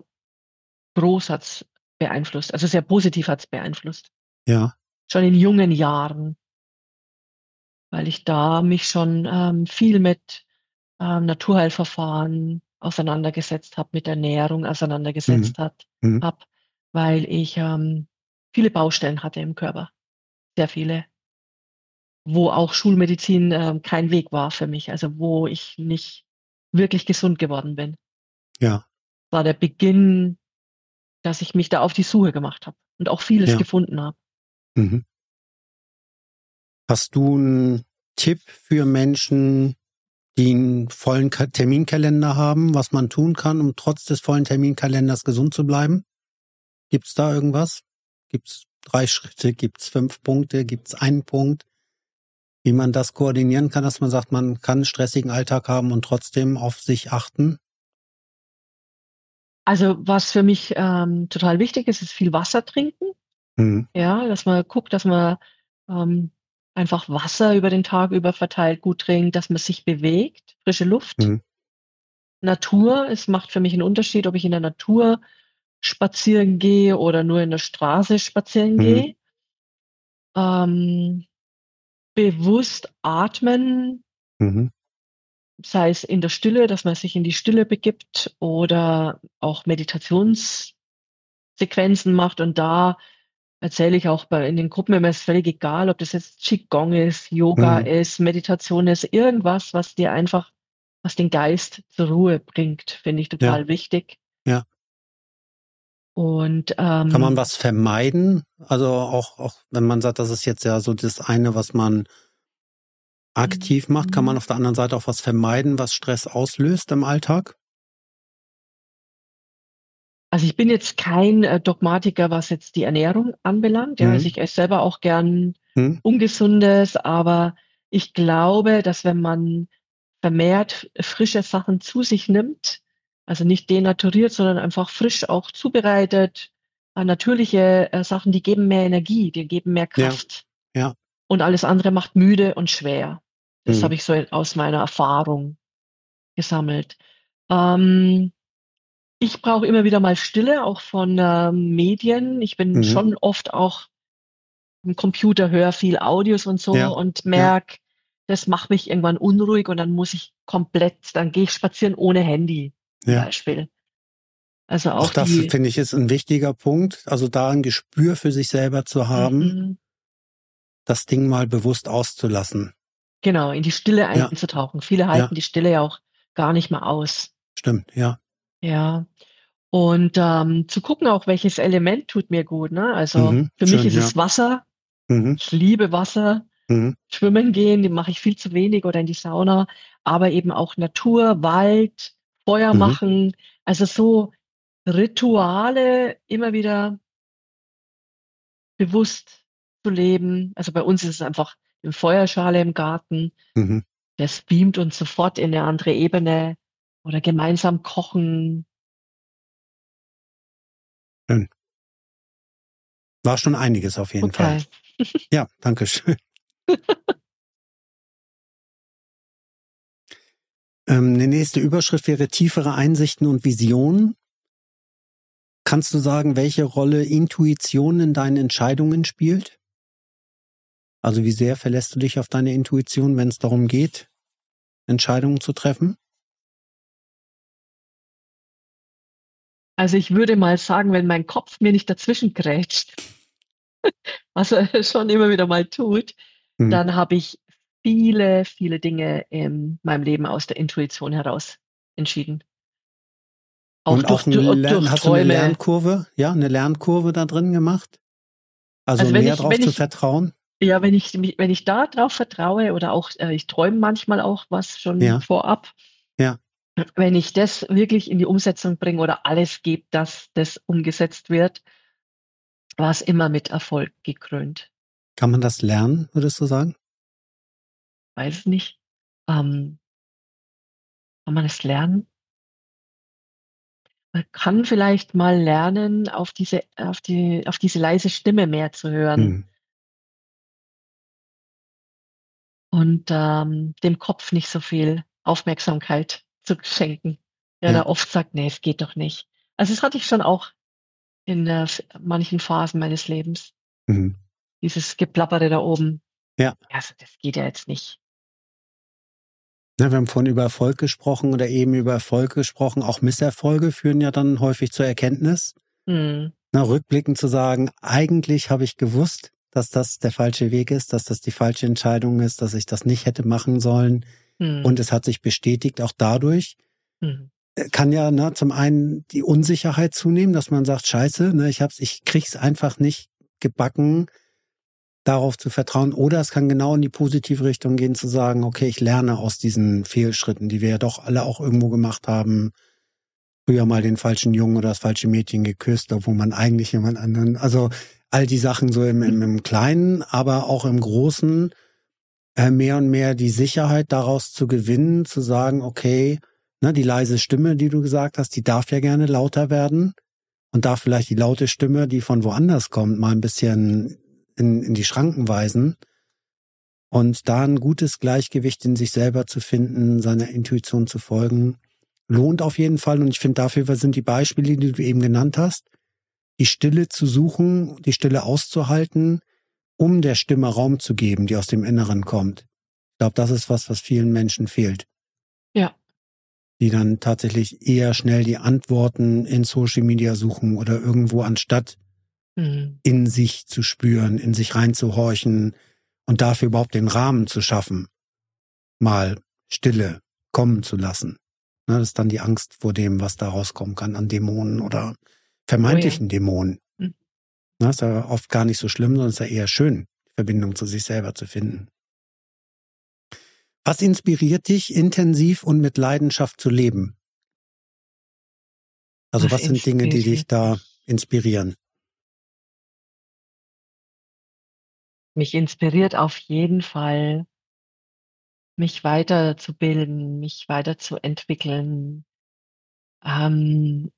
groß hat's beeinflusst, also sehr positiv hat's beeinflusst. Ja. Schon in jungen Jahren. Weil ich da mich schon ähm, viel mit ähm, Naturheilverfahren auseinandergesetzt habe, mit Ernährung auseinandergesetzt mhm. hat, mhm. habe, weil ich ähm, viele Baustellen hatte im Körper, sehr viele, wo auch Schulmedizin äh, kein Weg war für mich, also wo ich nicht wirklich gesund geworden bin. Ja. War der Beginn, dass ich mich da auf die Suche gemacht habe und auch vieles ja. gefunden habe. Mhm. Hast du einen Tipp für Menschen, die einen vollen Terminkalender haben, was man tun kann, um trotz des vollen Terminkalenders gesund zu bleiben? Gibt's da irgendwas? Gibt's drei Schritte? Gibt's fünf Punkte? Gibt's einen Punkt? Wie man das koordinieren kann, dass man sagt, man kann einen stressigen Alltag haben und trotzdem auf sich achten? Also was für mich ähm, total wichtig ist, ist viel Wasser trinken. Mhm. Ja, dass man guckt, dass man ähm, einfach Wasser über den Tag über verteilt gut trinkt, dass man sich bewegt, frische Luft. Mhm. Natur, es macht für mich einen Unterschied, ob ich in der Natur spazieren gehe oder nur in der Straße spazieren mhm. gehe. Ähm, bewusst atmen, mhm. sei es in der Stille, dass man sich in die Stille begibt oder auch Meditationssequenzen macht und da erzähle ich auch bei, in den Gruppen immer, ist völlig egal, ob das jetzt Qigong ist, Yoga mhm. ist, Meditation ist, irgendwas, was dir einfach, was den Geist zur Ruhe bringt, finde ich total ja. wichtig. Ja. Und ähm, kann man was vermeiden? Also auch, auch wenn man sagt, das ist jetzt ja so das eine, was man aktiv macht, kann man mhm. auf der anderen Seite auch was vermeiden, was Stress auslöst im Alltag? Also ich bin jetzt kein äh, Dogmatiker, was jetzt die Ernährung anbelangt. Ja, also mhm. also ich esse selber auch gern mhm. Ungesundes, aber ich glaube, dass wenn man vermehrt frische Sachen zu sich nimmt, also nicht denaturiert, sondern einfach frisch auch zubereitet, äh, natürliche äh, Sachen, die geben mehr Energie, die geben mehr Kraft. Ja. ja. Und alles andere macht müde und schwer. Das Mhm. habe ich so aus meiner Erfahrung gesammelt. Ähm, ich brauche immer wieder mal Stille, auch von ähm, Medien. Ich bin Mhm. schon oft auch am Computer, höre viel Audios und so Ja, und merke, das macht mich irgendwann unruhig und dann muss ich komplett, dann gehe ich spazieren ohne Handy zum Ja. Beispiel. Also Auch auch das finde ich ist ein wichtiger Punkt. Also da ein Gespür für sich selber zu haben, Mhm. das Ding mal bewusst auszulassen. genau, in die Stille Ja. einzutauchen. Viele halten die Stille ja auch gar nicht mehr aus. Stimmt, ja. Ja. Und ähm, zu gucken auch, welches Element tut mir gut. Ne? Also Mhm, für schön, mich ist ja. es Wasser. Mhm. Ich liebe Wasser. Mhm. Schwimmen gehen, den mache ich viel zu wenig oder in die Sauna, aber eben auch Natur, Wald, Feuer Mhm. machen. Also so Rituale immer wieder bewusst zu leben. Also bei uns ist es einfach eine Feuerschale im Garten. Mhm. Das beamt uns sofort in eine andere Ebene. Oder gemeinsam kochen. War schon einiges auf jeden Fall. Okay. Ja, danke schön. ähm, die nächste Überschrift wäre tiefere Einsichten und Visionen. Kannst du sagen, welche Rolle Intuition in deinen Entscheidungen spielt? Also wie sehr verlässt du dich auf deine Intuition, wenn es darum geht, Entscheidungen zu treffen? Also ich würde mal sagen, wenn mein Kopf mir nicht dazwischen grätscht, was er schon immer wieder mal tut, Mhm. dann habe ich viele, viele Dinge in meinem Leben aus der Intuition heraus entschieden. Auch und durch, auch eine Lern hast du eine. Lernkurve? Ja, eine Lernkurve da drin gemacht? Also, Also wenn mehr ich- drauf wenn zu ich- vertrauen? Ja, wenn ich, wenn ich da drauf vertraue oder auch, äh, ich träume manchmal auch was schon Ja. vorab. Wenn ich das wirklich in die Umsetzung bringe oder alles gebe, dass das umgesetzt wird, war es immer mit Erfolg gekrönt. Kann man das lernen, würdest du sagen? Weiß es nicht. Ähm, kann man es lernen? Man kann vielleicht mal lernen, auf diese, auf die, auf diese leise Stimme mehr zu hören. Hm. und ähm, dem Kopf nicht so viel Aufmerksamkeit zu schenken, der Ja. da oft sagt, nee, es geht doch nicht. Also das hatte ich schon auch in äh, manchen Phasen meines Lebens, Mhm. dieses Geplappere da oben. Ja. Also das geht ja jetzt nicht. Ja, wir haben vorhin über Erfolg gesprochen oder eben über Erfolg gesprochen. Auch Misserfolge führen ja dann häufig zur Erkenntnis. Hm. Na, rückblickend zu sagen, eigentlich habe ich gewusst, dass das der falsche Weg ist, dass das die falsche Entscheidung ist, dass ich das nicht hätte machen sollen. Hm. Und es hat sich bestätigt, auch dadurch hm. äh, kann ja ne, zum einen die Unsicherheit zunehmen, dass man sagt, scheiße, ne, ich hab's, ich krieg's einfach nicht gebacken, darauf zu vertrauen. Oder es kann genau in die positive Richtung gehen, zu sagen, okay, ich lerne aus diesen Fehlschritten, die wir ja doch alle auch irgendwo gemacht haben. Früher mal den falschen Jungen oder das falsche Mädchen geküsst, obwohl man eigentlich jemand anderen, also all die Sachen so im, im, im Kleinen, aber auch im Großen, mehr und mehr die Sicherheit daraus zu gewinnen, zu sagen, okay, ne, die leise Stimme, die du gesagt hast, die darf ja gerne lauter werden. Und darf vielleicht die laute Stimme, die von woanders kommt, mal ein bisschen in, in die Schranken weisen. Und da ein gutes Gleichgewicht in sich selber zu finden, seiner Intuition zu folgen, lohnt auf jeden Fall. Und ich finde dafür sind die Beispiele, die du eben genannt hast, die Stille zu suchen, die Stille auszuhalten, um der Stimme Raum zu geben, die aus dem Inneren kommt. Ich glaube, das ist was, was vielen Menschen fehlt. Ja. Die dann tatsächlich eher schnell die Antworten in Social Media suchen oder irgendwo anstatt Hm. in sich zu spüren, in sich reinzuhorchen und dafür überhaupt den Rahmen zu schaffen, mal Stille kommen zu lassen. Ne, das ist dann die Angst vor dem, was da rauskommen kann an Dämonen oder vermeintlichen Dämonen. Mhm. Ne, ist ja oft gar nicht so schlimm, sondern ist ja eher schön, die Verbindung zu sich selber zu finden. Was inspiriert dich, intensiv und mit Leidenschaft zu leben? Also Was was sind Dinge, die dich da inspirieren? Mich inspiriert auf jeden Fall, mich weiterzubilden, mich weiterzuentwickeln. Ähm,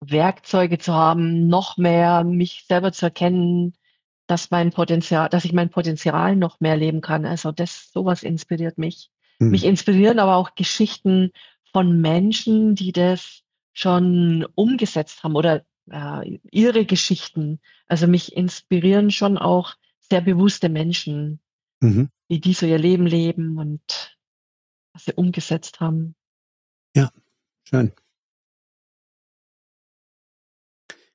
Werkzeuge zu haben, noch mehr mich selber zu erkennen, dass mein Potenzial, dass ich mein Potenzial noch mehr leben kann. Also das, sowas inspiriert mich. Hm. Mich inspirieren aber auch Geschichten von Menschen, die das schon umgesetzt haben oder äh, ihre Geschichten. Also mich inspirieren schon auch sehr bewusste Menschen, mhm. die, die so ihr Leben leben und was sie umgesetzt haben. Ja, schön.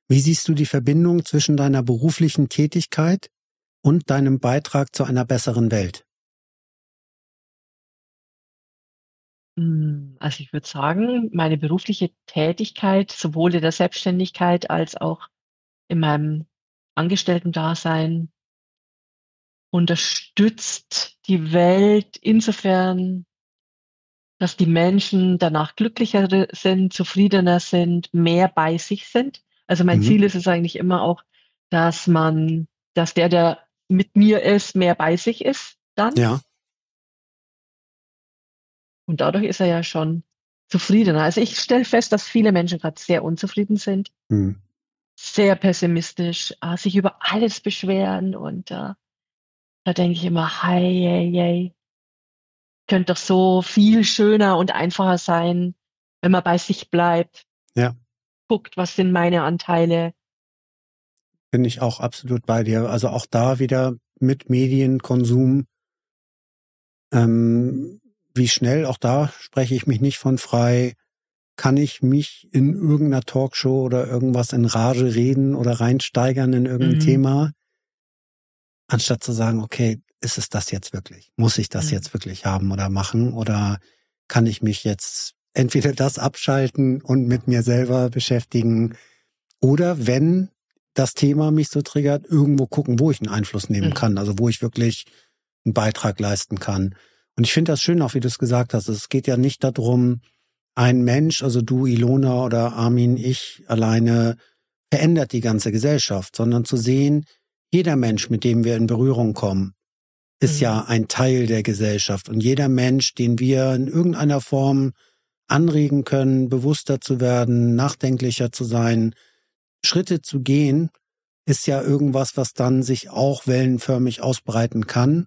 Wie siehst du die Verbindung zwischen deiner beruflichen Tätigkeit und deinem Beitrag zu einer besseren Welt? Hm, also ich würde sagen, meine berufliche Tätigkeit, sowohl in der Selbstständigkeit als auch in meinem Angestellten-Dasein, unterstützt die Welt insofern, dass die Menschen danach glücklicher sind, zufriedener sind, mehr bei sich sind. Also mein mhm. Ziel ist es eigentlich immer auch, dass man, dass der, der mit mir ist, mehr bei sich ist dann. Ja. Und dadurch ist er ja schon zufriedener. Also ich stelle fest, dass viele Menschen gerade sehr unzufrieden sind, mhm. sehr pessimistisch, äh, sich über alles beschweren und äh, da denke ich immer, hey, hey, hey, könnte doch so viel schöner und einfacher sein, wenn man bei sich bleibt. Ja. Guckt, was sind meine Anteile. Bin ich auch absolut bei dir. Also auch da wieder mit Medienkonsum ähm, wie schnell, auch da spreche ich mich nicht von frei, kann ich mich in irgendeiner Talkshow oder irgendwas in Rage reden oder reinsteigern in irgendein mhm. Thema, anstatt zu sagen, okay, ist es das jetzt wirklich? Muss ich das mhm. jetzt wirklich haben oder machen? Oder kann ich mich jetzt entweder das abschalten und mit mir selber beschäftigen oder wenn das Thema mich so triggert, irgendwo gucken, wo ich einen Einfluss nehmen mhm. kann, also wo ich wirklich einen Beitrag leisten kann. Und ich finde das schön, auch wie du es gesagt hast. Es geht ja nicht darum, ein Mensch, also du, Ilona oder Armin, ich alleine verändert die ganze Gesellschaft, sondern zu sehen, jeder Mensch, mit dem wir in Berührung kommen, ist mhm. ja ein Teil der Gesellschaft. Und jeder Mensch, den wir in irgendeiner Form anregen können, bewusster zu werden, nachdenklicher zu sein, Schritte zu gehen, ist ja irgendwas, was dann sich auch wellenförmig ausbreiten kann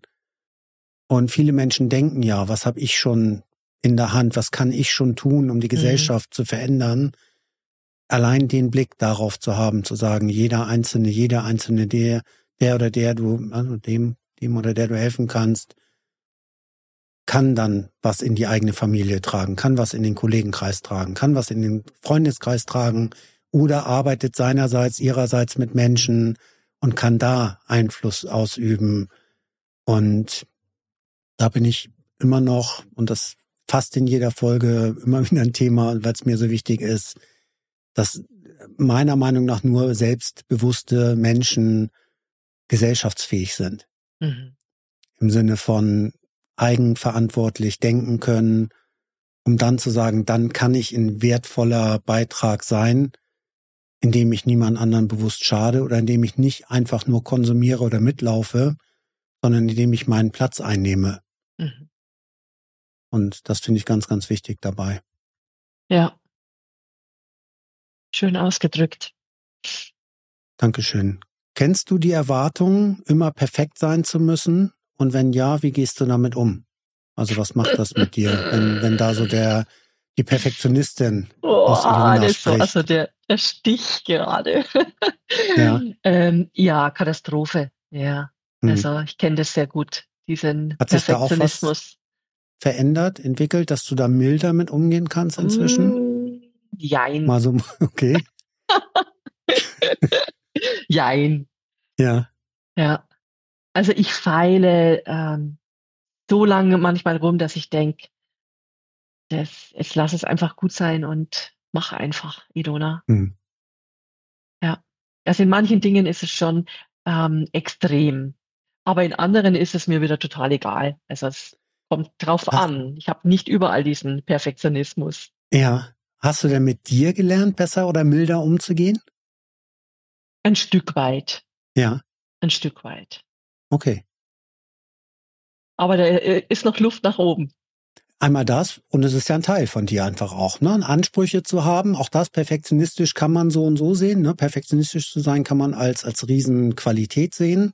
und viele Menschen denken ja, was habe ich schon in der Hand, was kann ich schon tun, um die mhm. Gesellschaft mhm. zu verändern. Allein den Blick darauf zu haben, zu sagen, jeder Einzelne, jeder Einzelne, der, der oder der du, also dem, dem oder der du helfen kannst, kann dann was in die eigene Familie tragen, kann was in den Kollegenkreis tragen, kann was in den Freundeskreis tragen oder arbeitet seinerseits, ihrerseits mit Menschen und kann da Einfluss ausüben. Und da bin ich immer noch, und das fast in jeder Folge immer wieder ein Thema, weil es mir so wichtig ist, dass meiner Meinung nach nur selbstbewusste Menschen gesellschaftsfähig sind. Mhm. Im Sinne von eigenverantwortlich denken können, um dann zu sagen, dann kann ich ein wertvoller Beitrag sein, indem ich niemand anderen bewusst schade oder indem ich nicht einfach nur konsumiere oder mitlaufe, sondern indem ich meinen Platz einnehme. Mhm. Und das finde ich ganz, ganz wichtig dabei. Ja. Schön ausgedrückt. Dankeschön. Kennst du die Erwartung, immer perfekt sein zu müssen? Und wenn ja, wie gehst du damit um? Also was macht das mit dir, wenn, wenn da so der, die Perfektionistin oh, aus Ilona das spricht? So, also der, der Stich gerade. ja. ähm, ja, Katastrophe. Ja. Mhm. Also ich kenne das sehr gut diesen Hat sich da auch was verändert, entwickelt, dass du da milder mit umgehen kannst inzwischen? Mm, jein. Mal so, okay. Jein. Ja. Ja. Also ich feile ähm, so lange manchmal rum, dass ich denke, das, ich lasse es einfach gut sein und mach einfach, Idona. Mhm. Ja. Also in manchen Dingen ist es schon ähm, extrem. Aber in anderen ist es mir wieder total egal. Also es kommt drauf Hast an. Ich habe nicht überall diesen Perfektionismus. Ja. Hast du denn mit dir gelernt, besser oder milder umzugehen? Ein Stück weit. Ja. Ein Stück weit. Okay. Aber da äh, ist noch Luft nach oben. Einmal das, und es ist ja ein Teil von dir einfach auch, ne? Ansprüche zu haben, auch das perfektionistisch kann man so und so sehen, ne? Perfektionistisch zu sein kann man als, als Riesenqualität sehen.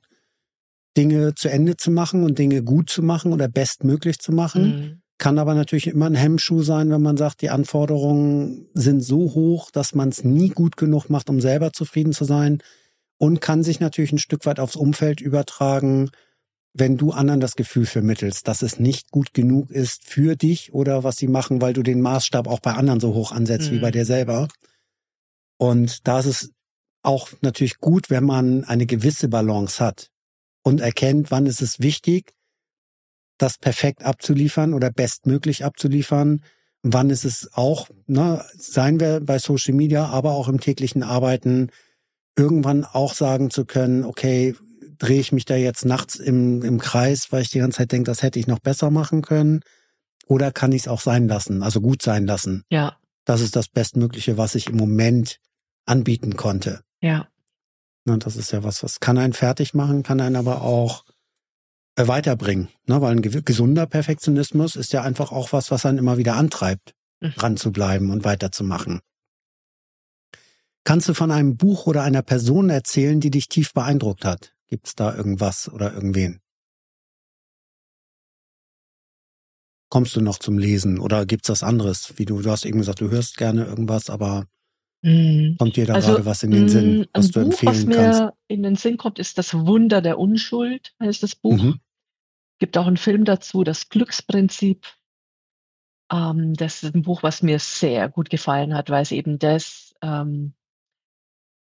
Dinge zu Ende zu machen und Dinge gut zu machen oder bestmöglich zu machen. Mhm. Kann aber natürlich immer ein Hemmschuh sein, wenn man sagt, die Anforderungen sind so hoch, dass man es nie gut genug macht, um selber zufrieden zu sein. Und kann sich natürlich ein Stück weit aufs Umfeld übertragen, wenn du anderen das Gefühl vermittelst, dass es nicht gut genug ist für dich oder was sie machen, weil du den Maßstab auch bei anderen so hoch ansetzt mhm. wie bei mhm. dir selber. Und da ist es auch natürlich gut, wenn man eine gewisse Balance hat und erkennt, wann ist es wichtig, das perfekt abzuliefern oder bestmöglich abzuliefern. Wann ist es auch, ne, seien wir bei Social Media, aber auch im täglichen Arbeiten, irgendwann auch sagen zu können, okay, drehe ich mich da jetzt nachts im, im Kreis, weil ich die ganze Zeit denke, das hätte ich noch besser machen können? Oder kann ich es auch sein lassen, also gut sein lassen? Ja. Das ist das Bestmögliche, was ich im Moment anbieten konnte. Ja. Und das ist ja was, was kann einen fertig machen, kann einen aber auch äh, weiterbringen. Ne? Weil ein gesunder Perfektionismus ist ja einfach auch was, was einen immer wieder antreibt, mhm. dran zu bleiben und weiterzumachen. Kannst du von einem Buch oder einer Person erzählen, die dich tief beeindruckt hat? Gibt es da irgendwas oder irgendwen? Kommst du noch zum Lesen oder gibt's was anderes? Wie du, du hast eben gesagt, du hörst gerne irgendwas, aber mm. kommt dir da also, gerade was in den Sinn, mm, was du Buch, empfehlen was mir kannst? In den Sinn kommt, ist das Wunder der Unschuld, heißt das Buch. Mhm. Gibt auch einen Film dazu, das Glücksprinzip. Ähm, das ist ein Buch, was mir sehr gut gefallen hat, weil es eben das ähm,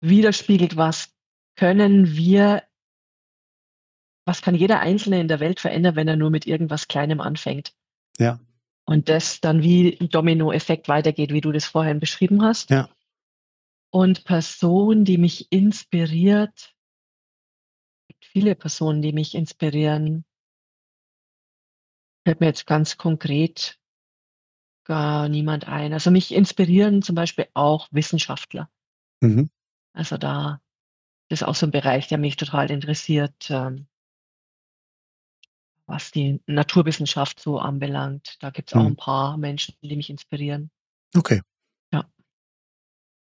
widerspiegelt, was können wir was kann jeder Einzelne in der Welt verändern, wenn er nur mit irgendwas Kleinem anfängt? Ja. Und das dann wie ein Dominoeffekt weitergeht, wie du das vorhin beschrieben hast. Ja. Und Person, die mich inspiriert, viele Personen, die mich inspirieren, fällt mir jetzt ganz konkret gar niemand ein. Also mich inspirieren zum Beispiel auch Wissenschaftler. Mhm. Also da, das ist auch so ein Bereich, der mich total interessiert. Ähm, was die Naturwissenschaft so anbelangt. Da gibt es auch mhm. ein paar Menschen, die mich inspirieren. Okay. Ja.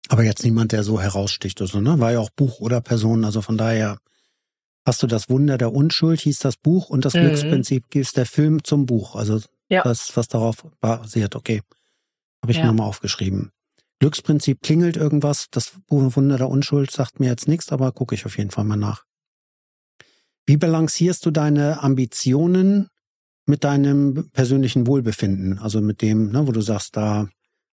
Aber jetzt niemand, der so heraussticht oder so, ne? War ja auch Buch oder Person, also von daher hast du das Wunder der Unschuld, hieß das Buch, und das mhm. Glücksprinzip ist der Film zum Buch. Also ja. das, was darauf basiert, okay. Habe ich ja. mir mal aufgeschrieben. Glücksprinzip klingelt irgendwas, das Wunder der Unschuld sagt mir jetzt nichts, aber gucke ich auf jeden Fall mal nach. Wie balancierst du deine Ambitionen mit deinem persönlichen Wohlbefinden? Also mit dem, ne, wo du sagst, da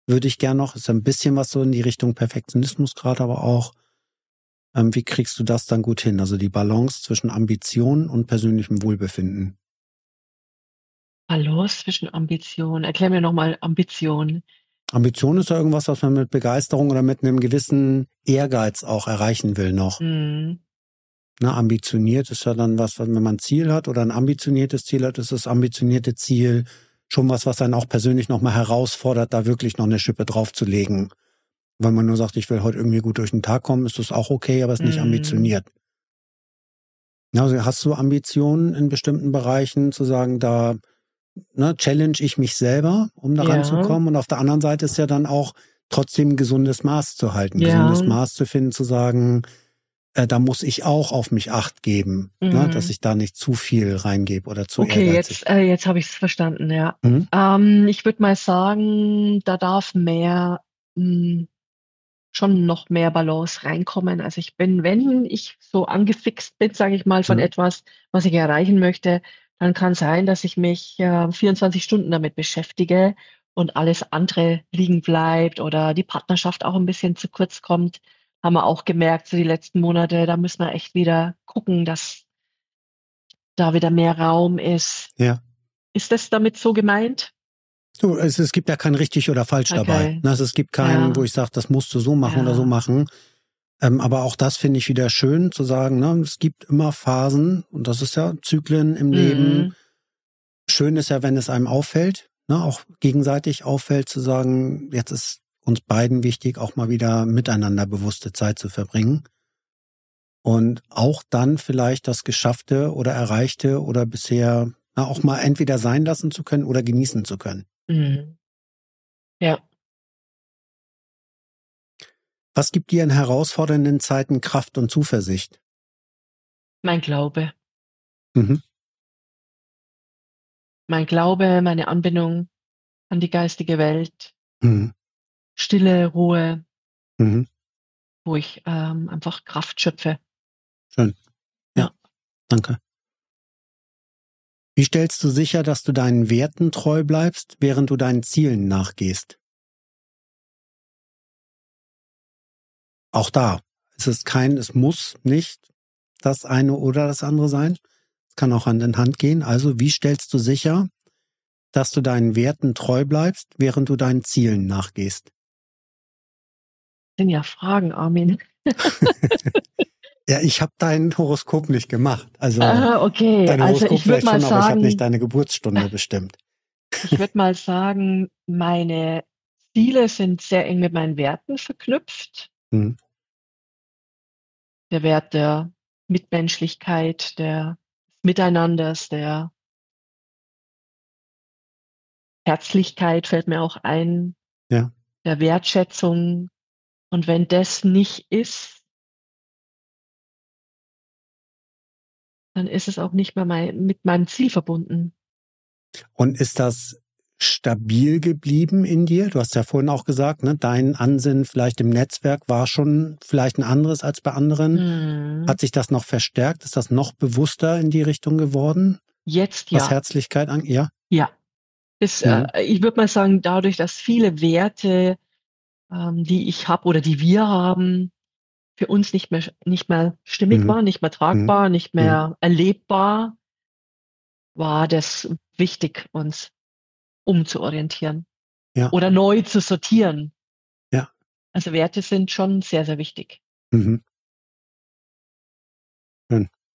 würde ich gern noch, ist ein bisschen was so in die Richtung Perfektionismus gerade, aber auch, ähm, wie kriegst du das dann gut hin? Also die Balance zwischen Ambition und persönlichem Wohlbefinden. Balance zwischen Ambition. Erklär mir nochmal Ambition. Ambition ist ja irgendwas, was man mit Begeisterung oder mit einem gewissen Ehrgeiz auch erreichen will noch. Mhm. Na, ambitioniert ist ja dann was, wenn man ein Ziel hat oder ein ambitioniertes Ziel hat, ist das ambitionierte Ziel schon was, was einen auch persönlich nochmal herausfordert, da wirklich noch eine Schippe draufzulegen. Wenn man nur sagt, ich will heute irgendwie gut durch den Tag kommen, ist das auch okay, aber ist nicht mm. ambitioniert. Also hast du Ambitionen in bestimmten Bereichen zu sagen, da ne, challenge ich mich selber, um da ja. ranzukommen. Und auf der anderen Seite ist ja dann auch trotzdem ein gesundes Maß zu halten, ja. gesundes Maß zu finden, zu sagen, äh, da muss ich auch auf mich acht geben, ne, mhm. ne, dass ich da nicht zu viel reingebe oder zu Okay, ehrgeizig. jetzt, äh, jetzt habe ich es verstanden, ja. Mhm. Ähm, ich würde mal sagen, da darf mehr, mh, hm, schon noch mehr Balance reinkommen. Also ich bin, wenn ich so angefixt bin, sage ich mal, von mhm. etwas, was ich erreichen möchte, dann kann sein, dass ich mich äh, 24 Stunden damit beschäftige und alles andere liegen bleibt oder die Partnerschaft auch ein bisschen zu kurz kommt haben wir auch gemerkt, so die letzten Monate, da müssen wir echt wieder gucken, dass da wieder mehr Raum ist. Ja. Ist das damit so gemeint? So, es, es gibt ja kein richtig oder falsch okay. dabei. Also es gibt keinen, ja. wo ich sage, das musst du so machen ja. oder so machen. Ähm, aber auch das finde ich wieder schön zu sagen, ne, es gibt immer Phasen und das ist ja Zyklen im mhm. Leben. Schön ist ja, wenn es einem auffällt, ne, auch gegenseitig auffällt, zu sagen, jetzt ist uns beiden wichtig, auch mal wieder miteinander bewusste Zeit zu verbringen. Und auch dann vielleicht das Geschaffte oder Erreichte oder bisher na, auch mal entweder sein lassen zu können oder genießen zu können. Mhm. Ja. Was gibt dir in herausfordernden Zeiten Kraft und Zuversicht? Mein Glaube. Mhm. Mein Glaube, meine Anbindung an die geistige Welt. Mhm. Stille, Ruhe, Mhm. wo ich ähm, einfach Kraft schöpfe. Schön. Ja. Danke. Wie stellst du sicher, dass du deinen Werten treu bleibst, während du deinen Zielen nachgehst? Auch da. Es ist kein, es muss nicht das eine oder das andere sein. Es kann auch Hand in Hand gehen. Also, wie stellst du sicher, dass du deinen Werten treu bleibst, während du deinen Zielen nachgehst? sind ja Fragen, Armin. Ja, ich habe dein Horoskop nicht gemacht. Also Ah, okay. dein Also Horoskop vielleicht schon, aber ich habe sagen, nicht deine Geburtsstunde bestimmt. ich würde mal sagen, meine Ziele sind sehr eng mit meinen Werten verknüpft. Mhm. Der Wert der Mitmenschlichkeit, der Miteinanders, der Herzlichkeit fällt mir auch ein. Ja. Der Wertschätzung. Und wenn das nicht ist, dann ist es auch nicht mehr mein, mit meinem Ziel verbunden. Und ist das stabil geblieben in dir? Du hast ja vorhin auch gesagt, ne, dein Ansinnen vielleicht im Netzwerk war schon vielleicht ein anderes als bei anderen. Mhm. Hat sich das noch verstärkt? Ist das noch bewusster in die Richtung geworden? Jetzt Was ja. Herzlichkeit an? Ja. Ja. Ist, Mhm. äh, ich würde mal sagen, dadurch, dass viele Werte, ähm, die ich habe oder die wir haben, für uns nicht mehr, nicht mehr stimmig Mhm. waren, nicht mehr tragbar, nicht mehr erlebbar, war das wichtig, uns umzuorientieren Ja. oder neu zu sortieren. Ja. Also Werte sind schon sehr, sehr wichtig. Mhm.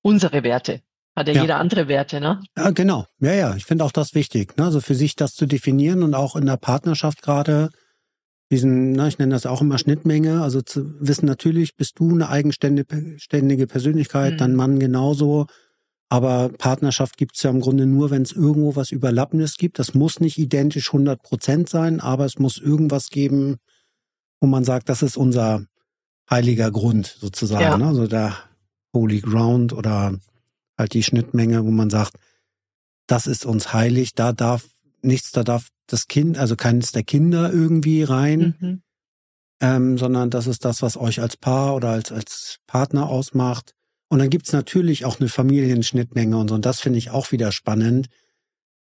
Unsere Werte. Hat ja, Ja. jeder andere Werte, ne? Ja, genau. Ja, ja. Ich finde auch das wichtig. Ne? Also für sich das zu definieren und auch in der Partnerschaft gerade diesen, ne, ich nenne das auch immer Schnittmenge, also zu wissen, natürlich bist du eine eigenständige ständige Persönlichkeit, Mhm. dein Mann genauso. Aber Partnerschaft gibt's ja im Grunde nur, wenn es irgendwo was Überlappendes gibt. Das muss nicht identisch 100 Prozent sein, aber es muss irgendwas geben, wo man sagt, das ist unser heiliger Grund sozusagen. Ja. Ne? Also der Holy Ground oder halt die Schnittmenge, wo man sagt, das ist uns heilig, da darf nichts, da darf das Kind, also keines der Kinder irgendwie rein, Mhm. ähm, sondern das ist das, was euch als Paar oder als, als Partner ausmacht. Und dann gibt's natürlich auch eine Familienschnittmenge und so. Und das finde ich auch wieder spannend,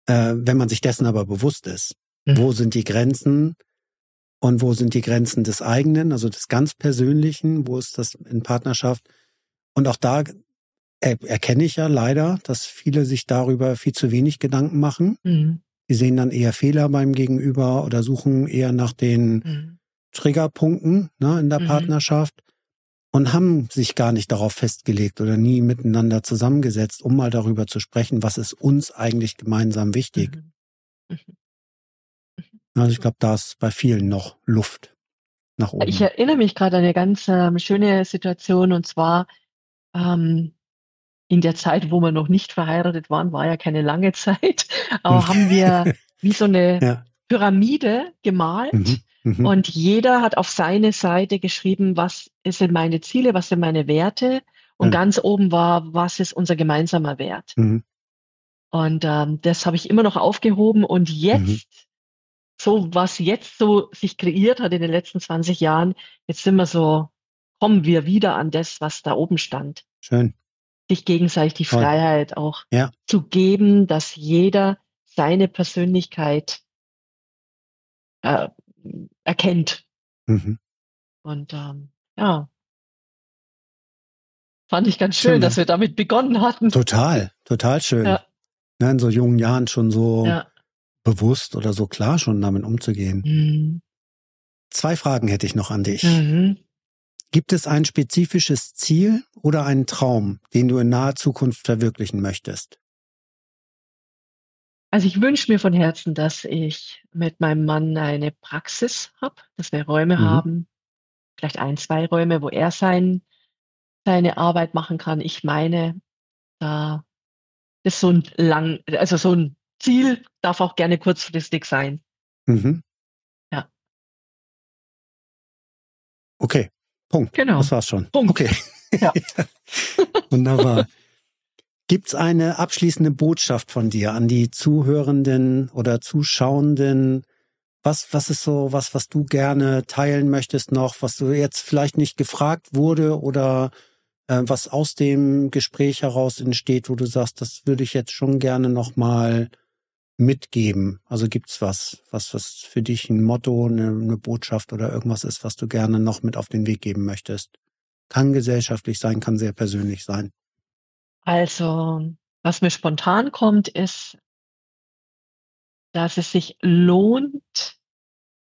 äh, wenn man sich dessen aber bewusst ist. Mhm. Wo sind die Grenzen und wo sind die Grenzen des eigenen, also des ganz Persönlichen, wo ist das in Partnerschaft? Und auch da er, erkenne ich ja leider, dass viele sich darüber viel zu wenig Gedanken machen. Mhm. Die sehen dann eher Fehler beim Gegenüber oder suchen eher nach den Mhm. Triggerpunkten ne, in der Mhm. Partnerschaft und haben sich gar nicht darauf festgelegt oder nie miteinander zusammengesetzt, um mal darüber zu sprechen, was ist uns eigentlich gemeinsam wichtig. Mhm. Mhm. Also ich glaube, da ist bei vielen noch Luft nach oben. Ich erinnere mich gerade an eine ganz ähm, schöne Situation und zwar ähm, in der Zeit, wo wir noch nicht verheiratet waren, war ja keine lange Zeit, aber haben wir wie so eine Ja. Pyramide gemalt Mhm. Mhm. und jeder hat auf seine Seite geschrieben, was sind meine Ziele, was sind meine Werte und Ja. ganz oben war, was ist unser gemeinsamer Wert. Mhm. Und ähm, das habe ich immer noch aufgehoben und jetzt, Mhm. so was jetzt so sich kreiert hat in den letzten 20 Jahren, jetzt sind wir so, kommen wir wieder an das, was da oben stand. Schön. Sich gegenseitig die Toll. Freiheit auch Ja. zu geben, dass jeder seine Persönlichkeit äh, erkennt. Mhm. Und ähm, ja, fand ich ganz Schön, schön, dass wir damit begonnen hatten. Total, total schön. Ja. Ne, in so jungen Jahren schon so Ja. bewusst oder so klar schon damit umzugehen. Mhm. Zwei Fragen hätte ich noch an dich. Mhm. Gibt es ein spezifisches Ziel oder einen Traum, den du in naher Zukunft verwirklichen möchtest? Also ich wünsche mir von Herzen, dass ich mit meinem Mann eine Praxis habe, dass wir Räume Mhm. haben, vielleicht ein, zwei Räume, wo er sein, seine Arbeit machen kann. Ich meine, da ist so ein lang, also so ein Ziel darf auch gerne kurzfristig sein. Mhm. Ja. Okay, Punkt. Genau. Das war's schon. Punkt. Okay. Ja. Wunderbar. Gibt's eine abschließende Botschaft von dir an die Zuhörenden oder Zuschauenden? Was, was ist so was, was du gerne teilen möchtest noch, was du jetzt vielleicht nicht gefragt wurde oder äh, was aus dem Gespräch heraus entsteht, wo du sagst, das würde ich jetzt schon gerne noch mal mitgeben? Also gibt's was, was, was für dich ein Motto, eine, eine Botschaft oder irgendwas ist, was du gerne noch mit auf den Weg geben möchtest? Kann gesellschaftlich sein, kann sehr persönlich sein. Also, was mir spontan kommt, ist, dass es sich lohnt,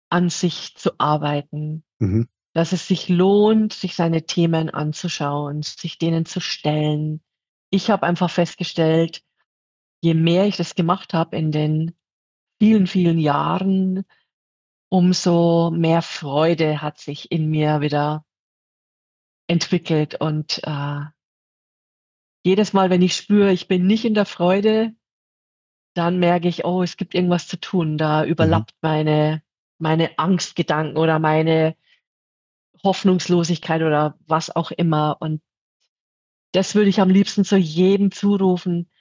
an sich zu arbeiten. Mhm. Dass es sich lohnt, sich seine Themen anzuschauen, sich denen zu stellen. Ich habe einfach festgestellt, je mehr ich das gemacht habe in den vielen, vielen Jahren, umso mehr Freude hat sich in mir wieder entwickelt. Und äh, jedes Mal, wenn ich spüre, ich bin nicht in der Freude, dann merke ich, oh, es gibt irgendwas zu tun. Da überlappt mhm. meine, meine Angstgedanken oder meine Hoffnungslosigkeit oder was auch immer. Und das würde ich am liebsten zu jedem zurufen.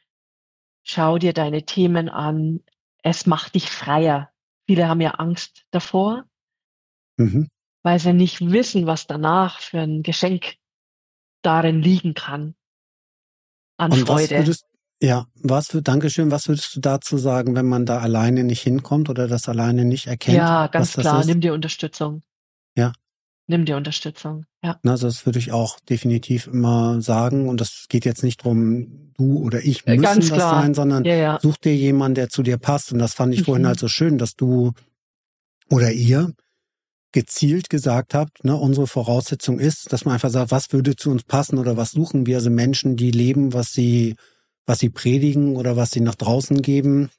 Schau dir deine Themen an. Es macht dich freier. Viele haben ja Angst davor, mhm. weil sie nicht wissen, was danach für ein Geschenk darin liegen kann. An Und Freude. Würdest, ja, was für, Dankeschön, was würdest du dazu sagen, wenn man da alleine nicht hinkommt oder das alleine nicht erkennt? Ja, ganz klar, nimm dir Unterstützung. Ja nimm dir Unterstützung. Ja. Also das würde ich auch definitiv immer sagen. Und das geht jetzt nicht drum, du oder ich müssen Ganz das klar. sein, sondern ja, ja. such dir jemanden, der zu dir passt. Und das fand ich mhm. vorhin halt so schön, dass du oder ihr gezielt gesagt habt, ne, unsere Voraussetzung ist, dass man einfach sagt, was würde zu uns passen oder was suchen wir? Also Menschen, die leben, was sie, was sie predigen oder was sie nach draußen geben.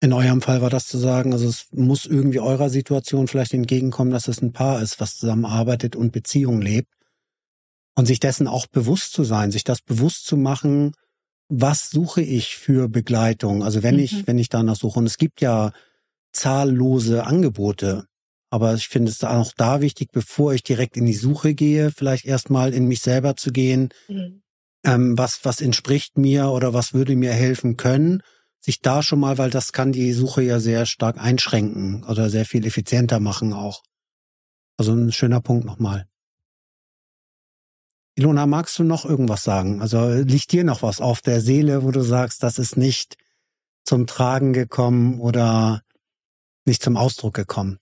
In eurem Fall war das zu sagen, also es muss irgendwie eurer Situation vielleicht entgegenkommen, dass es ein Paar ist, was zusammenarbeitet und Beziehung lebt. Und sich dessen auch bewusst zu sein, sich das bewusst zu machen, was suche ich für Begleitung? Also wenn mhm. ich, wenn ich danach suche. Und es gibt ja zahllose Angebote. Aber ich finde es auch da wichtig, bevor ich direkt in die Suche gehe, vielleicht erstmal in mich selber zu gehen. Mhm. Ähm, was, was entspricht mir oder was würde mir helfen können? sich da schon mal, weil das kann die Suche ja sehr stark einschränken oder sehr viel effizienter machen auch. Also ein schöner Punkt nochmal. Ilona, magst du noch irgendwas sagen? Also liegt dir noch was auf der Seele, wo du sagst, das ist nicht zum Tragen gekommen oder nicht zum Ausdruck gekommen?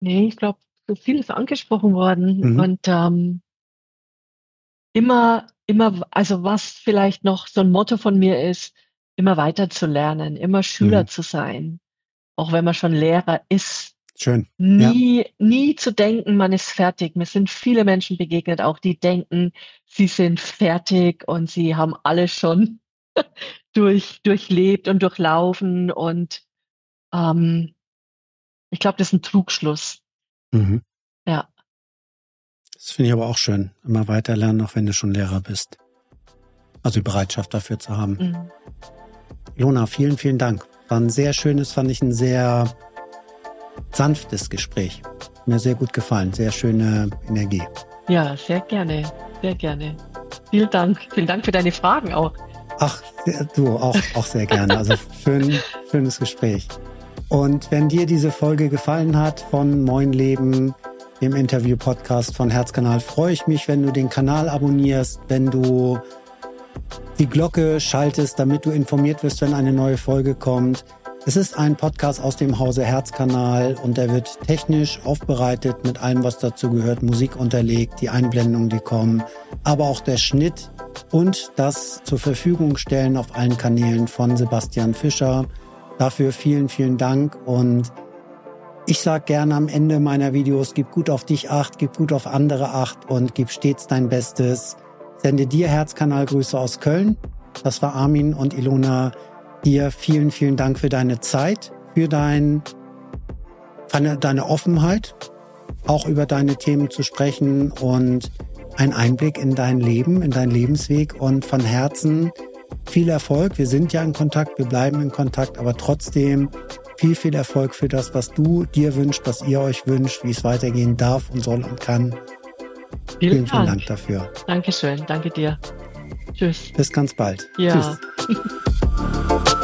Nee, ich glaube, so viel ist angesprochen worden. Mhm. Und ähm, immer, immer, also was vielleicht noch so ein Motto von mir ist, immer weiter zu lernen, immer Schüler mhm. zu sein, auch wenn man schon Lehrer ist. Schön. Nie, ja. nie zu denken, man ist fertig. Mir sind viele Menschen begegnet, auch die denken, sie sind fertig und sie haben alles schon durch, durchlebt und durchlaufen. Und ähm, ich glaube, das ist ein Trugschluss. Mhm. Ja. Das finde ich aber auch schön. Immer weiter lernen, auch wenn du schon Lehrer bist. Also die Bereitschaft dafür zu haben. Mhm. Ilona, vielen, vielen Dank. War ein sehr schönes, fand ich ein sehr sanftes Gespräch. Mir sehr gut gefallen. Sehr schöne Energie. Ja, sehr gerne. Sehr gerne. Vielen Dank. Vielen Dank für deine Fragen auch. Ach, du auch, auch sehr gerne. Also schön, schönes Gespräch. Und wenn dir diese Folge gefallen hat von Moin Leben, dem Interview-Podcast von Herzkanal, freue ich mich, wenn du den Kanal abonnierst, wenn du die Glocke schaltest, damit du informiert wirst, wenn eine neue Folge kommt. Es ist ein Podcast aus dem Hause Herzkanal und der wird technisch aufbereitet mit allem, was dazu gehört, Musik unterlegt, die Einblendungen, die kommen, aber auch der Schnitt und das zur Verfügung stellen auf allen Kanälen von Sebastian Fischer. Dafür vielen, vielen Dank und ich sage gerne am Ende meiner Videos, gib gut auf dich acht, gib gut auf andere acht und gib stets dein Bestes. Sende dir Herzkanalgrüße aus Köln. Das war Armin und Ilona. Dir vielen, vielen Dank für deine Zeit, für dein, deine Offenheit, auch über deine Themen zu sprechen und ein Einblick in dein Leben, in deinen Lebensweg und von Herzen viel Erfolg. Wir sind ja in Kontakt, wir bleiben in Kontakt, aber trotzdem Viel, viel Erfolg für das, was du dir wünschst, was ihr euch wünscht, wie es weitergehen darf und soll und kann. Vielen, vielen, vielen Dank. Dank dafür. Dankeschön. Danke dir. Tschüss. Bis ganz bald. Ja. Tschüss.